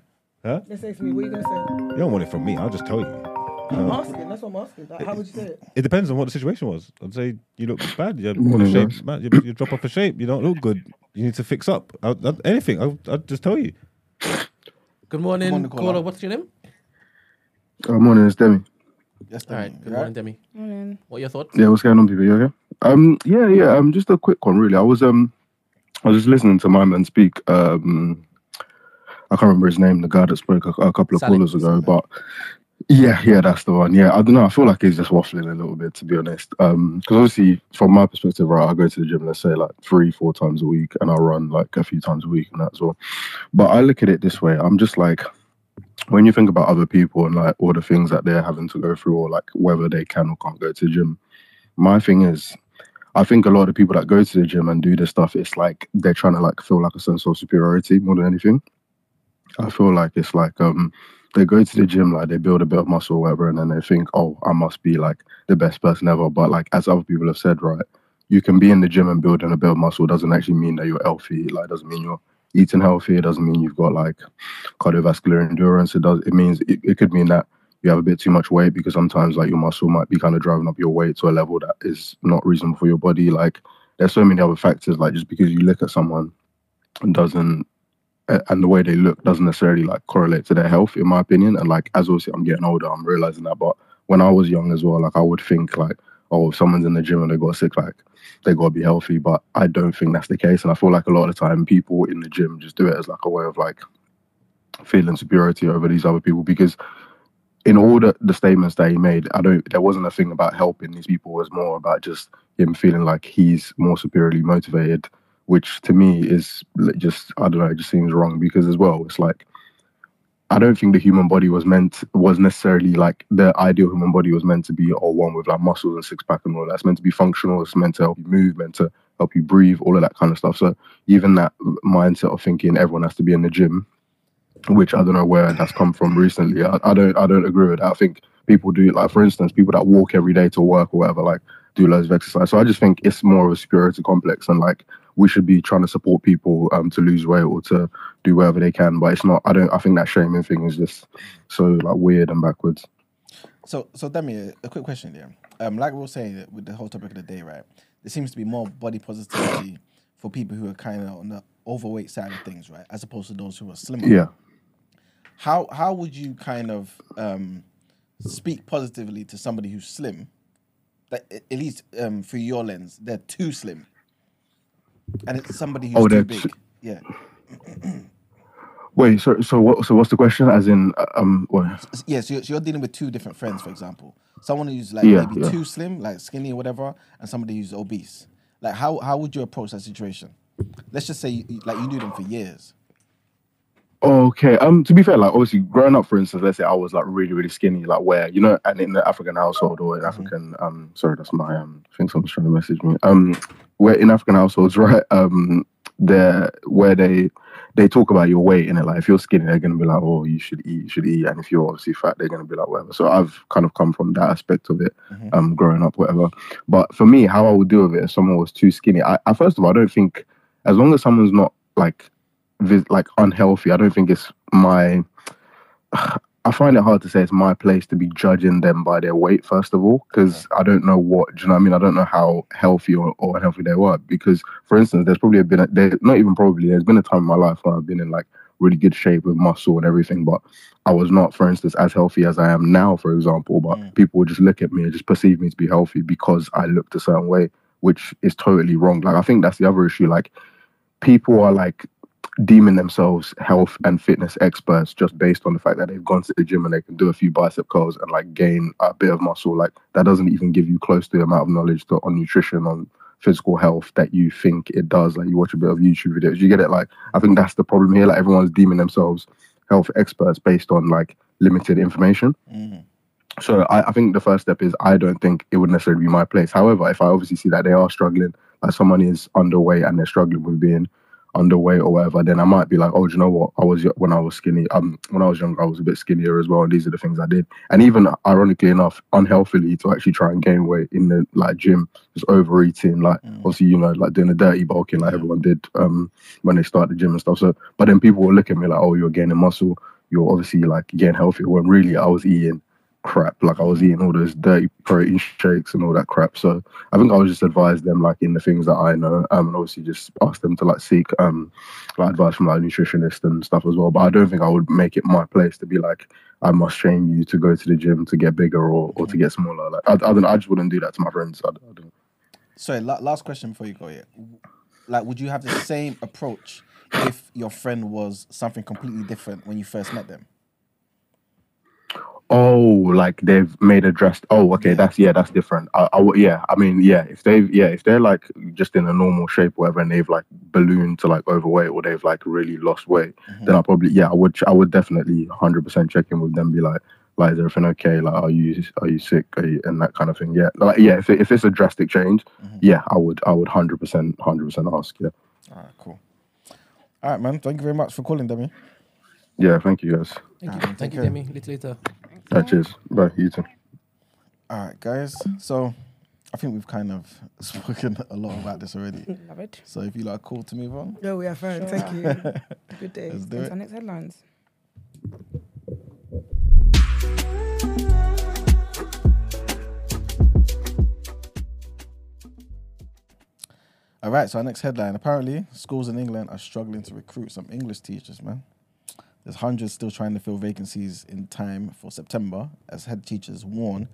Huh? Let's say to me. What are you gonna say? You don't want it from me. I'll just tell you. I'm Uh, asking. That's what I'm asking. Like, how would you say it? it depends on what the situation was. I'd say you look bad. You're Morning, shape, man, you, you drop off a shape. You don't look good. You need to fix up. i i anything. I'll, I'll just tell you. Good morning, morning, caller. caller. What's your name? Good morning, it's Demi. Yes, All right. Good morning, Demi. What are your thoughts? Yeah, what's going on, people? You okay? Um, yeah, yeah. Um, just a quick one, really. I was um, I was just listening to my man speak. Um, I can't remember his name, the guy that spoke a, a couple of Sally. callers ago, but yeah, yeah, that's the one. Yeah, I don't know. I feel like he's just waffling a little bit, to be honest. Um, because obviously, from my perspective, right, I go to the gym, let's say like three, four times a week, and I run like a few times a week and that as well. But I look at it this way. I'm just like, when you think about other people and like all the things that they're having to go through, or like whether they can or can't go to the gym, my thing is, I think a lot of the people that go to the gym and do this stuff, it's like they're trying to like feel like a sense of superiority more than anything. I feel like it's like um they go to the gym like they build a bit of muscle or whatever, and then they think, oh, I must be like the best person ever. But like as other people have said, right, you can be in the gym and building a bit of muscle doesn't actually mean that you're healthy. Like doesn't mean you're eating healthy. It doesn't mean you've got like cardiovascular endurance. It does. It means it, it could mean that you have a bit too much weight because sometimes like your muscle might be kind of driving up your weight to a level that is not reasonable for your body. Like there's so many other factors. Like just because you look at someone doesn't and the way they look doesn't necessarily like correlate to their health, in my opinion. And like as obviously I'm getting older, I'm realizing that. But when I was young as well, like I would think like, oh, if someone's in the gym and they got sick, like they got to be healthy. But I don't think that's the case. And I feel like a lot of the time people in the gym just do it as like a way of like feeling superiority over these other people because in all the, the statements that he made, I don't there wasn't a thing about helping these people. It was more about just him feeling like he's more superiorly motivated, which to me is just I don't know, it just seems wrong because as well, it's like I don't think the human body was meant was necessarily like the ideal human body was meant to be all one with like muscles and six pack and all that. It's meant to be functional. It's meant to help you move, meant to help you breathe, all of that kind of stuff. So even that mindset of thinking everyone has to be in the gym, which I don't know where that's come from recently. I, I don't I don't agree with that. I think people do like for instance, people that walk every day to work or whatever, like do loads of exercise. So I just think it's more of a superiority complex and like we should be trying to support people um to lose weight or to do whatever they can. But it's not I don't I think that shaming thing is just so like weird and backwards. So, so Demi, a, a quick question there. Um, like we were saying with the whole topic of the day, right? There seems to be more body positivity for people who are kind of on the overweight side of things, right, as opposed to those who are slimmer. Yeah. How how would you kind of um, speak positively to somebody who's slim? That at least um, through your lens, they're too slim, and it's somebody who's Oh, too big. Yeah. Wait, so so what so what's the question? As in uh, um what Yeah, so you're, so you're dealing with two different friends, for example. Someone who's like Yeah, maybe yeah. too slim, like skinny or whatever, and somebody who's obese. Like, how how would you approach that situation? Let's just say, you- like, you knew them for years. Okay. Um. To be fair, like obviously, growing up, for instance, let's say I was like really, really skinny, like where you know, and in the African household or in African, um, sorry, that's my um. I think someone's trying to message me. Um, where in African households, right? Um, there where they they talk about your weight and it like if you're skinny they're gonna be like oh you should eat you should eat and if you're obviously fat they're gonna be like whatever so I've kind of come from that aspect of it um growing up whatever but for me how I would deal with it if someone was too skinny I, I first of all I don't think as long as someone's not like like unhealthy I don't think it's my I find it hard to say it's my place to be judging them by their weight, first of all, because I don't know what, do you know what I mean? I don't know how healthy or, or unhealthy they were. Because, for instance, there's probably been, a, there, not even probably, there's been a time in my life where I've been in like really good shape with muscle and everything, but I was not, for instance, as healthy as I am now, for example. But mm. people would just look at me and just perceive me to be healthy because I looked a certain way, which is totally wrong. Like, I think that's the other issue. Like, people are like, deeming themselves health and fitness experts just based on the fact that they've gone to the gym and they can do a few bicep curls and like gain a bit of muscle. Like that doesn't even give you close to the amount of knowledge to, on nutrition on physical health that you think it does. Like you watch a bit of youtube videos you get it. Like i think that's the problem here. Like everyone's deeming themselves health experts based on like limited information. Mm. So I, I think the first step is I don't think it would necessarily be my place. However, if I obviously see that they are struggling, like someone is underweight and they're struggling with being underweight or whatever, then I might be like, oh, do you know what? I was when I was skinny. Um, when I was younger, I was a bit skinnier as well, and these are the things I did. And even ironically enough, unhealthily to actually try and gain weight in the like gym, just overeating, like obviously you know, like doing a dirty bulking like everyone did um when they started the gym and stuff. So, but then people will look at me like, oh, you're gaining muscle. You're obviously like getting healthier. When really I was eating crap. Like I was eating all those dirty protein shakes and all that crap. So I think I would just advise them like in the things that I know, um, and obviously just ask them to like seek um like advice from like a nutritionist and stuff as well. But I don't think I would make it my place to be like I must shame you to go to the gym to get bigger or, or to get smaller. Like I, I don't. I just wouldn't do that to my friends. I, I don't. Sorry, la- last question before you go here. Like, would you have the same approach if your friend was something completely different when you first met them? Oh, like they've made a dress. Oh, okay, that's yeah, that's different. I, I would- yeah, I mean, yeah, if they've yeah, if they're like just in a normal shape, or whatever, and they've like ballooned to like overweight, or they've like really lost weight, mm-hmm. then I probably yeah, I would I would definitely hundred percent check in with them, be like, like is everything okay? Like, are you are you sick? Are you, and that kind of thing. Yeah, like yeah, if it, if it's a drastic change, mm-hmm. yeah, I would I would hundred percent hundred percent ask. Yeah, All right, cool. All right, man. Thank you very much for calling, Demi. yeah. Thank you guys. Thank you. Alright, Thank you, care. Demi. Little later. Uh, cheers. Bye. You too. All right, guys. So I think we've kind of spoken a lot about this already. Love it. So if you like cool to move on, No, we are fine. Sure. Thank you. Good day. let's do What's it. our next headlines? All right, so our next headline. Apparently, schools in England are struggling to recruit some English teachers, man. There's hundreds still trying to fill vacancies in time for September as head teachers warn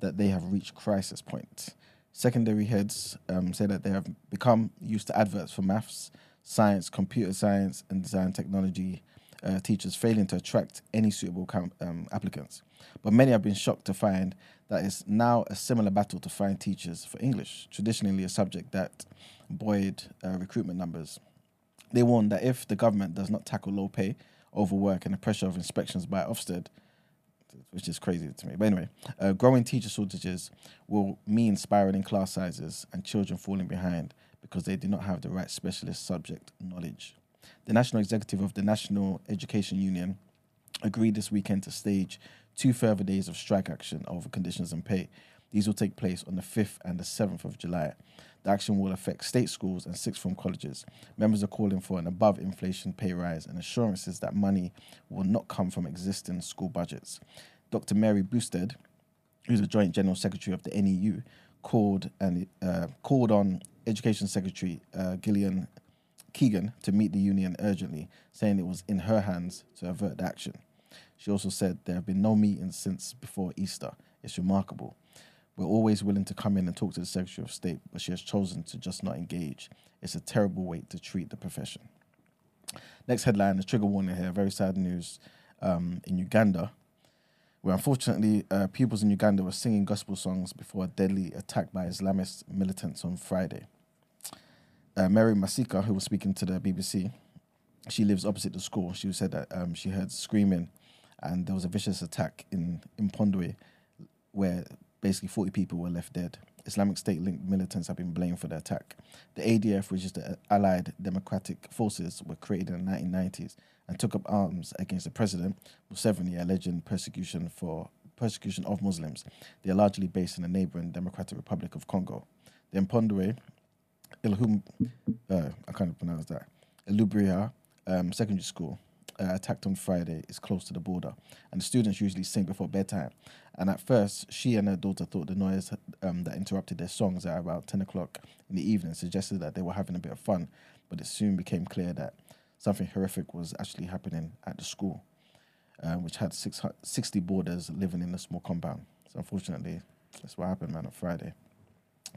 that they have reached crisis point. Secondary heads um, say that they have become used to adverts for maths, science, computer science, and design technology uh, teachers failing to attract any suitable um, applicants. But many have been shocked to find that it's now a similar battle to find teachers for English, traditionally a subject that buoyed uh, recruitment numbers. They warn that if the government does not tackle low pay, overwork, and the pressure of inspections by Ofsted, which is crazy to me. But anyway, uh, growing teacher shortages will mean spiraling class sizes and children falling behind because they do not have the right specialist subject knowledge. The national executive of the National Education Union agreed this weekend to stage two further days of strike action over conditions and pay. These will take place on the 5th and the 7th of July. The action will affect state schools and sixth form colleges. Members are calling for an above inflation pay rise and assurances that money will not come from existing school budgets. Dr. Mary Bousted, who's the Joint General Secretary of the NEU, called and uh, called on Education Secretary uh, Gillian Keegan to meet the union urgently, saying it was in her hands to avert the action. She also said there have been no meetings since before Easter. It's remarkable. We're always willing to come in and talk to the Secretary of State, but she has chosen to just not engage. It's a terrible way to treat the profession. Next headline, the trigger warning here. Very sad news um, in Uganda, where unfortunately uh, pupils in Uganda were singing gospel songs before a deadly attack by Islamist militants on Friday. Uh, Mary Masika, who was speaking to the BBC, she lives opposite the school. She said that um, she heard screaming, and there was a vicious attack in in Mpondwe, where basically 40 people were left dead. Islamic State linked militants have been blamed for the attack. The ADF, which is the Allied Democratic Forces, were created in the 1990s and took up arms against the president, Museveni, alleging persecution for persecution of Muslims. They are largely based in the neighboring Democratic Republic of Congo. The Mpondwe Ilhum, uh, I can't pronounce that, Ilubria um, Secondary School uh, attacked on Friday is close to the border, and the students usually sing before bedtime. And at first, she and her daughter thought the noise um, that interrupted their songs at about 10 o'clock in the evening suggested that they were having a bit of fun, but it soon became clear that something horrific was actually happening at the school, um, which had six, 60 boarders living in a small compound. So, unfortunately, that's what happened, man, on Friday.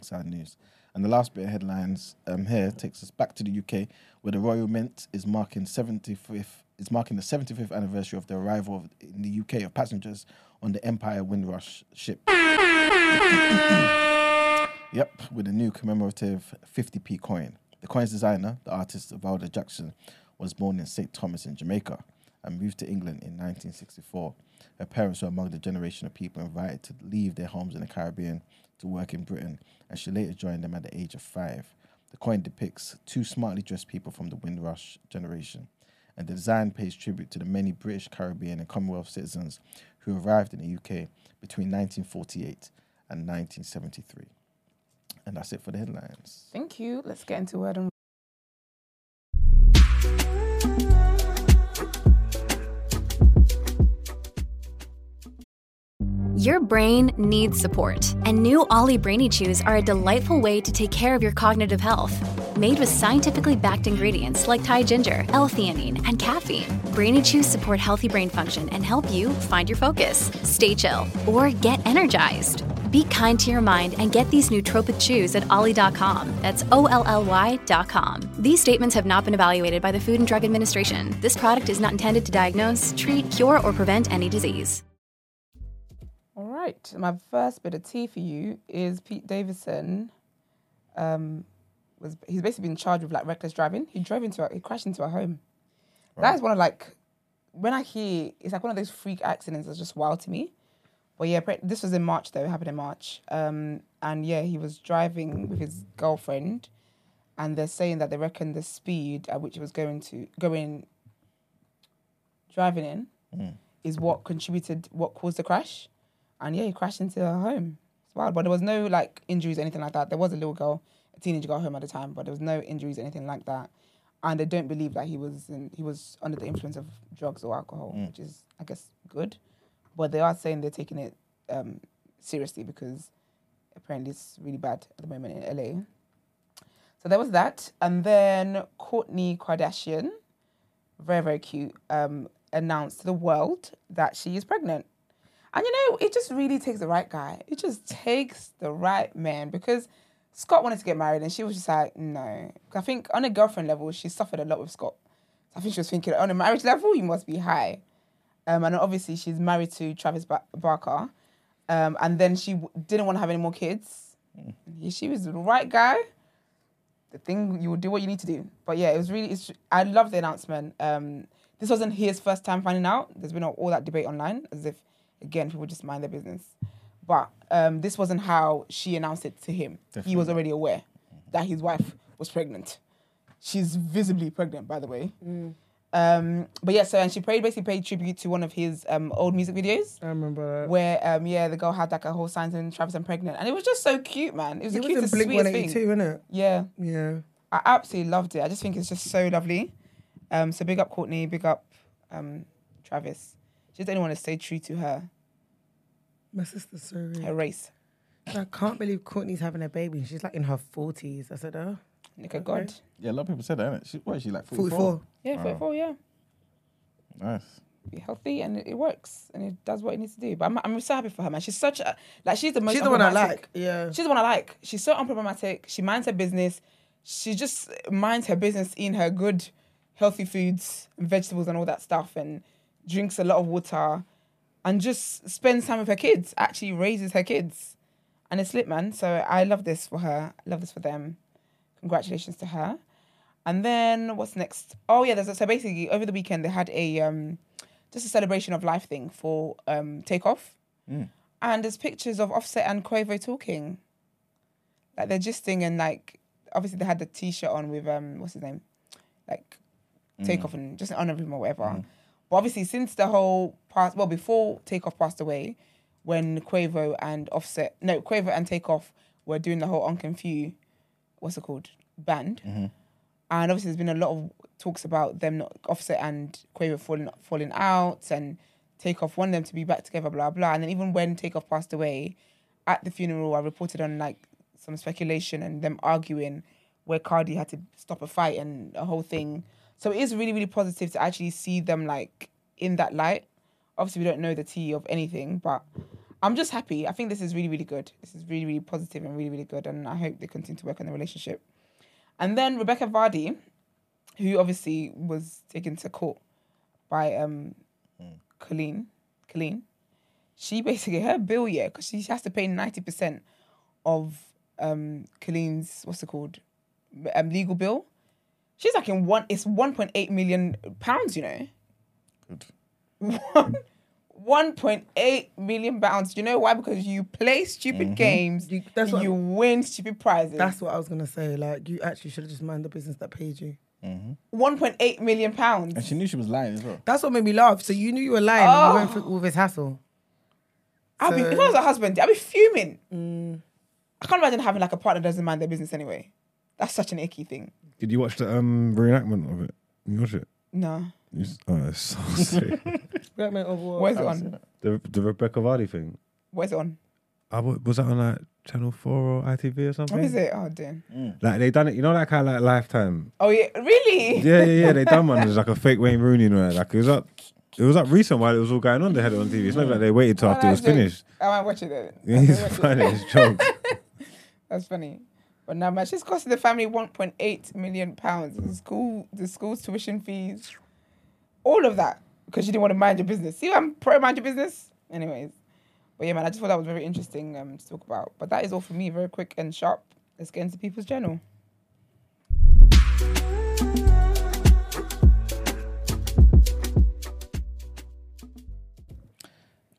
Sad news. And the last bit of headlines um, here takes us back to the UK, where the Royal Mint is marking 75th is marking the 75th anniversary of the arrival of, in the UK of passengers on the Empire Windrush ship. yep, with a new commemorative 50p coin. The coin's designer, the artist Valda Jackson, was born in St. Thomas in Jamaica and moved to England in 1964. Her parents were among the generation of people invited to leave their homes in the Caribbean to work in Britain, and she later joined them at the age of five. The coin depicts two smartly dressed people from the Windrush generation, and the design pays tribute to the many British, Caribbean, and Commonwealth citizens who arrived in the UK between 1948 and 1973. And that's it for the headlines. Thank you. Let's get into word on. Your brain needs support, and new Olly Brainy Chews are a delightful way to take care of your cognitive health. Made with scientifically backed ingredients like Thai ginger, L-theanine, and caffeine, Brainy Chews support healthy brain function and help you find your focus, stay chill, or get energized. Be kind to your mind and get these nootropic chews at olly.com. That's O-L-L-Y.com. These statements have not been evaluated by the Food and Drug Administration. This product is not intended to diagnose, treat, cure, or prevent any disease. All right. My first bit of tea for you is Pete Davidson. Um, was he's basically been charged with like reckless driving. He drove into a, he crashed into a home. That is one of like when I hear it's like one of those freak accidents that's just wild to me. But yeah, this was in March though. It happened in March. Um, and yeah, he was driving with his girlfriend, and they're saying that they reckon the speed at which he was going to going driving in Mm. is what contributed what caused the crash. And yeah, he crashed into her home. It's wild, but there was no like injuries or anything like that. There was a little girl, a teenager got home at the time, but there was no injuries or anything like that. And they don't believe that he was in, he was under the influence of drugs or alcohol, Mm. which is I guess good. But they are saying they're taking it um, seriously because apparently it's really bad at the moment in LA. So there was that, and then Kourtney Kardashian, very very cute, um, announced to the world that she is pregnant. And you know, it just really takes the right guy. It just takes the right man because Scott wanted to get married and she was just like, no. I think on a girlfriend level, she suffered a lot with Scott. I think she was thinking, on a marriage level, you must be high. Um, and obviously, she's married to Travis Barker. Um, and then she w- didn't want to have any more kids. Yeah, She was the right guy. The thing you will do what you need to do. But yeah, it was really. It's, I love the announcement. Um, this wasn't his first time finding out. There's been all, all that debate online, as if again people just mind their business. But um, this wasn't how she announced it to him. He was already aware that his wife was pregnant. She's visibly pregnant, by the way. Um, but yeah, so and she paid basically paid tribute to one of his um, old music videos. I remember that. Where um, yeah, the girl had like a whole sign saying Travis I'm pregnant, and it was just so cute, man. It was He the was in cutest, Blink sweetest 182, thing. innit? Yeah, Yeah. I absolutely loved it. I just think it's just so lovely. Um, so big up Kourtney, big up um, Travis. She just didn't want to stay true to her My sister's so real. her race. I can't believe Kourtney's having a baby. She's like in her 40s. I said, oh. Look at God. Yeah, a lot of people said that, innit? She, what is she like? 44? 44. Yeah, Wow. 44, yeah. Nice. Be healthy and it, it works and it does what it needs to do. But I'm, I'm so happy for her, man. She's such a, like, she's the most She's the one I like. Yeah. She's the one I like. She's so unproblematic. She minds her business. She just minds her business eating her good, healthy foods and vegetables and all that stuff and drinks a lot of water and just spends time with her kids, actually raises her kids. And it's lit, man. So I love this for her. I love this for them. Congratulations to her. And then what's next? Oh yeah, there's a, so basically over the weekend they had a um just a celebration of life thing for um Takeoff. Mm. And there's pictures of Offset and Quavo talking. like they're gisting and like obviously they had the T-shirt on with um what's his name, like Takeoff and just of him or whatever. But obviously since the whole past, well before Takeoff passed away, when Quavo and Offset, no Quavo and Takeoff were doing the whole Unc & Phew, what's it called, band. Mm-hmm. And obviously, there's been a lot of talks about them not Offset and Quavo falling falling out, and Takeoff wanting them to be back together, blah blah. And then even when Takeoff passed away, at the funeral, I reported on like some speculation and them arguing where Cardi had to stop a fight and a whole thing. So it is really really positive to actually see them like in that light. Obviously, we don't know the tea of anything, but I'm just happy. I think this is really really good. This is really really positive and really really good, and I hope they continue to work on the relationship. And then Rebekah Vardy, who obviously was taken to court by um Coleen, Coleen, she basically her bill yeah because she has to pay ninety percent of um Coleen's what's it called um legal bill. She's like in one. It's one point eight million pounds. You know. Good. One. 1.8 million pounds. Do You know why? Because you play stupid games, you, that's what- you win stupid prizes. That's what I was gonna say. Like you actually should have just mind the business that paid you. 1.8 million pounds. And she knew she was lying as well. That's what made me laugh. So you knew you were lying. and Oh. you went through all this hassle. I'll be, if I was a husband, I'd be fuming. Mm. I can't imagine having like a partner that doesn't mind their business anyway. That's such an icky thing. Did you watch the um, reenactment of it? You watch it? No. You s- oh, it's so sick. Reenactment of what? Where's it on? the the Rebekah Vardy thing. Where's it on? I wa- was that on like Channel Four or ITV or something? What is it? Oh, dear. Like they done it, you know, that kind of like Lifetime. Oh, yeah. Really? Yeah, yeah, yeah. They done one. It was like a fake Wayne Rooney, and all that. like it was up. It was up recent while it was all going on. They had it on TV. It's not like they waited till Oh, after it was that's it. finished. I might watch it then. Yeah, he's funny. It's jokes. That's funny. But now, man, she's costing the family 1.8 million pounds. The school, the school's tuition fees, all of that, because you didn't want to mind your business. See, I'm pro mind your business. Anyways, but yeah, man, I just thought that was very interesting um, to talk about. But that is all for me, very quick and sharp. Let's get into people's journal.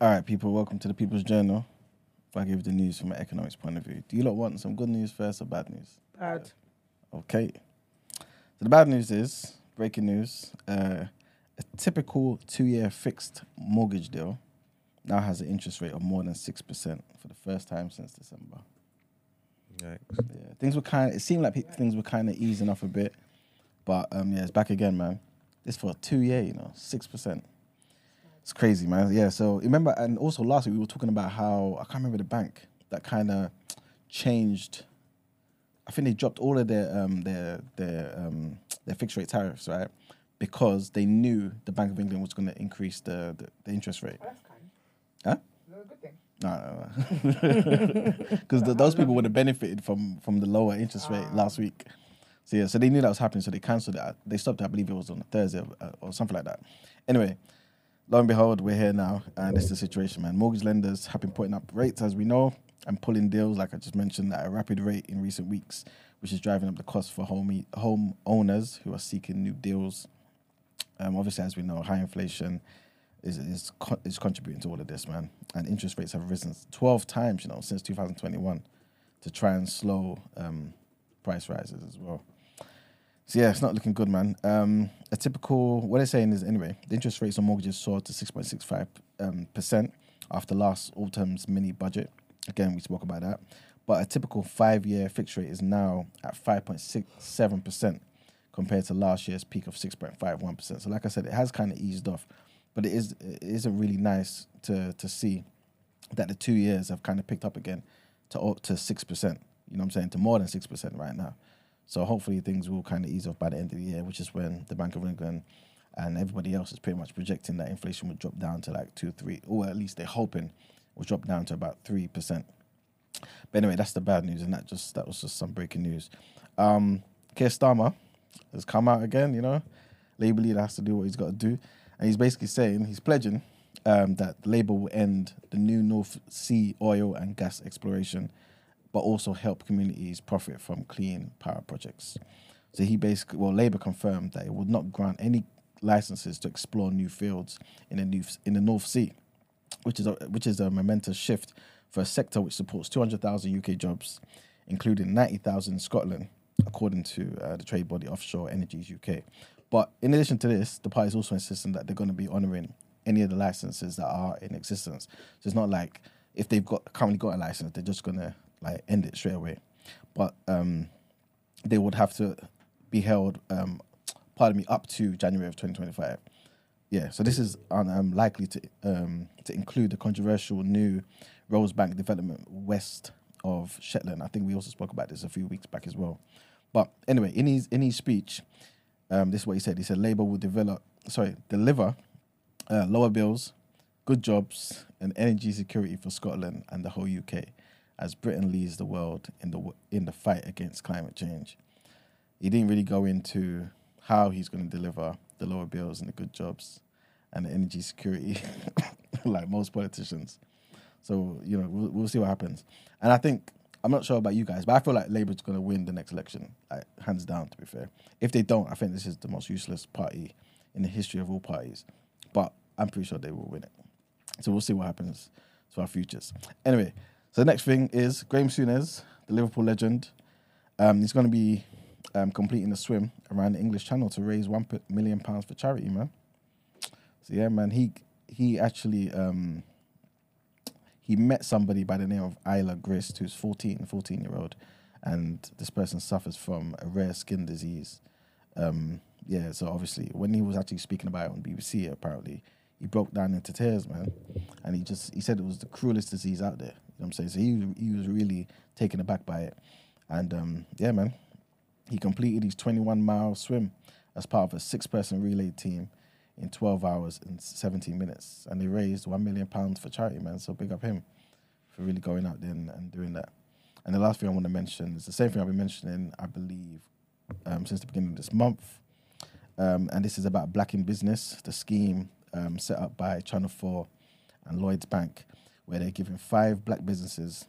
All right, people, welcome to the People's Journal. If I give the news from an economics point of view, do you lot want some good news first or bad news? Bad. Okay. So the bad news is breaking news. Uh, a typical two-year fixed mortgage deal now has an interest rate of more than six percent for the first time since December. Yeah, things were kind. of It seemed like pe- things were kind of easing off a bit, but um, yeah, it's back again, man. This for a two-year, you know, six percent. It's crazy, man. Yeah. So remember, and also last week we were talking about how I can't remember the bank that kind of changed. I think they dropped all of their um their their um their fixed rate tariffs, right? Because they knew the Bank of England was going to increase the, the the interest rate. Huh? No, no, no. Because those people would have benefited from from the lower interest rate last week. So yeah, so they knew that was happening, so they cancelled it. They stopped it. I believe it was on a Thursday or, uh, or something like that. Anyway, lo and behold, we're here now, and is the situation, man. Mortgage lenders have been putting up rates, as we know, and pulling deals, like I just mentioned, at a rapid rate in recent weeks, which is driving up the cost for home home owners who are seeking new deals. Um, obviously, as we know, high inflation is is is contributing to all of this, man. And interest rates have risen twelve times, you know, since 2021, to try and slow um, price rises as well. So yeah, it's not looking good, man. Um, a typical what they're saying is anyway, the interest rates on mortgages soared to six point six five um, percent after last autumn's mini budget. Again, we spoke about that. But a typical five-year fixed rate is now at five point six seven percent compared to last year's peak of six point five one percent. So, like I said, it has kind of eased off, but it is it isn't really nice to to see that the two years have kind of picked up again to to six percent. You know what I'm saying? To more than six percent right now. So hopefully things will kind of ease off by the end of the year, which is when the Bank of England and everybody else is pretty much projecting that inflation would drop down to like two, three, or at least they're hoping will drop down to about three percent. But anyway, that's the bad news, and that just that was just some breaking news. Um, Keir Starmer has come out again. You know, Labour leader has to do what he's got to do, and he's basically saying he's pledging um, that Labour will end the new North Sea oil and gas exploration, but also help communities profit from clean power projects. So he basically, well, Labour confirmed that it would not grant any licenses to explore new fields in the new in the North Sea, which is a, which is a momentous shift for a sector which supports 200,000 UK jobs, including 90,000 in Scotland, according to uh, the trade body Offshore Energies UK. But in addition to this, the party is also insisting that they're going to be honouring any of the licenses that are in existence. So it's not like if they've got currently got a license, they're just going to like end it straight away. But um, they would have to be held, um, pardon me, up to January of 2025. Yeah, so this is un- um, likely to um, to include the controversial new Rosebank development west of Shetland. I think we also spoke about this a few weeks back as well. But anyway, in his in his speech, um, this is what he said. He said Labour will develop, sorry, deliver uh, lower bills, good jobs, and energy security for Scotland and the whole UK, as Britain leads the world in the in the fight against climate change. He didn't really go into how he's going to deliver the lower bills and the good jobs and the energy security, like most politicians. So you know, we'll, we'll see what happens. And I think I'm not sure about you guys, but I feel like Labour's going to win the next election, like hands down. To be fair, if they don't, I think this is the most useless party in the history of all parties. But I'm pretty sure they will win it. So we'll see what happens to our futures. Anyway, so the next thing is Graeme Souness, the Liverpool legend. Um, he's going to be um, completing a swim around the English Channel to raise one million pounds for charity, man. So yeah, man, he he actually um, he met somebody by the name of Isla Grist, who's 14, 14 year old, and this person suffers from a rare skin disease. Um, yeah, so obviously when he was actually speaking about it on BBC, apparently he broke down into tears, man, and he just he said it was the cruelest disease out there. You know I'm saying? So he he was really taken aback by it, and um, yeah, man, he completed his 21 mile swim as part of a six person relay team in 12 hours and 17 minutes. And they raised 1 million pounds for charity, man. So big up him for really going out there and, and doing that. And the last thing I want to mention is the same thing I've been mentioning, I believe, um, since the beginning of this month. Um, and this is about Black in Business, the scheme um, set up by Channel 4 and Lloyd's Bank, where they're giving five black businesses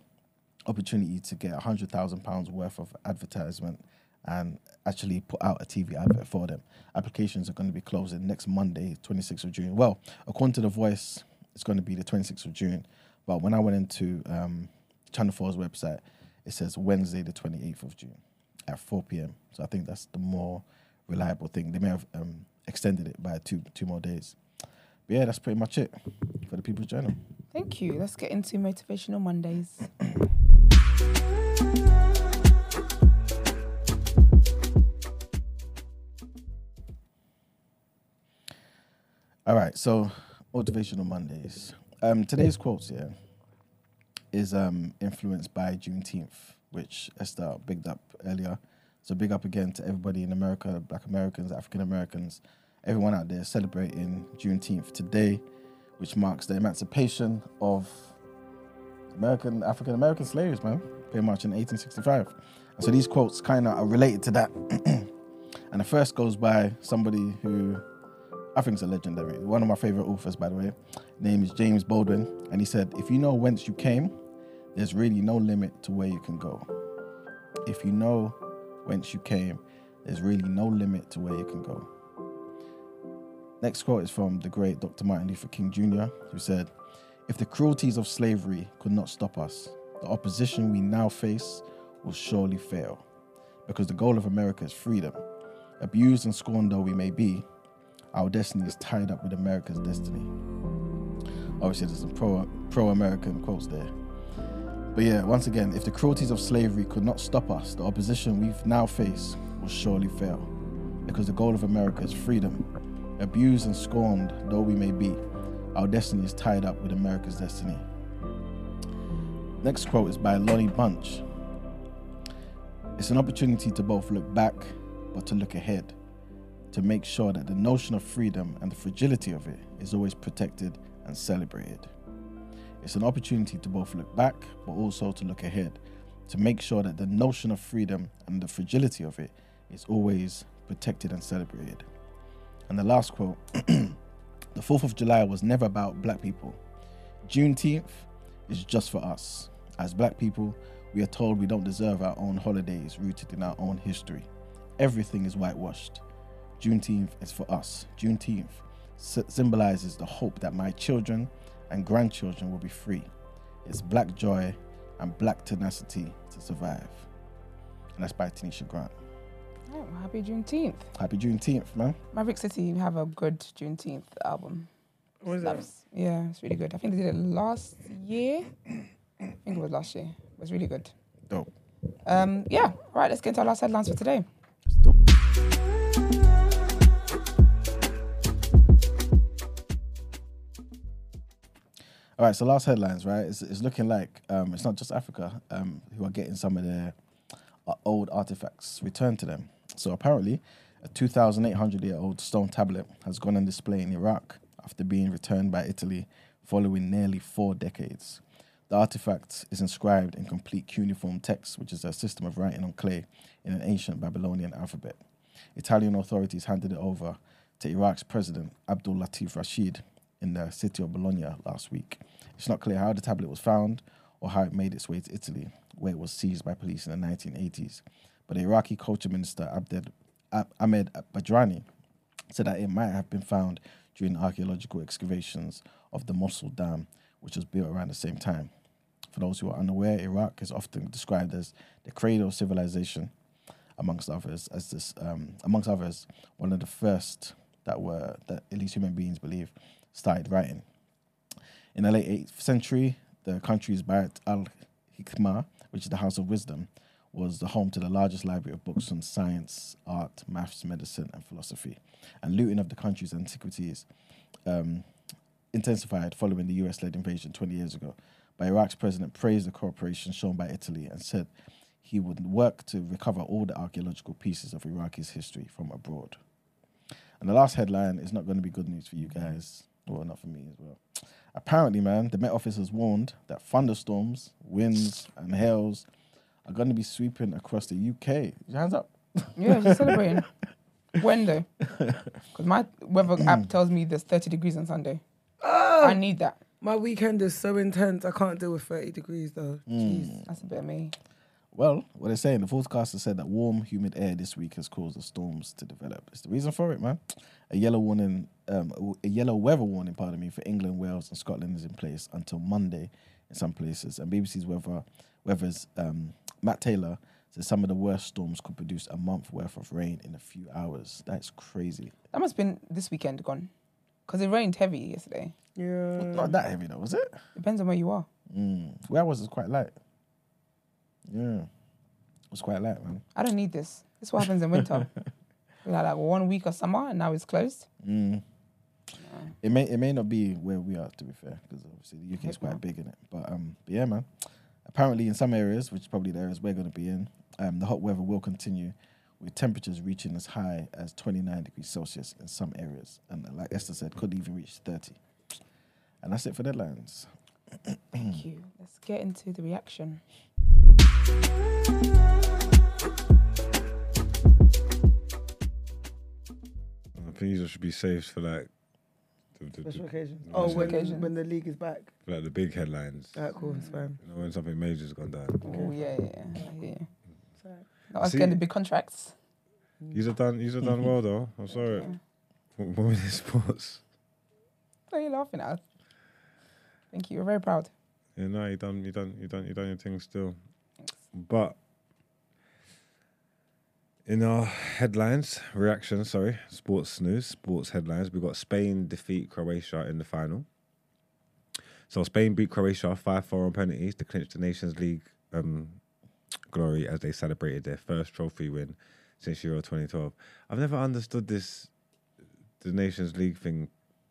opportunity to get £100,000 worth of advertisement and actually put out a TV advert for them. Applications are going to be closing next Monday, 26th of June. Well, according to The Voice, it's going to be the 26th of June. But when I went into um, Channel 4's website, it says Wednesday, the 28th of June at 4 p.m. So I think that's the more reliable thing. They may have um, extended it by two two more days. But yeah, that's pretty much it for the People's Journal. Thank you. Let's get into Motivational Mondays. All right, so motivational Mondays. Um, today's quote here is um, influenced by Juneteenth, which Esther bigged up earlier. So big up again to everybody in America, Black Americans, African Americans, everyone out there celebrating Juneteenth today, which marks the emancipation of American African American slaves, man, pretty much in 1865. And so these quotes kind of are related to that. and the first goes by somebody who I think is a legendary, one of my favorite authors, by the way. Name is James Baldwin, and he said, "If you know whence you came, there's really no limit to where you can go. If you know whence you came, there's really no limit to where you can go." Next quote is from the great Dr. Martin Luther King Jr., who said, If the cruelties of slavery could not stop us, the opposition we now face will surely fail. Because the goal of America is freedom. Abused and scorned though we may be, our destiny is tied up with America's destiny. Obviously, there's some pro pro American quotes there. But yeah, once again, if the cruelties of slavery could not stop us, the opposition we've now faced will surely fail. Because the goal of America is freedom. Abused and scorned though we may be, our destiny is tied up with America's destiny. Next quote is by Lonnie Bunch. It's an opportunity to both look back but to look ahead, to make sure that the notion of freedom and the fragility of it is always protected and celebrated. It's an opportunity to both look back but also to look ahead, to make sure that the notion of freedom and the fragility of it is always protected and celebrated. And the last quote The 4th of July was never about black people. Juneteenth is just for us. As black people, we are told we don't deserve our own holidays rooted in our own history. Everything is whitewashed. Juneteenth is for us. Juneteenth symbolizes the hope that my children and grandchildren will be free. It's black joy and black tenacity to survive. and that's by Tanisha Grant. Oh, happy Juneteenth. Happy Juneteenth, man. Maverick City have a good Juneteenth album. What is That was- yeah, it's really good. I think they did it last year. I think it was last year. It was really good. Dope. Um, yeah, right, let's get into our last headlines for today. All right, so last headlines, right? It's, it's looking like um, it's not just Africa um, who are getting some of their old artifacts returned to them. So apparently, a 2,800 year old stone tablet has gone on display in Iraq after being returned by Italy following nearly four decades. The artifact is inscribed in complete cuneiform text, which is a system of writing on clay in an ancient Babylonian alphabet. Italian authorities handed it over to Iraq's president, Abdul Latif Rashid, in the city of Bologna last week. It's not clear how the tablet was found or how it made its way to Italy, where it was seized by police in the 1980s. But the Iraqi culture minister Abdel, Ab- Ahmed Badrani said that it might have been found during archaeological excavations of the Mosul Dam, which was built around the same time. For those who are unaware, Iraq is often described as the cradle of civilization, amongst others, as this, um, amongst others, one of the first that were that at least human beings believe started writing. In the late 8th century, the country's Bayat al Hikmah, which is the House of Wisdom, was the home to the largest library of books on science, art, maths, medicine, and philosophy. And looting of the country's antiquities um, intensified following the US led invasion 20 years ago. But Iraq's president praised the cooperation shown by Italy and said he would work to recover all the archaeological pieces of Iraqi's history from abroad. And the last headline is not going to be good news for you guys, well, not for me as well. Apparently, man, the Met Office has warned that thunderstorms, winds, and hails are going to be sweeping across the UK. Your hands up. Yeah, just celebrating. when though? Because my weather app tells me there's 30 degrees on Sunday. Oh, I need that. My weekend is so intense. I can't deal with 30 degrees though. Hmm. Jeez. That's a bit of me. Well, what they're saying, the forecaster said that warm, humid air this week has caused the storms to develop. It's the reason for it, man. A yellow warning, um, a yellow weather warning, pardon me, for England, Wales, and Scotland is in place until Monday in some places. And BBC's weather, weather's um, Matt Taylor says some of the worst storms could produce a month worth of rain in a few hours. That's crazy. That must have been this weekend gone. Because it rained heavy yesterday. Yeah. Not that heavy though, was it? Depends on where you are. Mm. Where I was, it was quite light. Yeah, it was quite light, man. I don't need this. This is what happens in winter. we had like one week of summer and now it's closed. Mm. It may it may not be where we are to be fair, because obviously the UK is quite big in it. But um, but yeah, man. Apparently, in some areas, which is probably the areas we're going to be in, um, the hot weather will continue, with temperatures reaching as high as 29 degrees Celsius in some areas, and like Esther said, could even reach 30. And that's it for deadlines. Thank you. Let's get into the reaction. I think these should be saved for like the, the, Special occasions. the- Oh, when, occasions. when the league is back. like the big headlines. Alright, cool, it's fine. You know, when something major's gone down. Oh, yeah, yeah, yeah. I hear you. alright. Not us See- getting the big contracts. You've done, you've done well though. I'm sorry. Women in sports. Why are you laughing at us? Thank you. We're very proud. Yeah, no, you done, you done, you done, you done your thing still. But in our headlines, reactions, sorry, sports news, sports headlines, we got Spain defeat Croatia in the final. So Spain beat Croatia five four on penalties to clinch the Nations League um, glory as they celebrated their first trophy win since Euro 2012. I've never understood this, the Nations League thing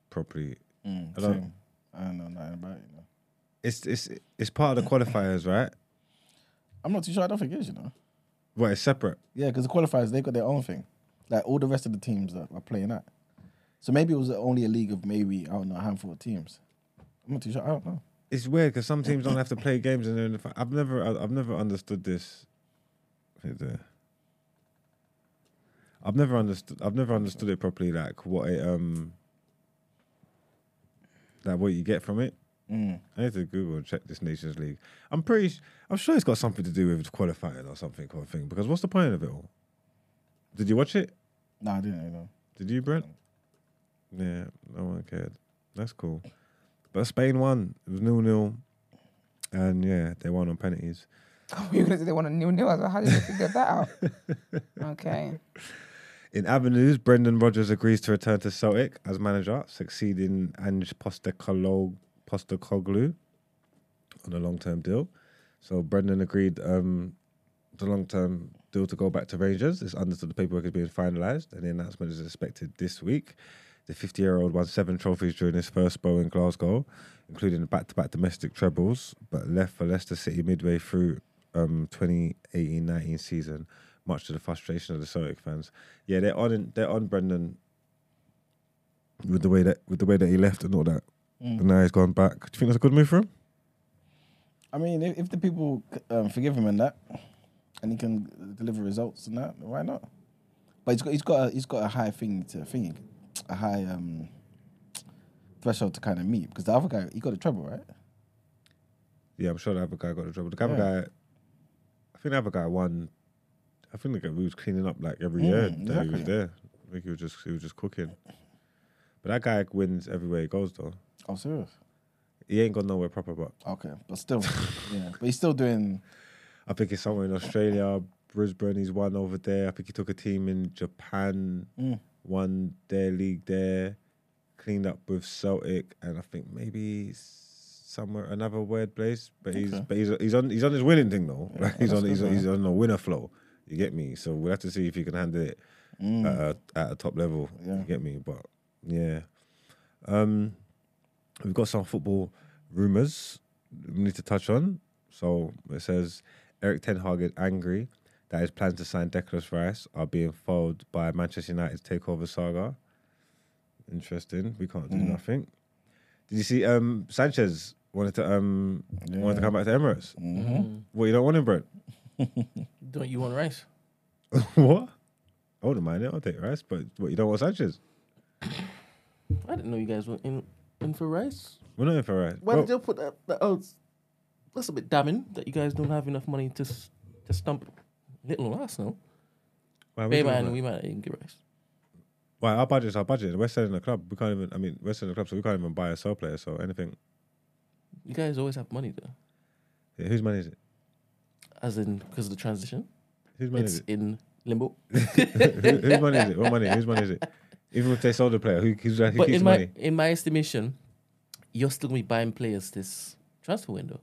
properly. Mm, I don't-. I don't know nothing about it. It's it's it's part of the qualifiers, right? I'm not too sure. I don't think it is. You know. Well, it's separate. Yeah, because the qualifiers they've got their own thing, like all the rest of the teams that are playing that. So maybe it was only a league of maybe I don't know a handful of teams. I'm not too sure. I don't know. It's weird because some teams don't have to play games and they're in the. I've never, I've never understood this. I've never understood. I've never understood it properly. Like what it um. Like what you get from it. Mm. I need to Google and check this Nations League. I'm pretty. I'm sure it's got something to do with qualifying or something. Kind of thing. Because what's the point of it all? Did you watch it? No, I didn't. You know. Did you, Brent? Yeah, no one cared. That's cool. But Spain won. It was nil nil, and yeah, they won on penalties. Oh, You're gonna say they won a nil nil as well. How did you figure that out? Okay. In Avenues, Brendan Rodgers agrees to return to Celtic as manager, succeeding Ange Postecoglou Postecoglou on a long-term deal. So Brendan agreed um, the long-term deal to go back to Rangers. It's understood the paperwork is being finalised, and the announcement is expected this week. The 50-year-old won seven trophies during his first bow in Glasgow, including the back-to-back domestic trebles, but left for Leicester City midway through um, 2018-19 season, much to the frustration of the Celtic fans. Yeah, they're on they're on Brendan with the way that with the way that he left and all that. Mm. And now he's gone back. Do you think that's a good move for him? I mean, if, if the people um, forgive him and that, and he can deliver results and that, why not? But he's got he's got a, he's got a high thing to think, a high um, threshold to kind of meet because the other guy he got a trouble, right. Yeah, I'm sure the other guy got the trouble. The other Yeah. guy, I think the other guy won. I think the guy was cleaning up like every Mm, year that he was there. I think he was just he was just cooking. But that guy wins everywhere he goes though. Oh, serious? He ain't got nowhere proper, but Okay, but still, yeah, but he's still doing. I think he's somewhere in Australia, Brisbane. He's won over there. I think he took a team in Japan, Mm. won their league there, cleaned up with Celtic, and I think maybe somewhere another weird place. But he's Okay. but he's he's on he's on his winning thing though. Like, he's that's on he's, good, on- he's on a winner flow. You get me? So we'll have to see if he can handle it Mm. at, a, at a top level. Yeah. You get me? But yeah, um, we've got some football rumors we need to touch on. So it says Erik Ten Hag is angry that his plans to sign Declan Rice are being foiled by Manchester United's takeover saga. Interesting. We can't do Mm. nothing. Did you see um, Sanchez wanted to um wanted to come back to Emirates? Mhm. What you don't want him, Brent? Don't you want rice? what? I wouldn't mind it. I'll take Rice, but what you don't want Sanchez? I didn't know you guys were in in for rice. We're not in for Rice. Why Well, did you put that, that oh, out? That's a bit damning that you guys don't have enough money to s- to stump little Arsenal. why are we Maybe doing and that? we might even get rice. Why our budget's our budget. We're selling the club. We can't even. I mean, we're selling the club, so we can't even buy or sell players. So anything. You guys always have money though, Yeah, whose money is it? as in because of the transition. Whose money it's is it? in limbo. Who, whose money is it? What money? Whose money is it? Even if they sold the player, who, who's, who but keeps in the my money? in my estimation, you're still gonna be buying players this transfer window,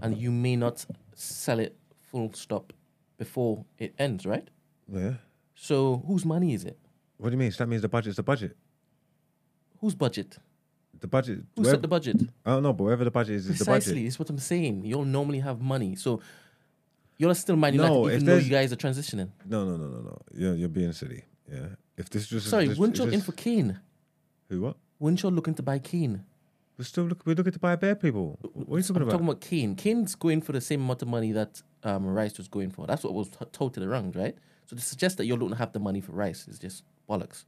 and you may not sell it full stop before it ends, right? Yeah. So whose money is it? What do you mean? So that means the budget's the budget. Whose budget? The budget. Who wherever- set the budget? I don't know, but wherever the budget is, is the budget. Precisely, budget. what I'm saying. You'll normally have money, so you're still Man United, No, even though you guys are transitioning. No, no, no, no, no. You're, you're being silly. Yeah. If this just Sorry, this, weren't you in for Kane? who? What? Weren't you looking to buy Kane? We're still look, we're looking to buy bare people. What are you talking I'm about? talking about Kane. Kane's going for the same amount of money that um, Rice was going for. That's what was t- told to right? So to suggest that you don't have the money for Rice is just bollocks.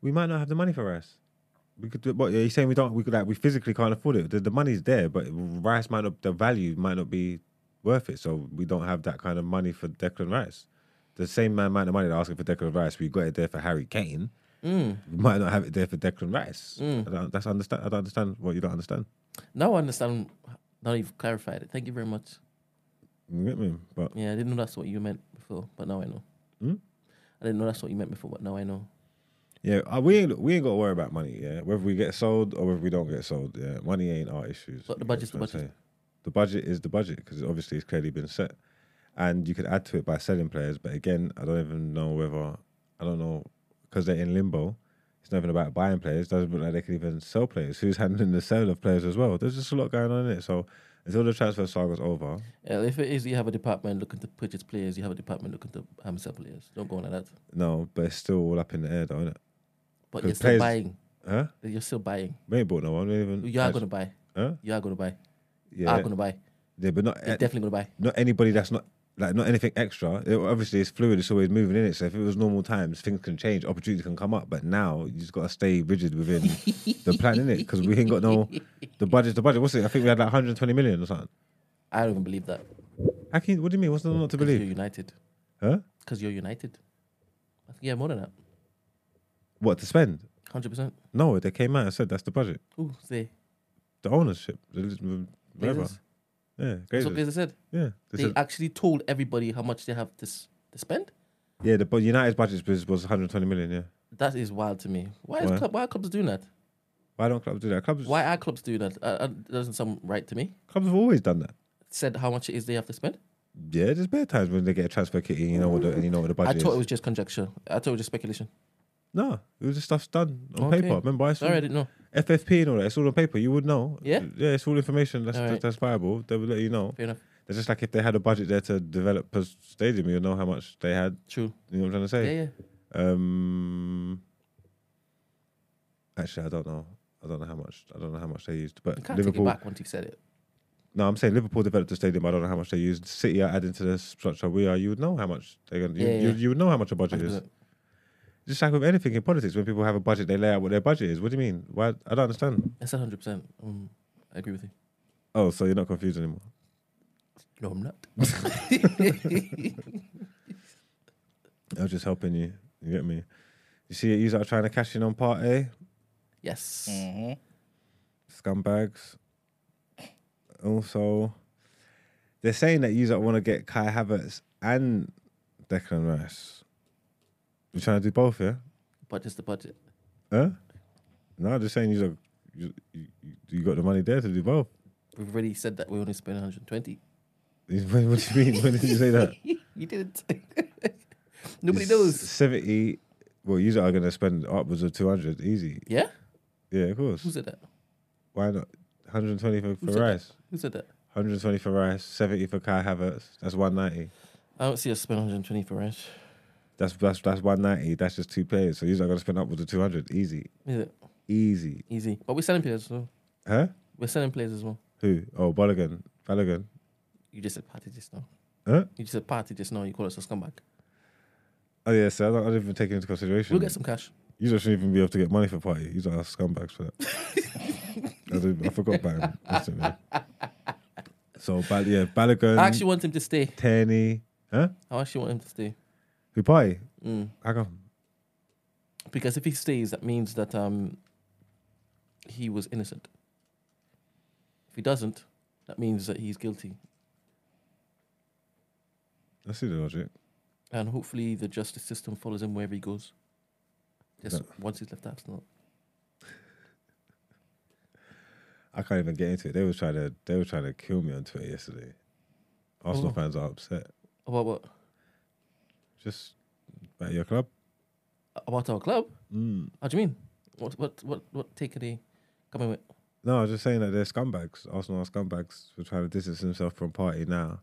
We might not have the money for Rice. We could do. What? Are you saying we don't? We could like we physically can't afford it. The, the money's there, but Rice might not. The value might not be worth it. So we don't have that kind of money for Declan Rice. The same amount of money they're asking for Declan Rice, we got it there for Harry Kane. Mm. We might not have it there for Declan Rice. Mm. I don't, that's understand. I don't understand what you don't understand. No, I understand. Now you've clarified it. Thank you very much. You get me? But Yeah, I didn't know that's what you meant before, but now I know. Hmm? I didn't know that's what you meant before, but now I know. yeah, uh, we ain't we ain't got to worry about money. Yeah, whether we get sold or whether we don't get sold. Yeah, money ain't our issues. But the budget's the budget. The budget is the budget because obviously it's clearly been set, and you could add to it by selling players. But again, I don't even know whether I don't know because they're in limbo. It's nothing about buying players. It Doesn't look like they can even sell players. Who's handling the sale of players as well? There's just a lot going on in it. So until the transfer saga's over, Yeah, if it is, you have a department looking to purchase players. You have a department looking to um, sell players. Don't go on like that. no, but it's still all up in the air, though, isn't it? But you're still players- buying. Huh? You're still buying. We ain't bought no one. We even. You are going to buy. Huh? You are going to buy. Yeah. Are going to buy. Yeah, but not You're definitely going to buy. not anybody that's not like not anything extra. It, obviously, it's fluid. It's always moving in it. So if it was normal times, things can change, opportunities can come up. But now you just got to stay rigid within the plan in it because we ain't got no the budget. The budget. What's it? I think we had like 120 million or something. I don't even believe that. How can you, What do you mean? What's there not to believe? You're United. Huh? Because you're United. I think you have more than that. What to spend? 100%. No, they came out and said that's the budget. Ooh, say. The ownership, the, whatever. Yeah, That's what. Glazer said. Yeah, They, said- actually told everybody how much they have to, s- to spend. Yeah, the but United's budget was, was 120 million. Yeah. That is wild to me. Why is Why? club, why are clubs doing that? Why don't clubs do that? Clubs Why are clubs doing that? Uh, uh, doesn't sound right to me. clubs have always done that. Said how much it is they have to spend. Yeah, there's bare times when they get a transfer kitty, you know what the and you know what the budget I thought is. it was just conjecture. I thought it was just speculation. No, it was just stuff done on Okay. paper. Remember, I saw Sorry, I didn't know. FFP and all that. It's all on paper. You would know. Yeah? yeah. It's all information that's All right. that's viable. They would let you know. Fair enough. It's just like if they had a budget there to develop a stadium, you'd know how much they had. True. You know what I'm trying to say? Yeah, yeah. Um, actually, I don't know. I don't know how much. I don't know how much they used. But You can't Liverpool. take it back once you've said it. No, I'm saying Liverpool developed the stadium. I don't know how much they used. City are adding to the structure. We are. You would know how much they're going. to Yeah, you, yeah. you would know how much a budget is. 100%. Just like with anything in politics, when people have a budget, they lay out what their budget is. What do you mean? Why? I don't understand. That's 100%. Um, I agree with you. Oh, so you're not confused anymore? No, I'm not. I was just helping you. You get me? You see, you are trying to cash in on part A. yes. Scumbags. Also, they're saying that you want to get Kai Havertz and Declan Rice. You're trying to do both, yeah? But just the budget. Huh? No, I'm just saying you, you, you, got the money there to do both. We've already said that we only spent 120. What what do you mean? When did you say that? you didn't. Nobody knows. 70. Well, you are going to spend upwards of 200 easy. Yeah? Yeah, of course. Who said that? Why not? 120 for, for said Rice. That? Who said that? 120 for Rice, 70 for Kai Havertz. That's 190. I don't see us spend 120 for Rice. That's that's that's 190. That's just two players. So you're going to spend upwards of 200. Easy. Is it? Easy. Easy. But we're selling players as well. Huh? We're selling players as well. Who? Oh, Balogun. Balogun. You just said Partey just now. Huh? You just said Partey just now. You call us a scumbag. Oh, yeah, so I don't, I didn't even take it into consideration. We'll get some cash. You just shouldn't even be able to get money for Partey. You are scumbags for that. I, I forgot about him. instantly. So, Bal- yeah, Balogun. I actually want him to stay. Tenny. Huh? I actually want him to stay. Partey? Mm. How come? Because if he stays, that means that um he was innocent. If he doesn't, that means that he's guilty. I see the logic. And hopefully the justice system follows him wherever he goes. Just Yeah. once he's left Arsenal. I can't even get into it. They were trying to they were trying to kill me on Twitter yesterday. Arsenal Oh. fans are upset. About what? Just about your club. About our club? Mm. How do you mean? What what what what take are they coming with? No, I was just saying that they're scumbags. Arsenal are scumbags for trying to distance themselves from Partey now.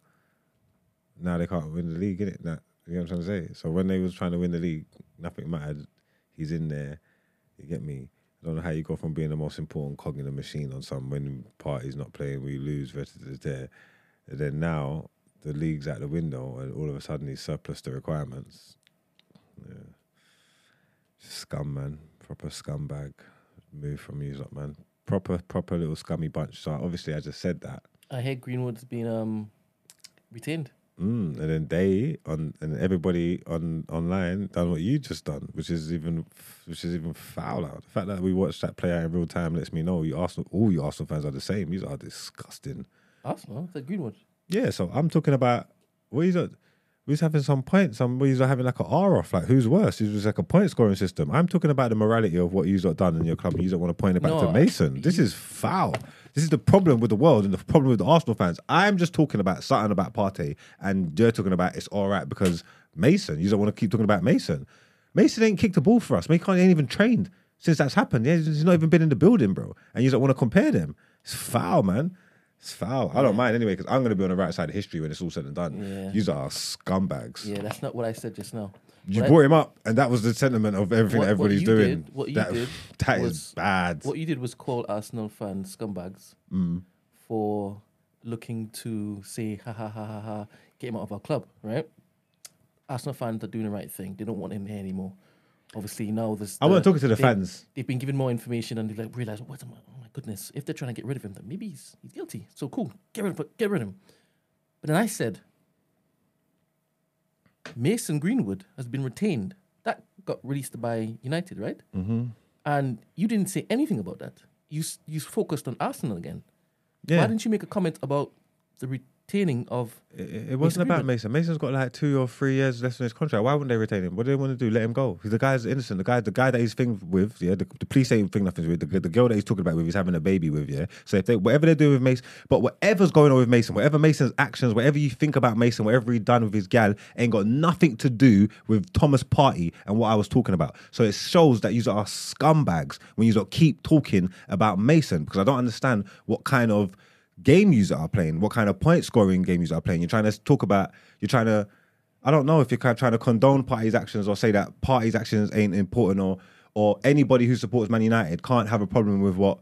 Now they can't win the league, innit? That you know what I'm trying to say? So when they was trying to win the league, nothing mattered. He's in there. You get me? I don't know how you go from being the most important cog in the machine on some when Partey's not playing, we lose versus there. And then now the league's out the window and all of a sudden he's surplus to requirements. Yeah. Scum man. Proper scumbag. Move from you lot, man. Proper, proper little scummy bunch. So obviously I just said that. I hear Greenwood's been um retained. Mm, and then they on and everybody on online done what you just done, which is even which is even fouler. The fact that we watched that play out in real time lets me know you Arsenal, all you Arsenal fans are the same. These are disgusting. Arsenal? The Greenwood. Yeah, so I'm talking about what? We was having some points. Some we was having like a R off. Like who's worse? It was like a point scoring system. I'm talking about the morality of what you've done in your club. You don't want to point it back No, to Mason. This is foul. This is the problem with the world and the problem with the Arsenal fans. I'm just talking about something about Partey, and you're talking about it's all right because Mason. You don't want to keep talking about Mason. Mason ain't kicked the ball for us. Mason ain't even trained since that's happened. Yeah, he's not even been in the building, bro. And you don't want to compare them. It's foul, man. It's foul. I don't mind anyway because I'm going to be on the right side of history when it's all said and done. Yeah. You are scumbags. Yeah, that's not what I said just now. You What I- brought him up, and that was the sentiment of everything what- that what everybody's you doing. Did, what you that, did that is was- bad. What you did was call Arsenal fans scumbags Mm. for looking to say ha ha ha ha ha, get him out of our club, right? Arsenal fans are doing the right thing. They don't want him here anymore. Obviously now there's. I want to talk to the they- fans. They've been given more information and they like realize, what am I, oh my goodness, if they're trying to get rid of him, then maybe he's he's guilty. So cool, get rid of get rid of him. But then I said, Mason Greenwood has been retained. That got released by United, right? Mhm. And you didn't say anything about that. You you focused on Arsenal again. Yeah. Why didn't you make a comment about the retaining of. It, it wasn't about Mason. Mason's got like two or three years left in his contract. Why wouldn't they retain him? What do they want to do? Let him go. He's the guy's innocent. The guy, the guy that he's thing with, yeah. The, the police ain't thing nothing with. The, the girl that he's talking about with, he's having a baby with, yeah. So if they, whatever they're doing with Mason, but whatever's going on with Mason, whatever Mason's actions, whatever you think about Mason, whatever he done with his gal, ain't got nothing to do with Thomas Partey and what I was talking about. So it shows that you are scumbags when you keep talking about Mason because I don't understand what kind of game you are playing, what kind of point scoring game you are playing. You're trying to talk about, you're trying to, I don't know if you're kind of trying to condone Partey's actions or say that Partey's actions ain't important or or anybody who supports Man United can't have a problem with what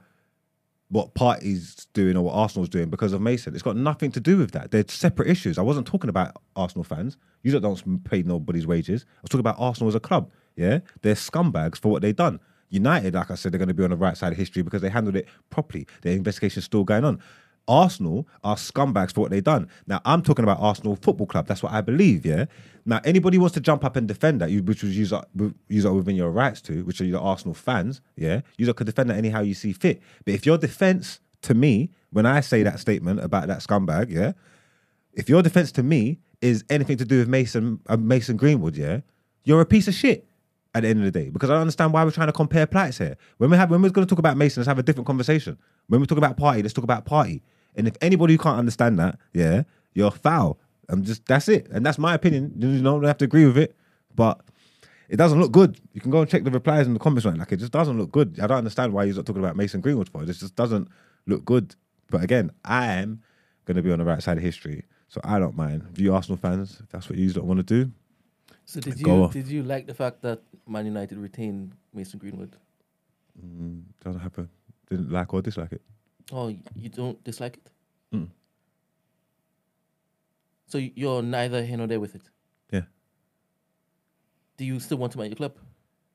what Partey's doing or what Arsenal's doing because of Mason. It's got nothing to do with that. They're separate issues. I wasn't talking about Arsenal fans. You don't pay nobody's wages. I was talking about Arsenal as a club. Yeah, they're scumbags for what they've done. United, like I said, they're going to be on the right side of history because they handled it properly. The investigation's still going on. Arsenal are scumbags for what they've done. Now, I'm talking about Arsenal Football Club. That's what I believe, yeah? Now, anybody wants to jump up and defend that, you- which was use up within your rights to, which are your Arsenal fans, yeah? You could defend that anyhow you see fit. But if your defense to me, when I say that statement about that scumbag, yeah? If your defense to me is anything to do with Mason uh, Mason Greenwood, yeah? You're a piece of shit at the end of the day because I don't understand why we're trying to compare plights here. When we have when we're going to talk about Mason, let's have a different conversation. When we talk about Partey, let's talk about Partey. And if anybody who can't understand that, yeah, you're foul. I'm just that's it, and that's my opinion. You don't have to agree with it, but it doesn't look good. You can go and check the replies in the comments right. Like it just doesn't look good. I don't understand why you're not talking about Mason Greenwood for. It just doesn't look good. But again, I am going to be on the right side of history, so I don't mind. If you Arsenal fans, if that's what you don't want to do, So did you off. did you like the fact that Man United retained Mason Greenwood? mm, doesn't happen. Didn't like or dislike it. Oh, you don't dislike it? Mm. So you're neither here nor there with it. Yeah. Do you still want to at your club?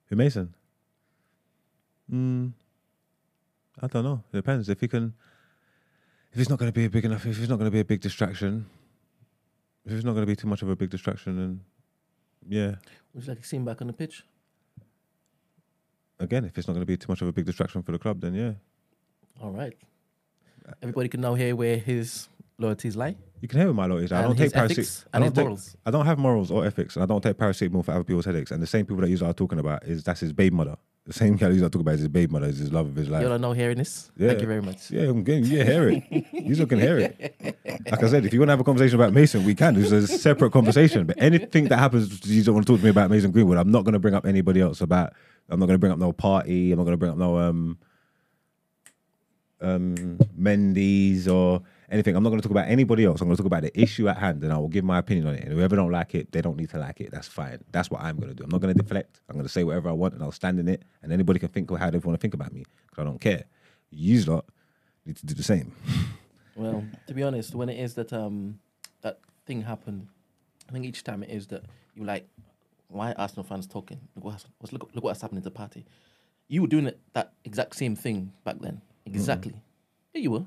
Who Mason? Mm, I don't know. It depends. If he can, if he's not going to be a big enough, if he's not going to be a big distraction, if he's not going to be too much of a big distraction, then yeah. Would you like to see him back on the pitch? Again, if it's not going to be too much of a big distraction for the club, then yeah. All right. Everybody can now hear where his loyalties lie. You can hear my loyalties. I don't take ethics. I and don't take. morals. I don't have morals or ethics, and I don't take paracetamol for other people's headaches. And the same people that you are talking about is that's his babe mother. The same guy you are talking about is his babe mother, is his love of his life. You're now hearing this. Yeah. Thank you very much. Yeah, I'm getting, yeah, hear it. You can hear it. Like I said, if you want to have a conversation about Mason, we can. It's a separate conversation. But anything that happens, you don't want to talk to me about Mason Greenwood. I'm not going to bring up anybody else about. I'm not going to bring up no Partey. I'm not going to bring up no um um Mendy's or anything. I'm not going to talk about anybody else. I'm going to talk about the issue at hand, and I will give my opinion on it. And whoever don't like it, they don't need to like it. That's fine. That's what I'm going to do. I'm not going to deflect. I'm going to say whatever I want, and I'll stand in it. And anybody can think how they want to think about me because I don't care. You lot need to do the same. Well, to be honest, when it is that um that thing happened, I think each time it is that you like, why Arsenal fans talking? Look what's, look, look what's happening to the Partey. You were doing that exact same thing back then. Exactly. Yeah, you were.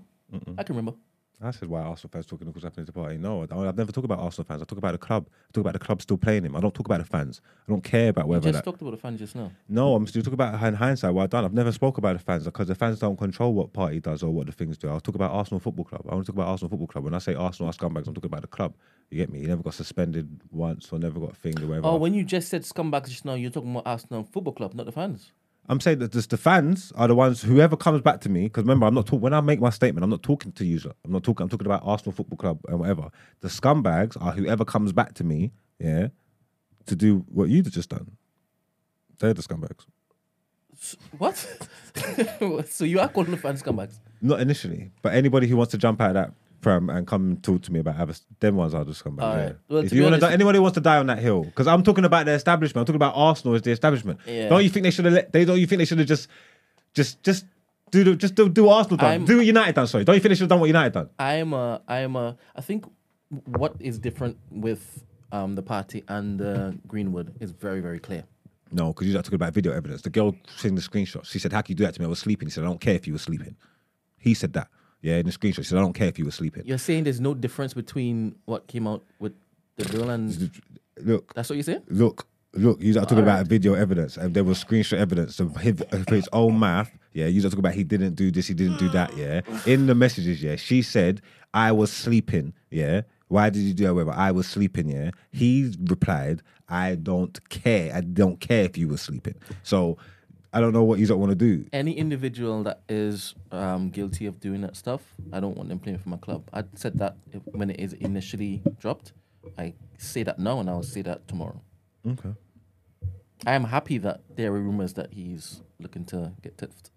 I can remember. I said why Arsenal fans talking what's happening to the Partey. No, I don't- I've never talked about Arsenal fans. I talk about the club. I talk about the club still playing him. I don't talk about the fans. I don't care about You whether just that. talked about the fans just now. No, I'm still talking about in hindsight what I've done. I've never spoke about the fans because the fans don't control what Partey does or what the things do. I'll talk about Arsenal Football Club. I want to talk about Arsenal Football Club. When I say Arsenal are scumbags, I'm talking about the club. You get me? He never got suspended once or never got thinged or whatever. Oh, when you just said scumbags just now, you're talking about Arsenal Football Club, not the fans. I'm saying that just the fans are the ones. Whoever comes back to me, because remember, I'm not talking. When I make my statement, I'm not talking to you. I'm not talking. I'm talking about Arsenal Football Club and whatever. The scumbags are whoever comes back to me, yeah, to do what you've just done. They're the scumbags. What? so you are calling the fans scumbags? Not initially, but anybody who wants to jump out of that pram and come talk to me about other, them ones are the scumbags. All yeah. right. Well, if to you be want to, honest- anybody who wants to die on that hill, because I'm talking about the establishment. I'm talking about Arsenal as the establishment. Yeah. Don't you think they should have? They don't you think they should have just, just, just do the, just do, do what Arsenal done, I'm- do what United done. Sorry, don't you think they should have done what United done? I am a, I am a, I think what is different with um, the Partey and uh, Greenwood is very, very clear. No, because you're not talking about video evidence. The girl seen the screenshot. She said, "How can you do that to me? I was sleeping." He said, "I don't care if you were sleeping." He said that. Yeah, in the screenshot, he said, "I don't care if you were sleeping." You're saying there's no difference between what came out with the girl and Look, that's what you're saying? look, look. You're talking about video evidence, and there was screenshot evidence of his, of his own mouth Yeah, you are talking about he didn't do this, he didn't do that. Yeah, in the messages, yeah, she said I was sleeping. Yeah, why did you do that? Whatever, I was sleeping. Yeah, he replied, I don't care. I don't care if you were sleeping. So I don't know what you don't want to do. Any individual that is um, guilty of doing that stuff, I don't want them playing for my club. I said that when it is initially dropped. I say that now, and I'll say that tomorrow. Okay. I am happy that there are rumors that he's looking to get tiffed.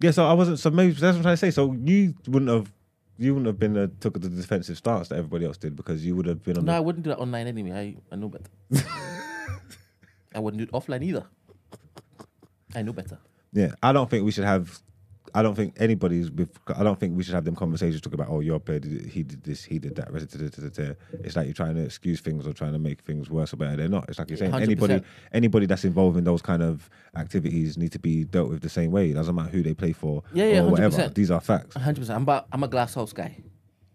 Yeah, so I wasn't. So maybe that's what to say. So you wouldn't have, you wouldn't have been a, took the defensive stance that everybody else did because you would have been on. No, the, I wouldn't do that online anyway. I, I know better. I wouldn't do it offline either. I know better. Yeah, I don't think we should have. I don't think anybody's. With, I don't think we should have them conversations talking about, oh, your player did he did this, he did that. It's like you're trying to excuse things or trying to make things worse or better. They're not. It's like you're saying 100%. anybody anybody that's involved in those kind of activities need to be dealt with the same way. It doesn't matter who they play for Yeah, yeah, or whatever. 100%. These are facts. hundred percent. I'm about, I'm a glass house guy,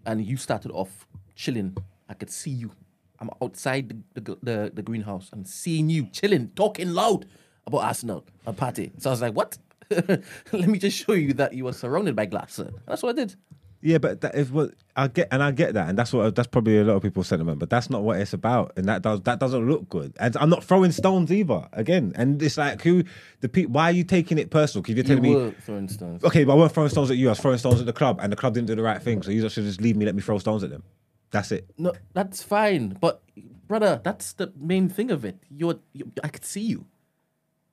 and you started off chilling. I could see you. I'm outside the the, the, the greenhouse and seeing you chilling, talking loud about Arsenal and Partey. So I was like, what? Let me just show you that you were surrounded by glass. sir. That's what I did. Yeah, but that is what I get, and I get that, and that's what that's probably a lot of people's sentiment. But that's not what it's about, and that does that doesn't look good. And I'm not throwing stones either. Again, and it's like who the people. Why are you taking it personal? Because you're You telling me were, for instance. Okay, but I wasn't throwing stones at you. I was throwing stones at the club, and the club didn't do the right thing. So you should just leave me, let me throw stones at them. That's it. No, that's fine. But brother, that's the main thing of it. You're, you, I could see you,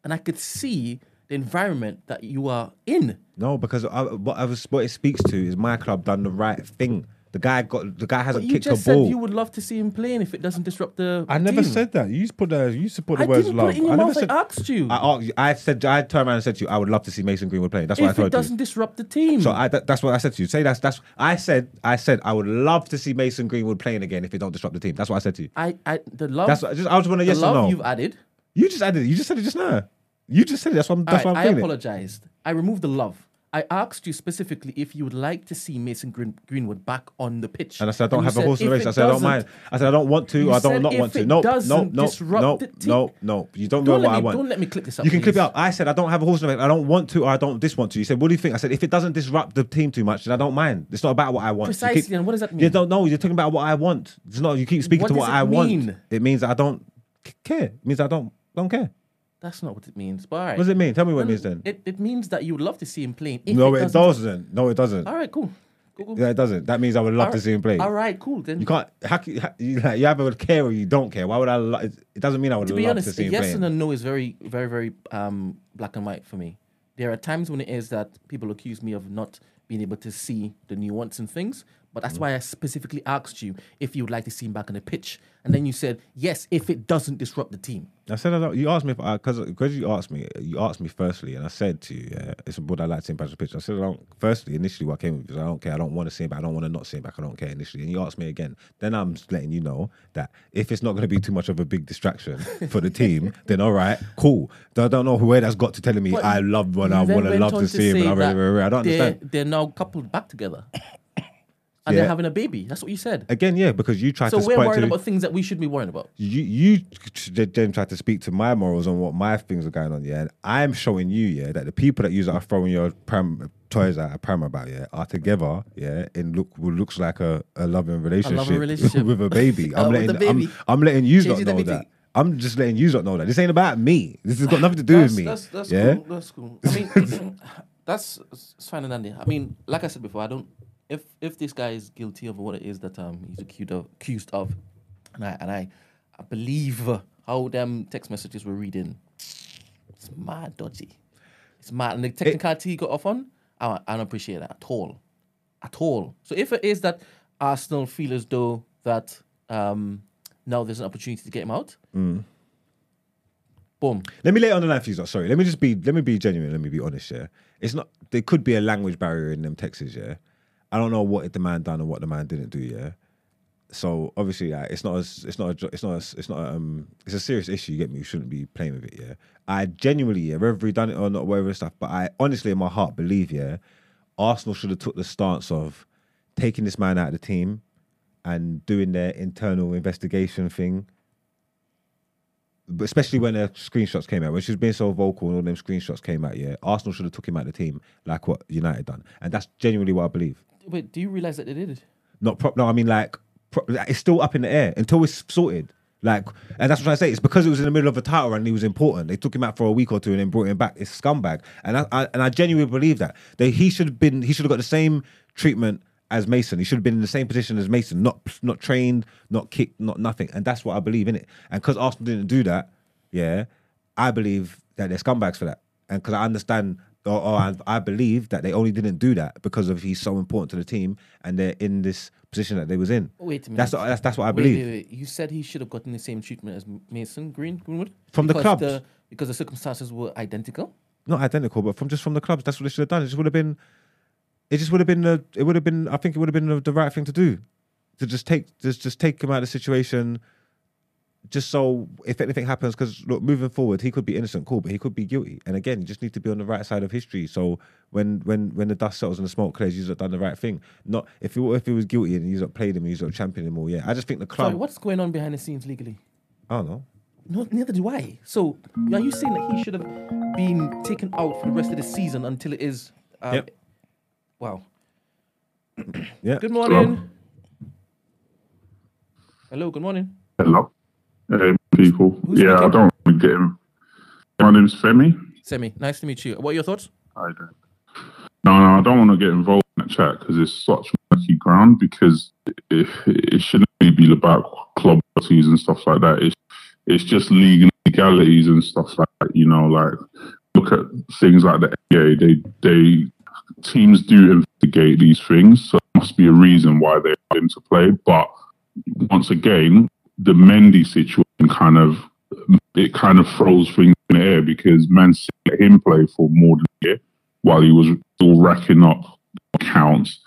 and I could see the environment that you are in. No, because I, what I was what it speaks to is my club done the right thing. The guy got the guy hasn't you kicked just a ball. said you would love to see him playing if it doesn't disrupt the. I never team. said that. You used to put the you used to put the I words didn't love. put it in your I never mouth. said. I asked you. I, asked- I said I turned around and said to you, I would love to see Mason Greenwood play. That's what I if it told you. doesn't disrupt the team. So I, that, that's what I said to you. Say that's that's. I said I said I would love to see Mason Greenwood playing again if it don't disrupt the team. That's what I said to you. I, I the love. That's what- just- I just want a the yes or no. you've added. You just added. You just said it just now. You just said it. That's what I'm, that's All what I'm I apologized. I removed the love. I asked you specifically if you would like to see Mason Green, Greenwood back on the pitch. And I said I don't have a horse in the race. I said I don't mind. I said I don't want to. I don't said not want to. No, no, no, no, no, no. You don't, Don't know what I want. don't let me clip this up, You can clip it up. I said I don't have a horse in the race. I don't want to. or I don't this want to. You said what do you think? I said if it doesn't disrupt the team too much, then I don't mind. It's not about what I want. Precisely, keep- and what does that mean? You don't know. You're talking about what I want. It's not. You keep speaking What to what it I want. It means I don't care. It means I don't don't care. That's not what it means. But all right. What does it mean? Tell me what it means then. It, it means that you would love to see him playing. If no, it doesn't-. No, it doesn't. All right, cool. Cool, cool. Yeah, it doesn't. That means I would love to see him play. All right, cool. Then You can't. How, can- how, you, like, you either care or you don't care. Why would I? Lo- it it doesn't mean I would to love be honest, to see a him yes playing. and a no is very, very, very um, black and white for me. There are times when it is that people accuse me of not being able to see the nuance in things, but Mm. that's why I specifically asked you if you would like to see him back on the pitch, and then you said yes if it doesn't disrupt the team. I said I don't, you asked me if because because you asked me you asked me firstly, and I said to you, yeah, it's would I like to see him back on the pitch? I said I don't. Firstly, initially, what I came with is I don't care. I don't want to see him back. I don't want to not see him back. I don't care initially. And you asked me again. Then I'm just letting you know that if it's not going to be too much of a big distraction for the team, then all right, cool. I don't know where that's got to telling me But I love when I want to love to see him. And I, really, really, I don't they're, understand. They're now coupled back together, and Yeah. they're having a baby. That's what you said. Again, yeah, because you tried So to So we're worried to about things that we should be worrying about. you you then tried to speak to my morals on what my things are going on, yeah. And I'm showing you, yeah, that the people that use are throwing your pram, toys at a pram about, yeah, are together, yeah, in look what looks like a, a loving relationship, relationship. with a baby. Uh, I'm with letting the baby. I'm, I'm letting you not know that. I'm just letting you not know that. This ain't about me. This has got nothing to do with me. That's, that's yeah. cool. That's cool. I mean, that's it's fine and dandy. I mean, like I said before, I don't. If if this guy is guilty of what it is that um he's accused of, accused of, and I and I, I believe how them text messages were reading, it's mad dodgy. It's mad, and the technicality he got off on, I, I don't appreciate that at all, at all. So if it is that Arsenal feel as though that um now there's an opportunity to get him out, Mm. boom. Let me lay it on the line for you. Sorry, let me just be let me be genuine. Let me be honest. Yeah, it's not. There could be a language barrier in them texts. Yeah, I don't know what the man done and what the man didn't do. Yeah, so obviously like, it's not as it's not a, it's not a, it's not a, um it's a serious issue. You get me? You shouldn't be playing with it. Yeah, I genuinely yeah whether he done it or not, whatever stuff. But I honestly in my heart believe yeah, Arsenal should have took the stance of taking this man out of the team and doing their internal investigation thing but especially when the screenshots came out, when she was being so vocal and all them screenshots came out, yeah, Arsenal should have took him out of the team like what United done, and that's genuinely what I believe. Wait, do you realize that they did? Not pro- no, I mean like pro- it's still up in the air until it's sorted. Like, and that's what I say. It's because it was in the middle of a title and he was important. They took him out for a week or two and then brought him back. It's scumbag, and I, I and I genuinely believe that that he should have been. He should have got the same treatment as Mason. He should have been in the same position as Mason, not not trained, not kicked, not nothing. And that's what I believe in it. And because Arsenal didn't do that, yeah, I believe that they're scumbags for that. And because I understand, or, or oh, I, I believe that they only didn't do that because of he's so important to the team and they're in this position that they was in. Wait a minute. That's what, that's that's what I Wait, believe. Wait, wait. You said he should have gotten the same treatment as Mason Green Greenwood From the Because clubs. The, because the circumstances were identical. Not identical, but from just from the clubs. That's what they should have done. It just would have been. It just would have been. The, it would have been. I think it would have been the, the right thing to do, to just take just just take him out of the situation. Just so if anything happens, because look, moving forward, he could be innocent, cool, but he could be guilty. And again, you just need to be on the right side of history. So when when when the dust settles and the smoke clears, you've done the right thing. Not if he if he was guilty and you've played him and you've championed him all. Yeah, I just think the club. Sorry, what's going on behind the scenes legally? I don't know. No, neither do I. So are you saying that he should have been taken out for the rest of the season until it is? Um, Yep. Wow. Yeah. Good morning. Hello. Good morning. Hello. Hey, people. Who's yeah, I don't want to get him. My name's Femi. Semi, nice to meet you. What are your thoughts? I don't. No, no, I don't want to get involved in that chat because it's such murky ground because it, it shouldn't really be about club policies and stuff like that. It's, it's just legal legalities and stuff like that. You know, like look at things like the NBA. They, they, teams do investigate these things. So there must be a reason why they are into play. But once again, the Mendy situation kind of it kind of froze things in the air because Man City let him play for more than a year while he was still racking up counts.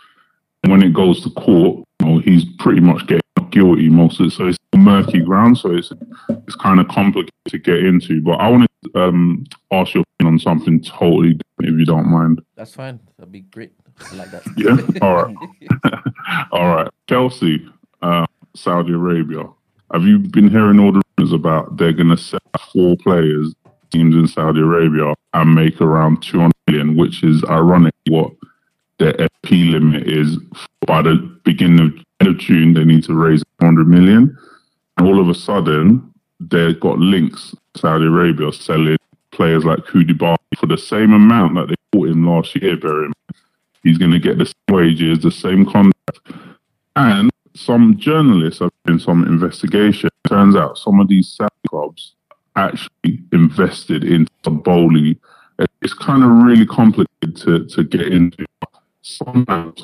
And when it goes to court, you know, he's pretty much getting guilty most of it. So it's murky ground. So it's it's kind of complicated to get into. But I want to um, ask your opinion on something totally different, if you don't mind. That's fine. That'd be great. I like that. Yeah. All right. All right. Chelsea, uh, Saudi Arabia. Have you been hearing all the rumors about they're going to sell four players, teams in Saudi Arabia, and make around 200 million, which is ironic what their FP limit is. By the beginning of, end of June, they need to raise 100 million. And all of a sudden, they've got links, Saudi Arabia, selling players like Koulibaly for the same amount that they bought him last year, bear. He's going to get the same wages, the same contract. And some journalists have been some investigation. Turns out some of these Saudi clubs actually invested in Boehly. It's kind of really complicated to, to get into. Sometimes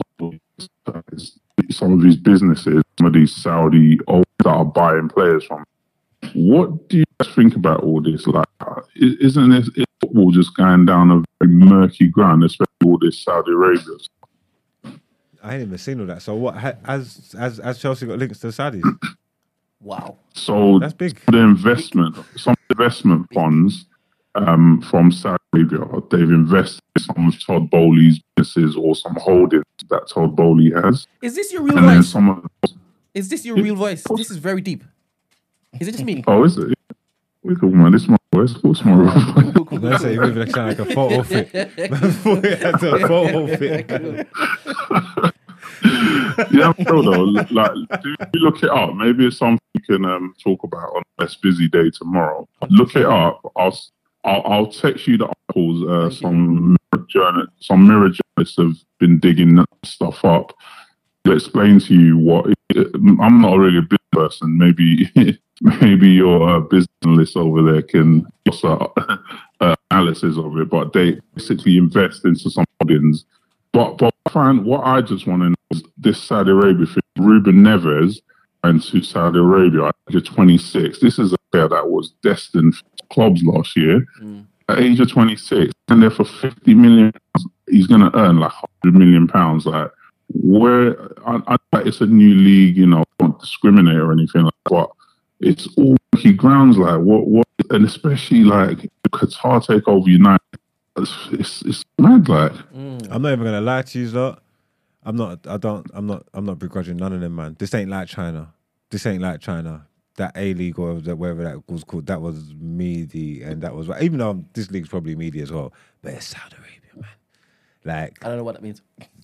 some of these businesses, some of these Saudi owners that are buying players from. What do you guys think about all this? Like, isn't this is football just going down a very murky ground, especially all this Saudi Arabia? Stuff? I ain't even seen all that. So what? ha- Has has has Chelsea got links to the Saudis? Wow. So That's big. The investment, some investment funds um, from Saudi Arabia, they've invested in some of Todd Boehly's businesses or some holdings that Todd Bowley has. Is this your real And voice? some of Is this your real voice? This is very deep. Is it just me? oh, is it? We cool, man. This is my voice. Of course, my voice. That's it. You're moving like sound like a photo fit. Before we had a photo fit. Yeah, I'm sure though. Like, do you look it up? Maybe it's something we can um, talk about on a less busy day tomorrow. Look it up. I'll I'll, I'll text you the articles. Uh, some mirror journal, some mirror journalists have been digging that stuff up. To explain to you what I'm not really a business person. Maybe maybe your uh, business over there can also uh, analysis of it. But they basically invest into some holdings but but find what I just want to know is this Saudi Arabia thing. Ruben Neves went to Saudi Arabia at age of 26. This is a player that was destined for clubs last year. Mm. At age of 26, and there for 50 million, he's going to earn like 100 million pounds. Like, where I, I it's a new league, you know, don't discriminate or anything like that, but it's all key grounds. Like, what, what, and especially like Qatar take over United. It's, it's, it's mad, like. Mm. I'm not even gonna lie to you, lot. I'm not. I don't. I'm not. I'm not begrudging none of them, man. This ain't like China. This ain't like China. that A League or that whatever that was called, that was meaty, and that was even though this league's probably meaty as well, but it's Saudi Arabia, man. Like I don't know what that means.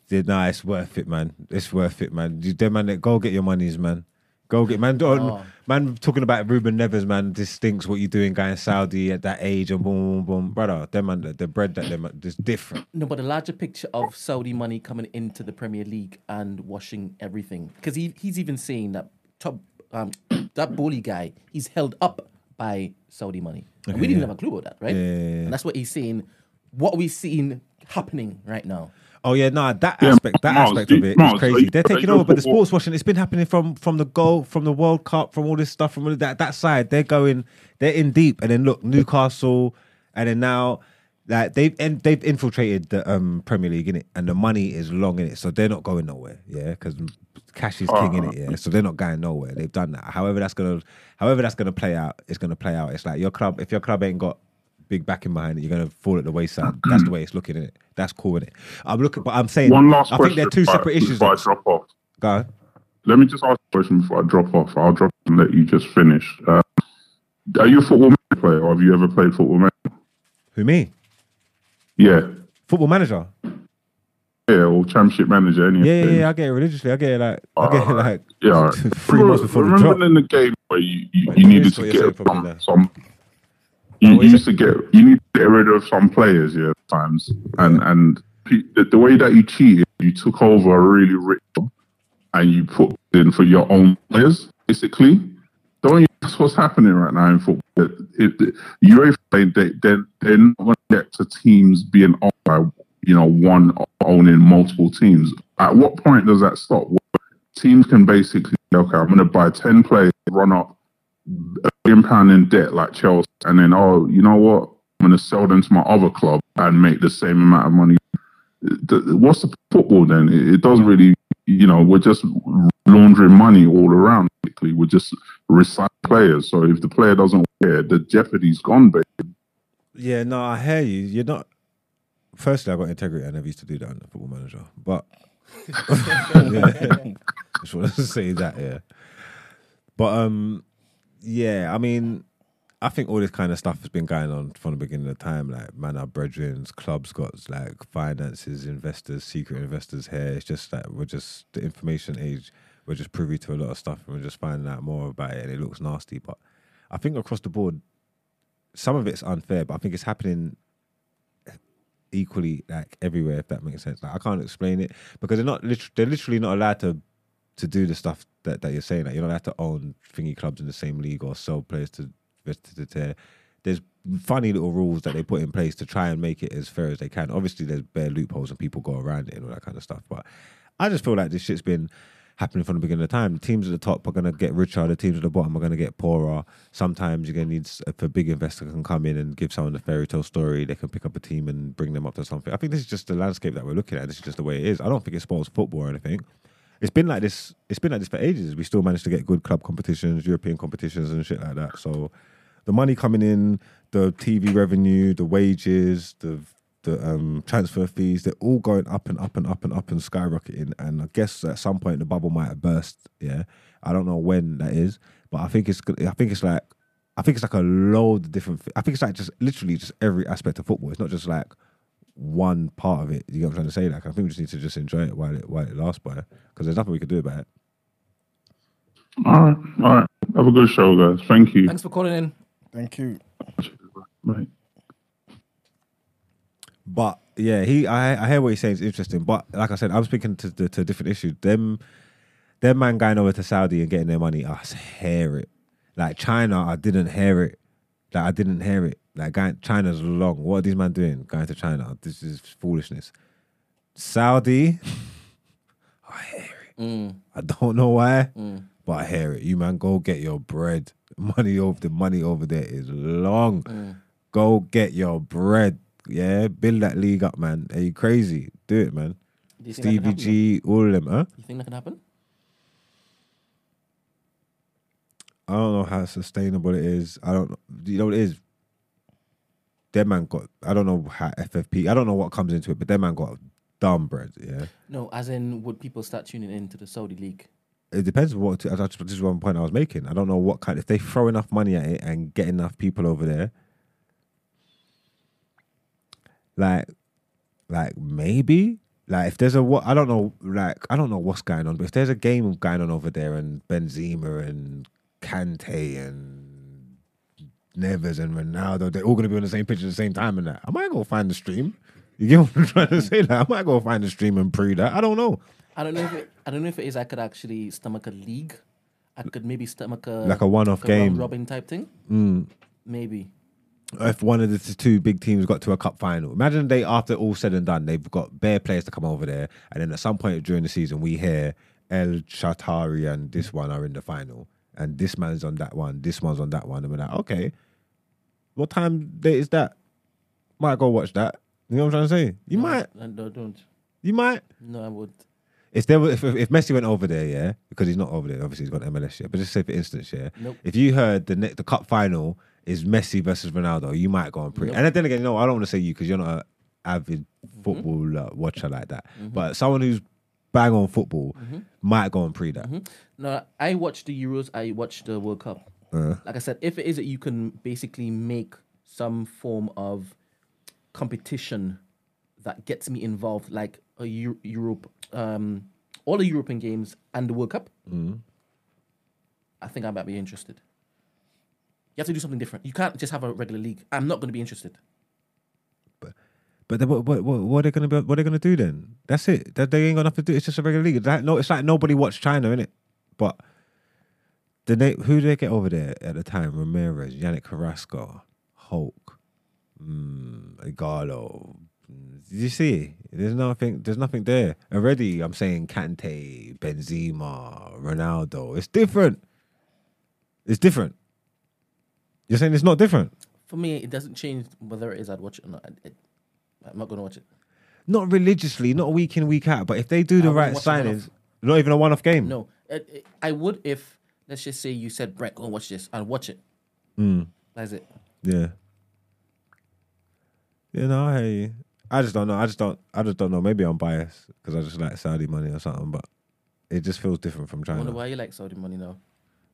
Yeah, Nah, it's worth it, man. It's worth it, man. You, them man, go get your monies, man. Go get man. Don't, Oh. Man, talking about Ruben Nevers, man. This stinks. What you doing, guy in Saudi at that age and boom, boom, boom, brother. Them man, the, the bread that them is different. No, but the larger picture of Saudi money coming into the Premier League and washing everything, because he, he's even saying that top um, that Boehly guy, he's held up by Saudi money. And we didn't yeah. have a clue about that, right? Yeah, yeah. And that's what he's saying. What are we seeing happening right now? Oh yeah, nah, that Yeah, aspect, that Miles, aspect of it is Miles, crazy. They're taking over, but the sports washing, it's been happening from from the goal, from the World Cup, from all this stuff, from all that that side. They're going, they're in deep, and then look, Newcastle, and then now. Like they've and they've infiltrated the um, Premier League in it, and the money is long in it, so they're not going nowhere. Yeah, because cash is king in it. Yeah, so they're not going nowhere. They've done that. However, that's gonna, however that's gonna play out. It's gonna play out. It's like your club. If your club ain't got big backing behind it, you're gonna fall at the wayside. That's the way it's looking at it. That's cool in it. I'm looking, but I'm saying One last I question. think they're two before I- separate issues. Before I drop off. Go on. Let me just ask a question before I drop off. I'll drop and let you just finish. Uh, are you a football manager player, or have you ever played football manager? Who me? Yeah, Football manager. yeah, or championship manager. Any Yeah, yeah, yeah. I get it religiously. I get it like I get it like Yeah, right. three months before the remember drop. in the game where you, you, you needed to what you're saying get probably some, some you, mm-hmm. used to get you need to get rid of some players yeah at times. And and the, the way that you cheated you took over a really rich and you put in for your own players basically. Don't you that's what's happening right now in football? It, it, UEFA they, they, they're, not going to get to teams being owned by you know one owning multiple teams. At what point does that stop? Well, teams can basically okay, I'm going to buy ten players, run up a billion pound in debt like Chelsea, and then oh, you know what? I'm going to sell them to my other club and make the same amount of money. What's the football then? It it doesn't really, you know, we're just laundering money all around. Basically, we're just recycling players. So if the player doesn't wear, the jeopardy's gone. Basically. Yeah, no, I hear you. You're not. Firstly, I got integrity. And I never used to do that on the football manager, but yeah, just want to say that. Yeah, but um, yeah, I mean, I think all this kind of stuff has been going on from the beginning of time. Like, man, our brethrens, clubs got like finances, investors, secret investors here. It's just like we're just the information age. We're just privy to a lot of stuff, and we're just finding out more about it, and it looks nasty. But I think across the board, some of it's unfair, but I think it's happening equally like everywhere. If that makes sense, like I can't explain it because they're not. Lit- they're literally not allowed to to do the stuff that, that you're saying. that you don't have to own thingy clubs in the same league or sell players to to, to, to There's funny little rules that they put in place to try and make it as fair as they can. Obviously, there's bare loopholes and people go around it and all that kind of stuff. But I just feel like this shit's been happening from the beginning of time. The teams at the top are going to get richer. The teams at the bottom are going to get poorer. Sometimes you're going to need if a big investor can come in and give someone a fairy tale story. They can pick up a team and bring them up to something. I think this is just the landscape that we're looking at. This is just the way it is. I don't think it spoils football or anything. It's been like this. It's been like this for ages. We still managed to get good club competitions, European competitions, and shit like that. So, the money coming in, the TV revenue, the wages, the the um, transfer fees, they're all going up and up and up and up and skyrocketing. And I guess at some point the bubble might have burst. Yeah, I don't know when that is, but I think it's I think it's like I think it's like a load of different. I think it's like just literally just every aspect of football. It's not just like one part of it. You get what I'm trying to say? Like I think we just need to just enjoy it while it while it lasts, by because there's nothing we can do about it. All right, all right. Have a good show, guys. Thank you. Thanks for calling in. Thank you. Right. But yeah, he I I hear what he's saying. It's interesting. But like I said, I'm speaking to the to a different issue. Them them man going over to Saudi and getting their money, I hear it. Like China, I didn't hear it. Like I didn't hear it. Like going, China's long. What are these man doing? Going to China. This is foolishness. Saudi, I hear it. Mm. I don't know why, Mm. but I hear it. You man, go get your bread. Money over the money over there is long. Mm. Go get your bread. Yeah, build that league up, man. Are you crazy? Do it, man. Do you think that can Stevie G, all of them, huh? You think that can happen? I don't know how sustainable it is. I don't know. You know what it is? Their man got. I don't know how FFP. I don't know what comes into it, but their man got dumb bread. Yeah. No, as in, would people start tuning in to the Saudi league? it depends on what. To, that's- this is one point I was making. I don't know what kind. If they throw enough money at it and get enough people over there, like, like maybe. Like if there's a what I don't know, like I don't know what's going on, but if there's a game going on over there and Benzema and Kante and Neves and Ronaldo, they're all gonna be on the same pitch at the same time and that. I might go find the stream. You get what I'm trying to say? Like, I might go find the stream and pre that. I don't know. I don't know if it, I don't know if it is. I could actually stomach a league. I could maybe stomach a Like a one-off like game. robin type thing. Mm. Maybe. if one of the two big teams got to a cup final. Imagine they, after all said and done, they've got bare players to come over there, and then at some point during the season, we hear El Shatari and this one are in the final, and this man's on that one, this one's on that one, and we're like, okay, what time date is that? Might go watch that. You know what I'm trying to say? You No, might, I don't, you might. No, I would. If there were, if, if Messi went over there, yeah, because he's not over there. Obviously, he's got MLS, yeah. But just say for instance, yeah, Nope. if you heard the the cup final is Messi versus Ronaldo, you might go on pre. Nope. And then again, no, I don't want to say you because you're not an avid Mm-hmm. football uh, watcher like that. But someone who's bang on football Mm-hmm. might go on pre that. No, I watch the Euros. I watch the World Cup. Uh. Like I said, if it is that you can basically make some form of competition that gets me involved, like a Eu- Europe, um, all the European games and the World Cup, Mm. I think I might be interested. You have to do something different. You can't just have a regular league. I'm not going to be interested. But what, what, what, are they gonna be, what are they gonna do then? That's it. That they ain't got nothing to do. It's just a regular league. No, it's like nobody watched China, innit? But the na- who did they get over there at the time? Ramires, Yannick Carrasco, Hulk, mm, Ighalo. Did you see? There's nothing. There's nothing there already. I'm saying Kante, Benzema, Ronaldo. It's different. It's different. You're saying it's not different. For me, it doesn't change whether it is I'd watch it or not. I- it- I'm not going to watch it. Not religiously, not week in week out. But if they do the I wouldn't right watch a one-off. signings, not even a one-off game. No, it, it- I would if let's just say you said Brett, go and watch this. I'd watch it. Mm. That's it. Yeah. You know, I hear you. I just don't know. I just don't. I just don't know. Maybe I'm biased because I just like Saudi money or something. But it just feels different from I China. wonder why you like Saudi money now.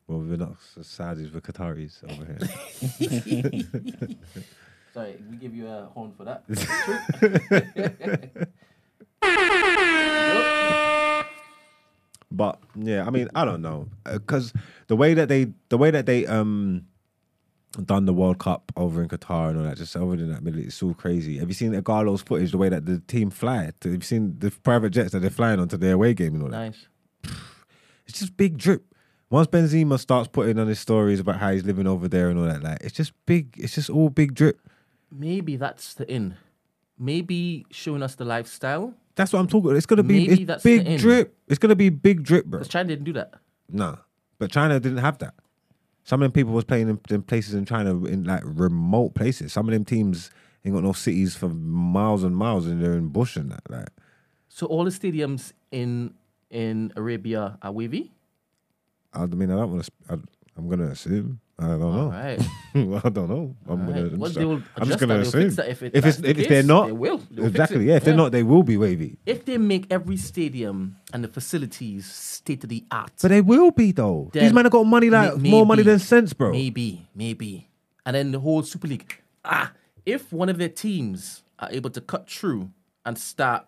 Well, we're not Saudis, we're Qataris over here. Sorry, we give you a horn for that. but yeah, I mean, I don't know because the way that they, the way that they um done the World Cup over in Qatar and all that, just over in that middle, it's all crazy. Have you seen Ighalo's footage? The way that the team fly? Have you seen the private jets that they're flying onto their away game and all that? nice. It's just big drip. Once Benzema starts putting on his stories about how he's living over there and all that, like it's just big. It's just all big drip. Maybe that's the in. Maybe showing us the lifestyle. That's what I'm talking. about. It's gonna be Maybe it's that's the big end. drip. It's gonna be big drip, bro. Because China didn't do that. Nah, but China didn't have that. Some of them people was playing in, in places in China in like remote places. Some of them teams ain't got no cities for miles and miles, and they're in bush and that. Like, So all the stadiums in in Arabia are wavy. I mean, I don't want to. I'm gonna assume. I don't know. All right. I don't know. I'm All gonna. Well, just, they will I'm just adjust gonna that. They'll assume. fix that if it- if it's that's the if, if they're case, not, they will. They'll fix exactly. it. Yeah, if they're not, they will be wavy. If they make every stadium and the facilities state of the art, But they will be though. These then men have got money like may- more money maybe, than sense, bro. Maybe, maybe. And then the whole Super League. Ah, if one of their teams are able to cut through and start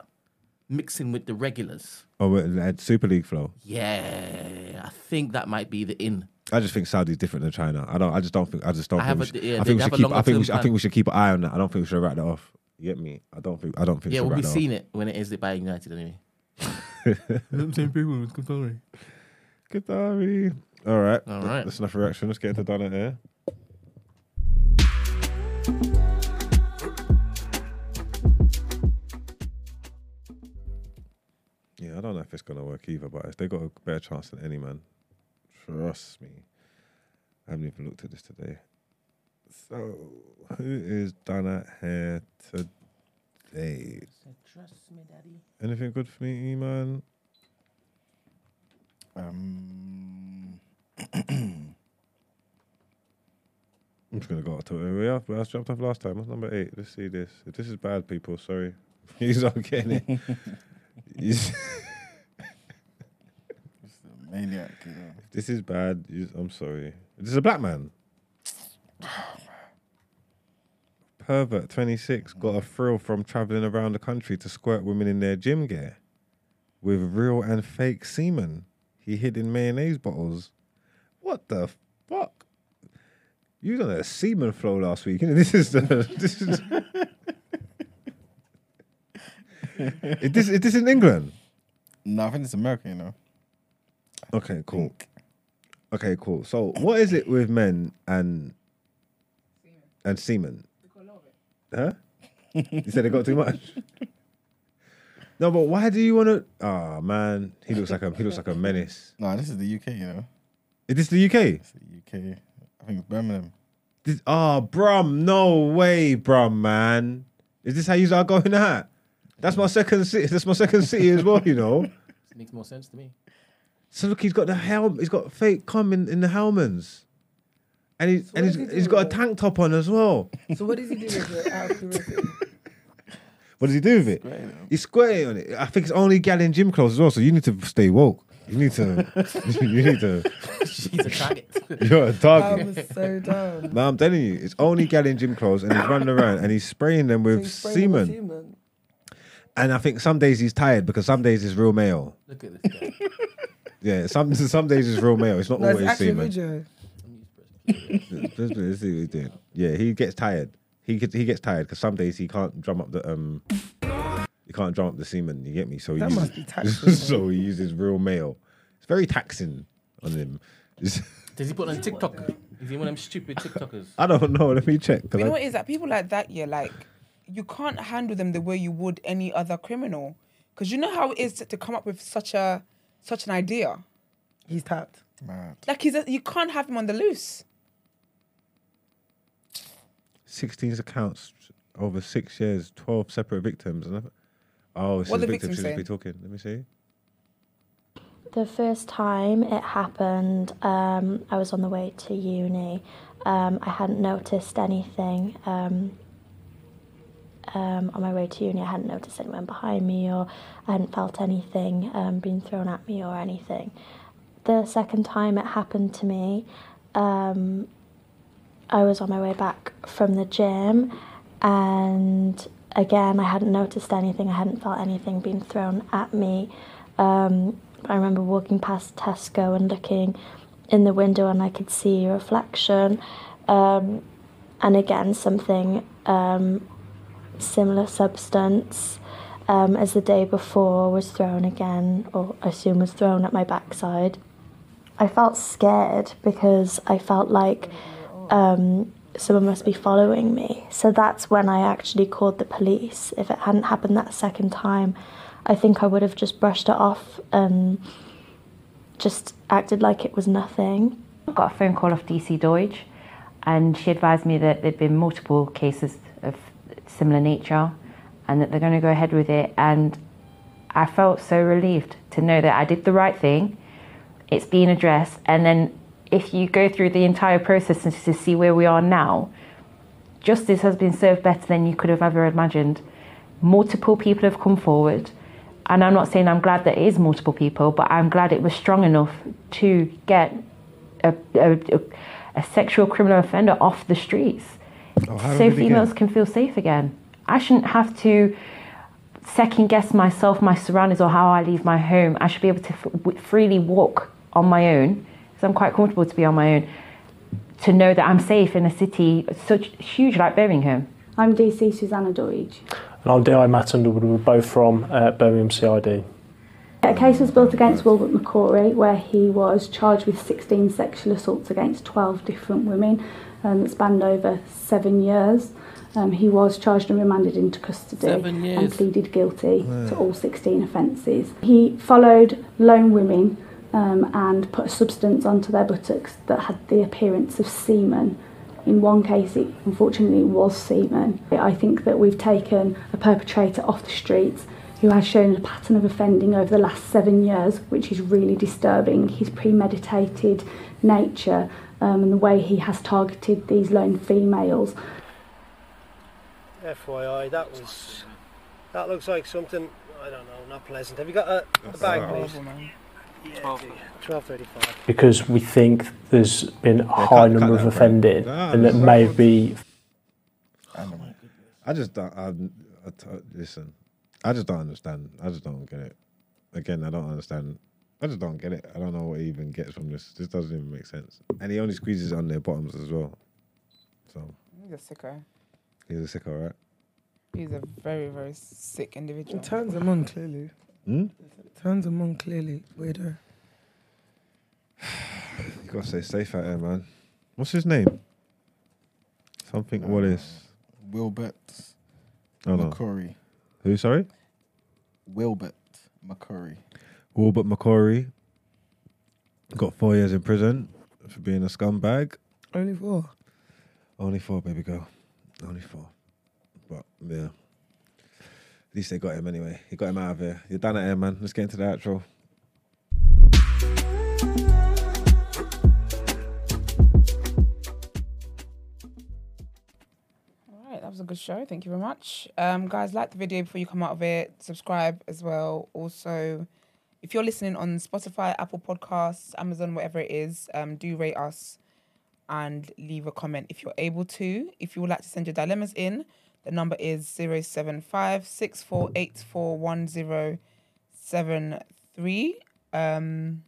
mixing with the regulars, Oh, like Super League flow. yeah, I think that might be the in. I just think Saudi's different than China. I don't. I just don't think. I just don't I think. We have a- yeah, I think we should keep. I think. We should, I think we should keep an eye on that. I don't think we should write that off. You get me? I don't think. I don't think. Yeah, we should we'll be write that seeing it when it is it by United anyway. Same people with Qatari. Qatari. All right. All right. That's enough reaction. Let's get into Done Out 'Ere. Yeah, I don't know if it's gonna work either, but if they got a better chance than any man. Trust me. I haven't even looked at this today. So, who is Donna here today? Trust me, daddy. Anything good for me, man? Um, I'm just gonna go to where we are. I jumped off last time. What's number eight? Let's see this. If this is bad, people, sorry. He's not getting it. Maniac. You know. If this is bad, you- I'm sorry. This is a black man. Pervert 26 got a thrill from traveling around the country to squirt women in their gym gear with real and fake semen he hid in mayonnaise bottles. What the fuck? You on a semen flow last week. innit? This is the this is is this is this in England? No, I think it's America. You know. Okay, cool. Okay, cool. So, what is it with men and and semen? Huh? you said they got too much. No, but why do you want to? Oh ah, man, he looks like a he looks like a menace. No, this is the UK. You know. Is this the UK? It's the UK. I think it's Birmingham. This, ah, oh, Brum, no way, Brum, man. Is this how you are going at? That's my second city. That's my second city as well. You know. It makes more sense to me. So look, he's got the helm. He's got fake cum in, in the helmets, and he's and he's, does he's got a tank top on as well. So what does he do with it? Out of curiosity? What does he do with it? He's squirting on it. I think it's only gal in gym clothes as well. So you need to stay woke. You need to. you need to. She's a target. You're a That target. was so dumb. No, I'm telling you, it's only gal in gym clothes, and he's running around and he's spraying them with He's spraying him with semen. semen. And I think some days he's tired because some days it's real male. Look at this guy. Yeah, some some days it's real male. It's not No, always actually a semen. video. Let's, let's see what he's doing. Yeah, he gets tired. He gets he gets tired because some days he can't drum up the um. He can't drum up the semen. You get me? So he That uses, must be taxing, so he uses real male. It's very taxing on him. Does he put on TikTok? Is he one of them stupid TikTokers? I don't know. Let me check. But you know what is that people like that, yeah, like you can't handle them the way you would any other criminal, because you know how it is to, to come up with such a such an idea. He's tapped. Mad. Like he's a, you can't have him on the loose. 16 accounts over six years, 12 separate victims. And oh, it's What the the victim. victims Should just be talking. Let me see. The first time it happened, um, I was on the way to uni. Um, I hadn't noticed anything. Um, um, on my way to uni, I hadn't noticed anyone behind me or I hadn't felt anything um, being thrown at me or anything. The second time it happened to me, um, I was on my way back from the gym and again, I hadn't noticed anything, I hadn't felt anything being thrown at me. Um, I remember walking past Tesco and looking in the window and I could see a reflection. Um, and again, something um, similar substance um, as the day before was thrown again, or I assume was thrown at my backside. I felt scared because I felt like um, someone must be following me. So that's when I actually called the police. If it hadn't happened that second time, I think I would have just brushed it off and just acted like it was nothing. I got a phone call off DC Deutsch, and she advised me that there'd been multiple cases of similar nature, and that they're going to go ahead with it. And I felt so relieved to know that I did the right thing. It's being addressed, and then if you go through the entire process and to see where we are now, justice has been served better than you could have ever imagined. Multiple people have come forward, and I'm not saying I'm glad that it is multiple people, but I'm glad it was strong enough to get a, a, a, a sexual criminal offender off the streets. Oh, so did it begin? females can feel safe again. I shouldn't have to second guess myself, my surroundings, or how I leave my home. I should be able to f- w- freely walk on my own, because I'm quite comfortable to be on my own, to know that I'm safe in a city such huge like Birmingham. I'm DC Susanna Deutsch. And I'm D.I. Matt Underwood. We're both from uh, Birmingham CID. A case was built against Wilbert McCory where he was charged with 16 sexual assaults against 12 different women um, that spanned over seven years. Um, he was charged and remanded into custody and pleaded guilty Wow. to all 16 offences. He followed lone women um, and put a substance onto their buttocks that had the appearance of semen. In one case, it unfortunately was semen. I think that we've taken a perpetrator off the streets who has shown a pattern of offending over the last seven years, which is really disturbing. His premeditated nature um, and the way he has targeted these lone females. FYI, that was that looks like something I don't know, not pleasant. Have you got a, a bag, please? 1235. Because we think there's been a high cut- cut number of that, bro. offending Nah, and that may right. be I just don't. I, I t- listen, I just don't understand. I just don't get it. Again, I don't understand. I just don't get it. I don't know what he even gets from this. This doesn't even make sense. And he only squeezes on their bottoms as well. So He's a sicko. he's a sicko, right? He's a very, very sick individual. It turns him on clearly. Hmm? Turns him on clearly. Weirdo. You gotta stay safe out there, man. What's his name? Something Wallace. Wilbert Oh no. McCurry. Who? Sorry. Wilbert McCurry. Wilbert McCory got four years in prison for being a scumbag. Only four. Only four, baby girl. Only four. But yeah. At least they got him anyway. He got him out of here. You're done at here, man. Let's get into the outro. All right, that was a good show. Thank you very much. Um, guys, like the video before you come out of it. Subscribe as well. Also, if you're listening on Spotify, Apple Podcasts, Amazon, whatever it is, um, do rate us and leave a comment if you're able to. If you would like to send your dilemmas in, the number is 075 64841073. Um,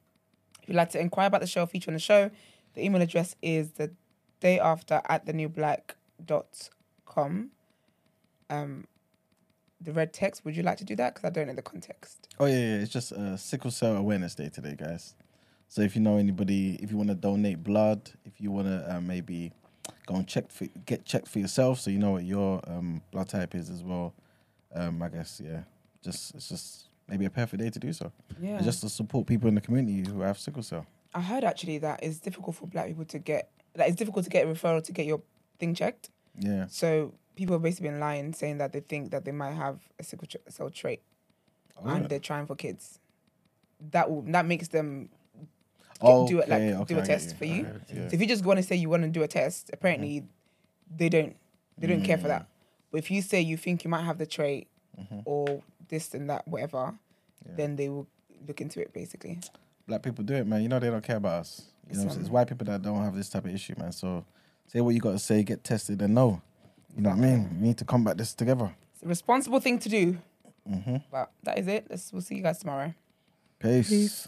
if you'd like to inquire about the show, feature on the show, the email address is the day after at the new black dot com. Um, the red text, would you like to do that? Because I don't know the context. Oh yeah, yeah, it's just uh, sickle cell awareness day today, guys. So if you know anybody, if you want to donate blood, if you want to uh, maybe go and check for, get checked for yourself, so you know what your um, blood type is as well. Um, I guess yeah, just it's just maybe a perfect day to do so. Yeah. And just to support people in the community who have sickle cell. I heard actually that it's difficult for black people to get, like, it's difficult to get a referral to get your thing checked. Yeah. So people have basically been lying, saying that they think that they might have a sickle cell trait, Oh, and yeah. they're trying for kids. That will that makes them get, Oh, do it like okay, okay, do a get test you. for you. Get you. So if you just want to say you want to do a test, apparently they don't they don't care for Mm. that. But if you say you think you might have the trait Mm-hmm. or this and that whatever, then they will look into it basically. Black people do it, man. You know they don't care about us. You know, It's, it's white people that don't have this type of issue, man. So say what you got to say, get tested, and know. You know what I mean? We need to combat this together. It's a responsible thing to do. Mm-hmm. But that is it. Let's, we'll see you guys tomorrow. Peace. Peace.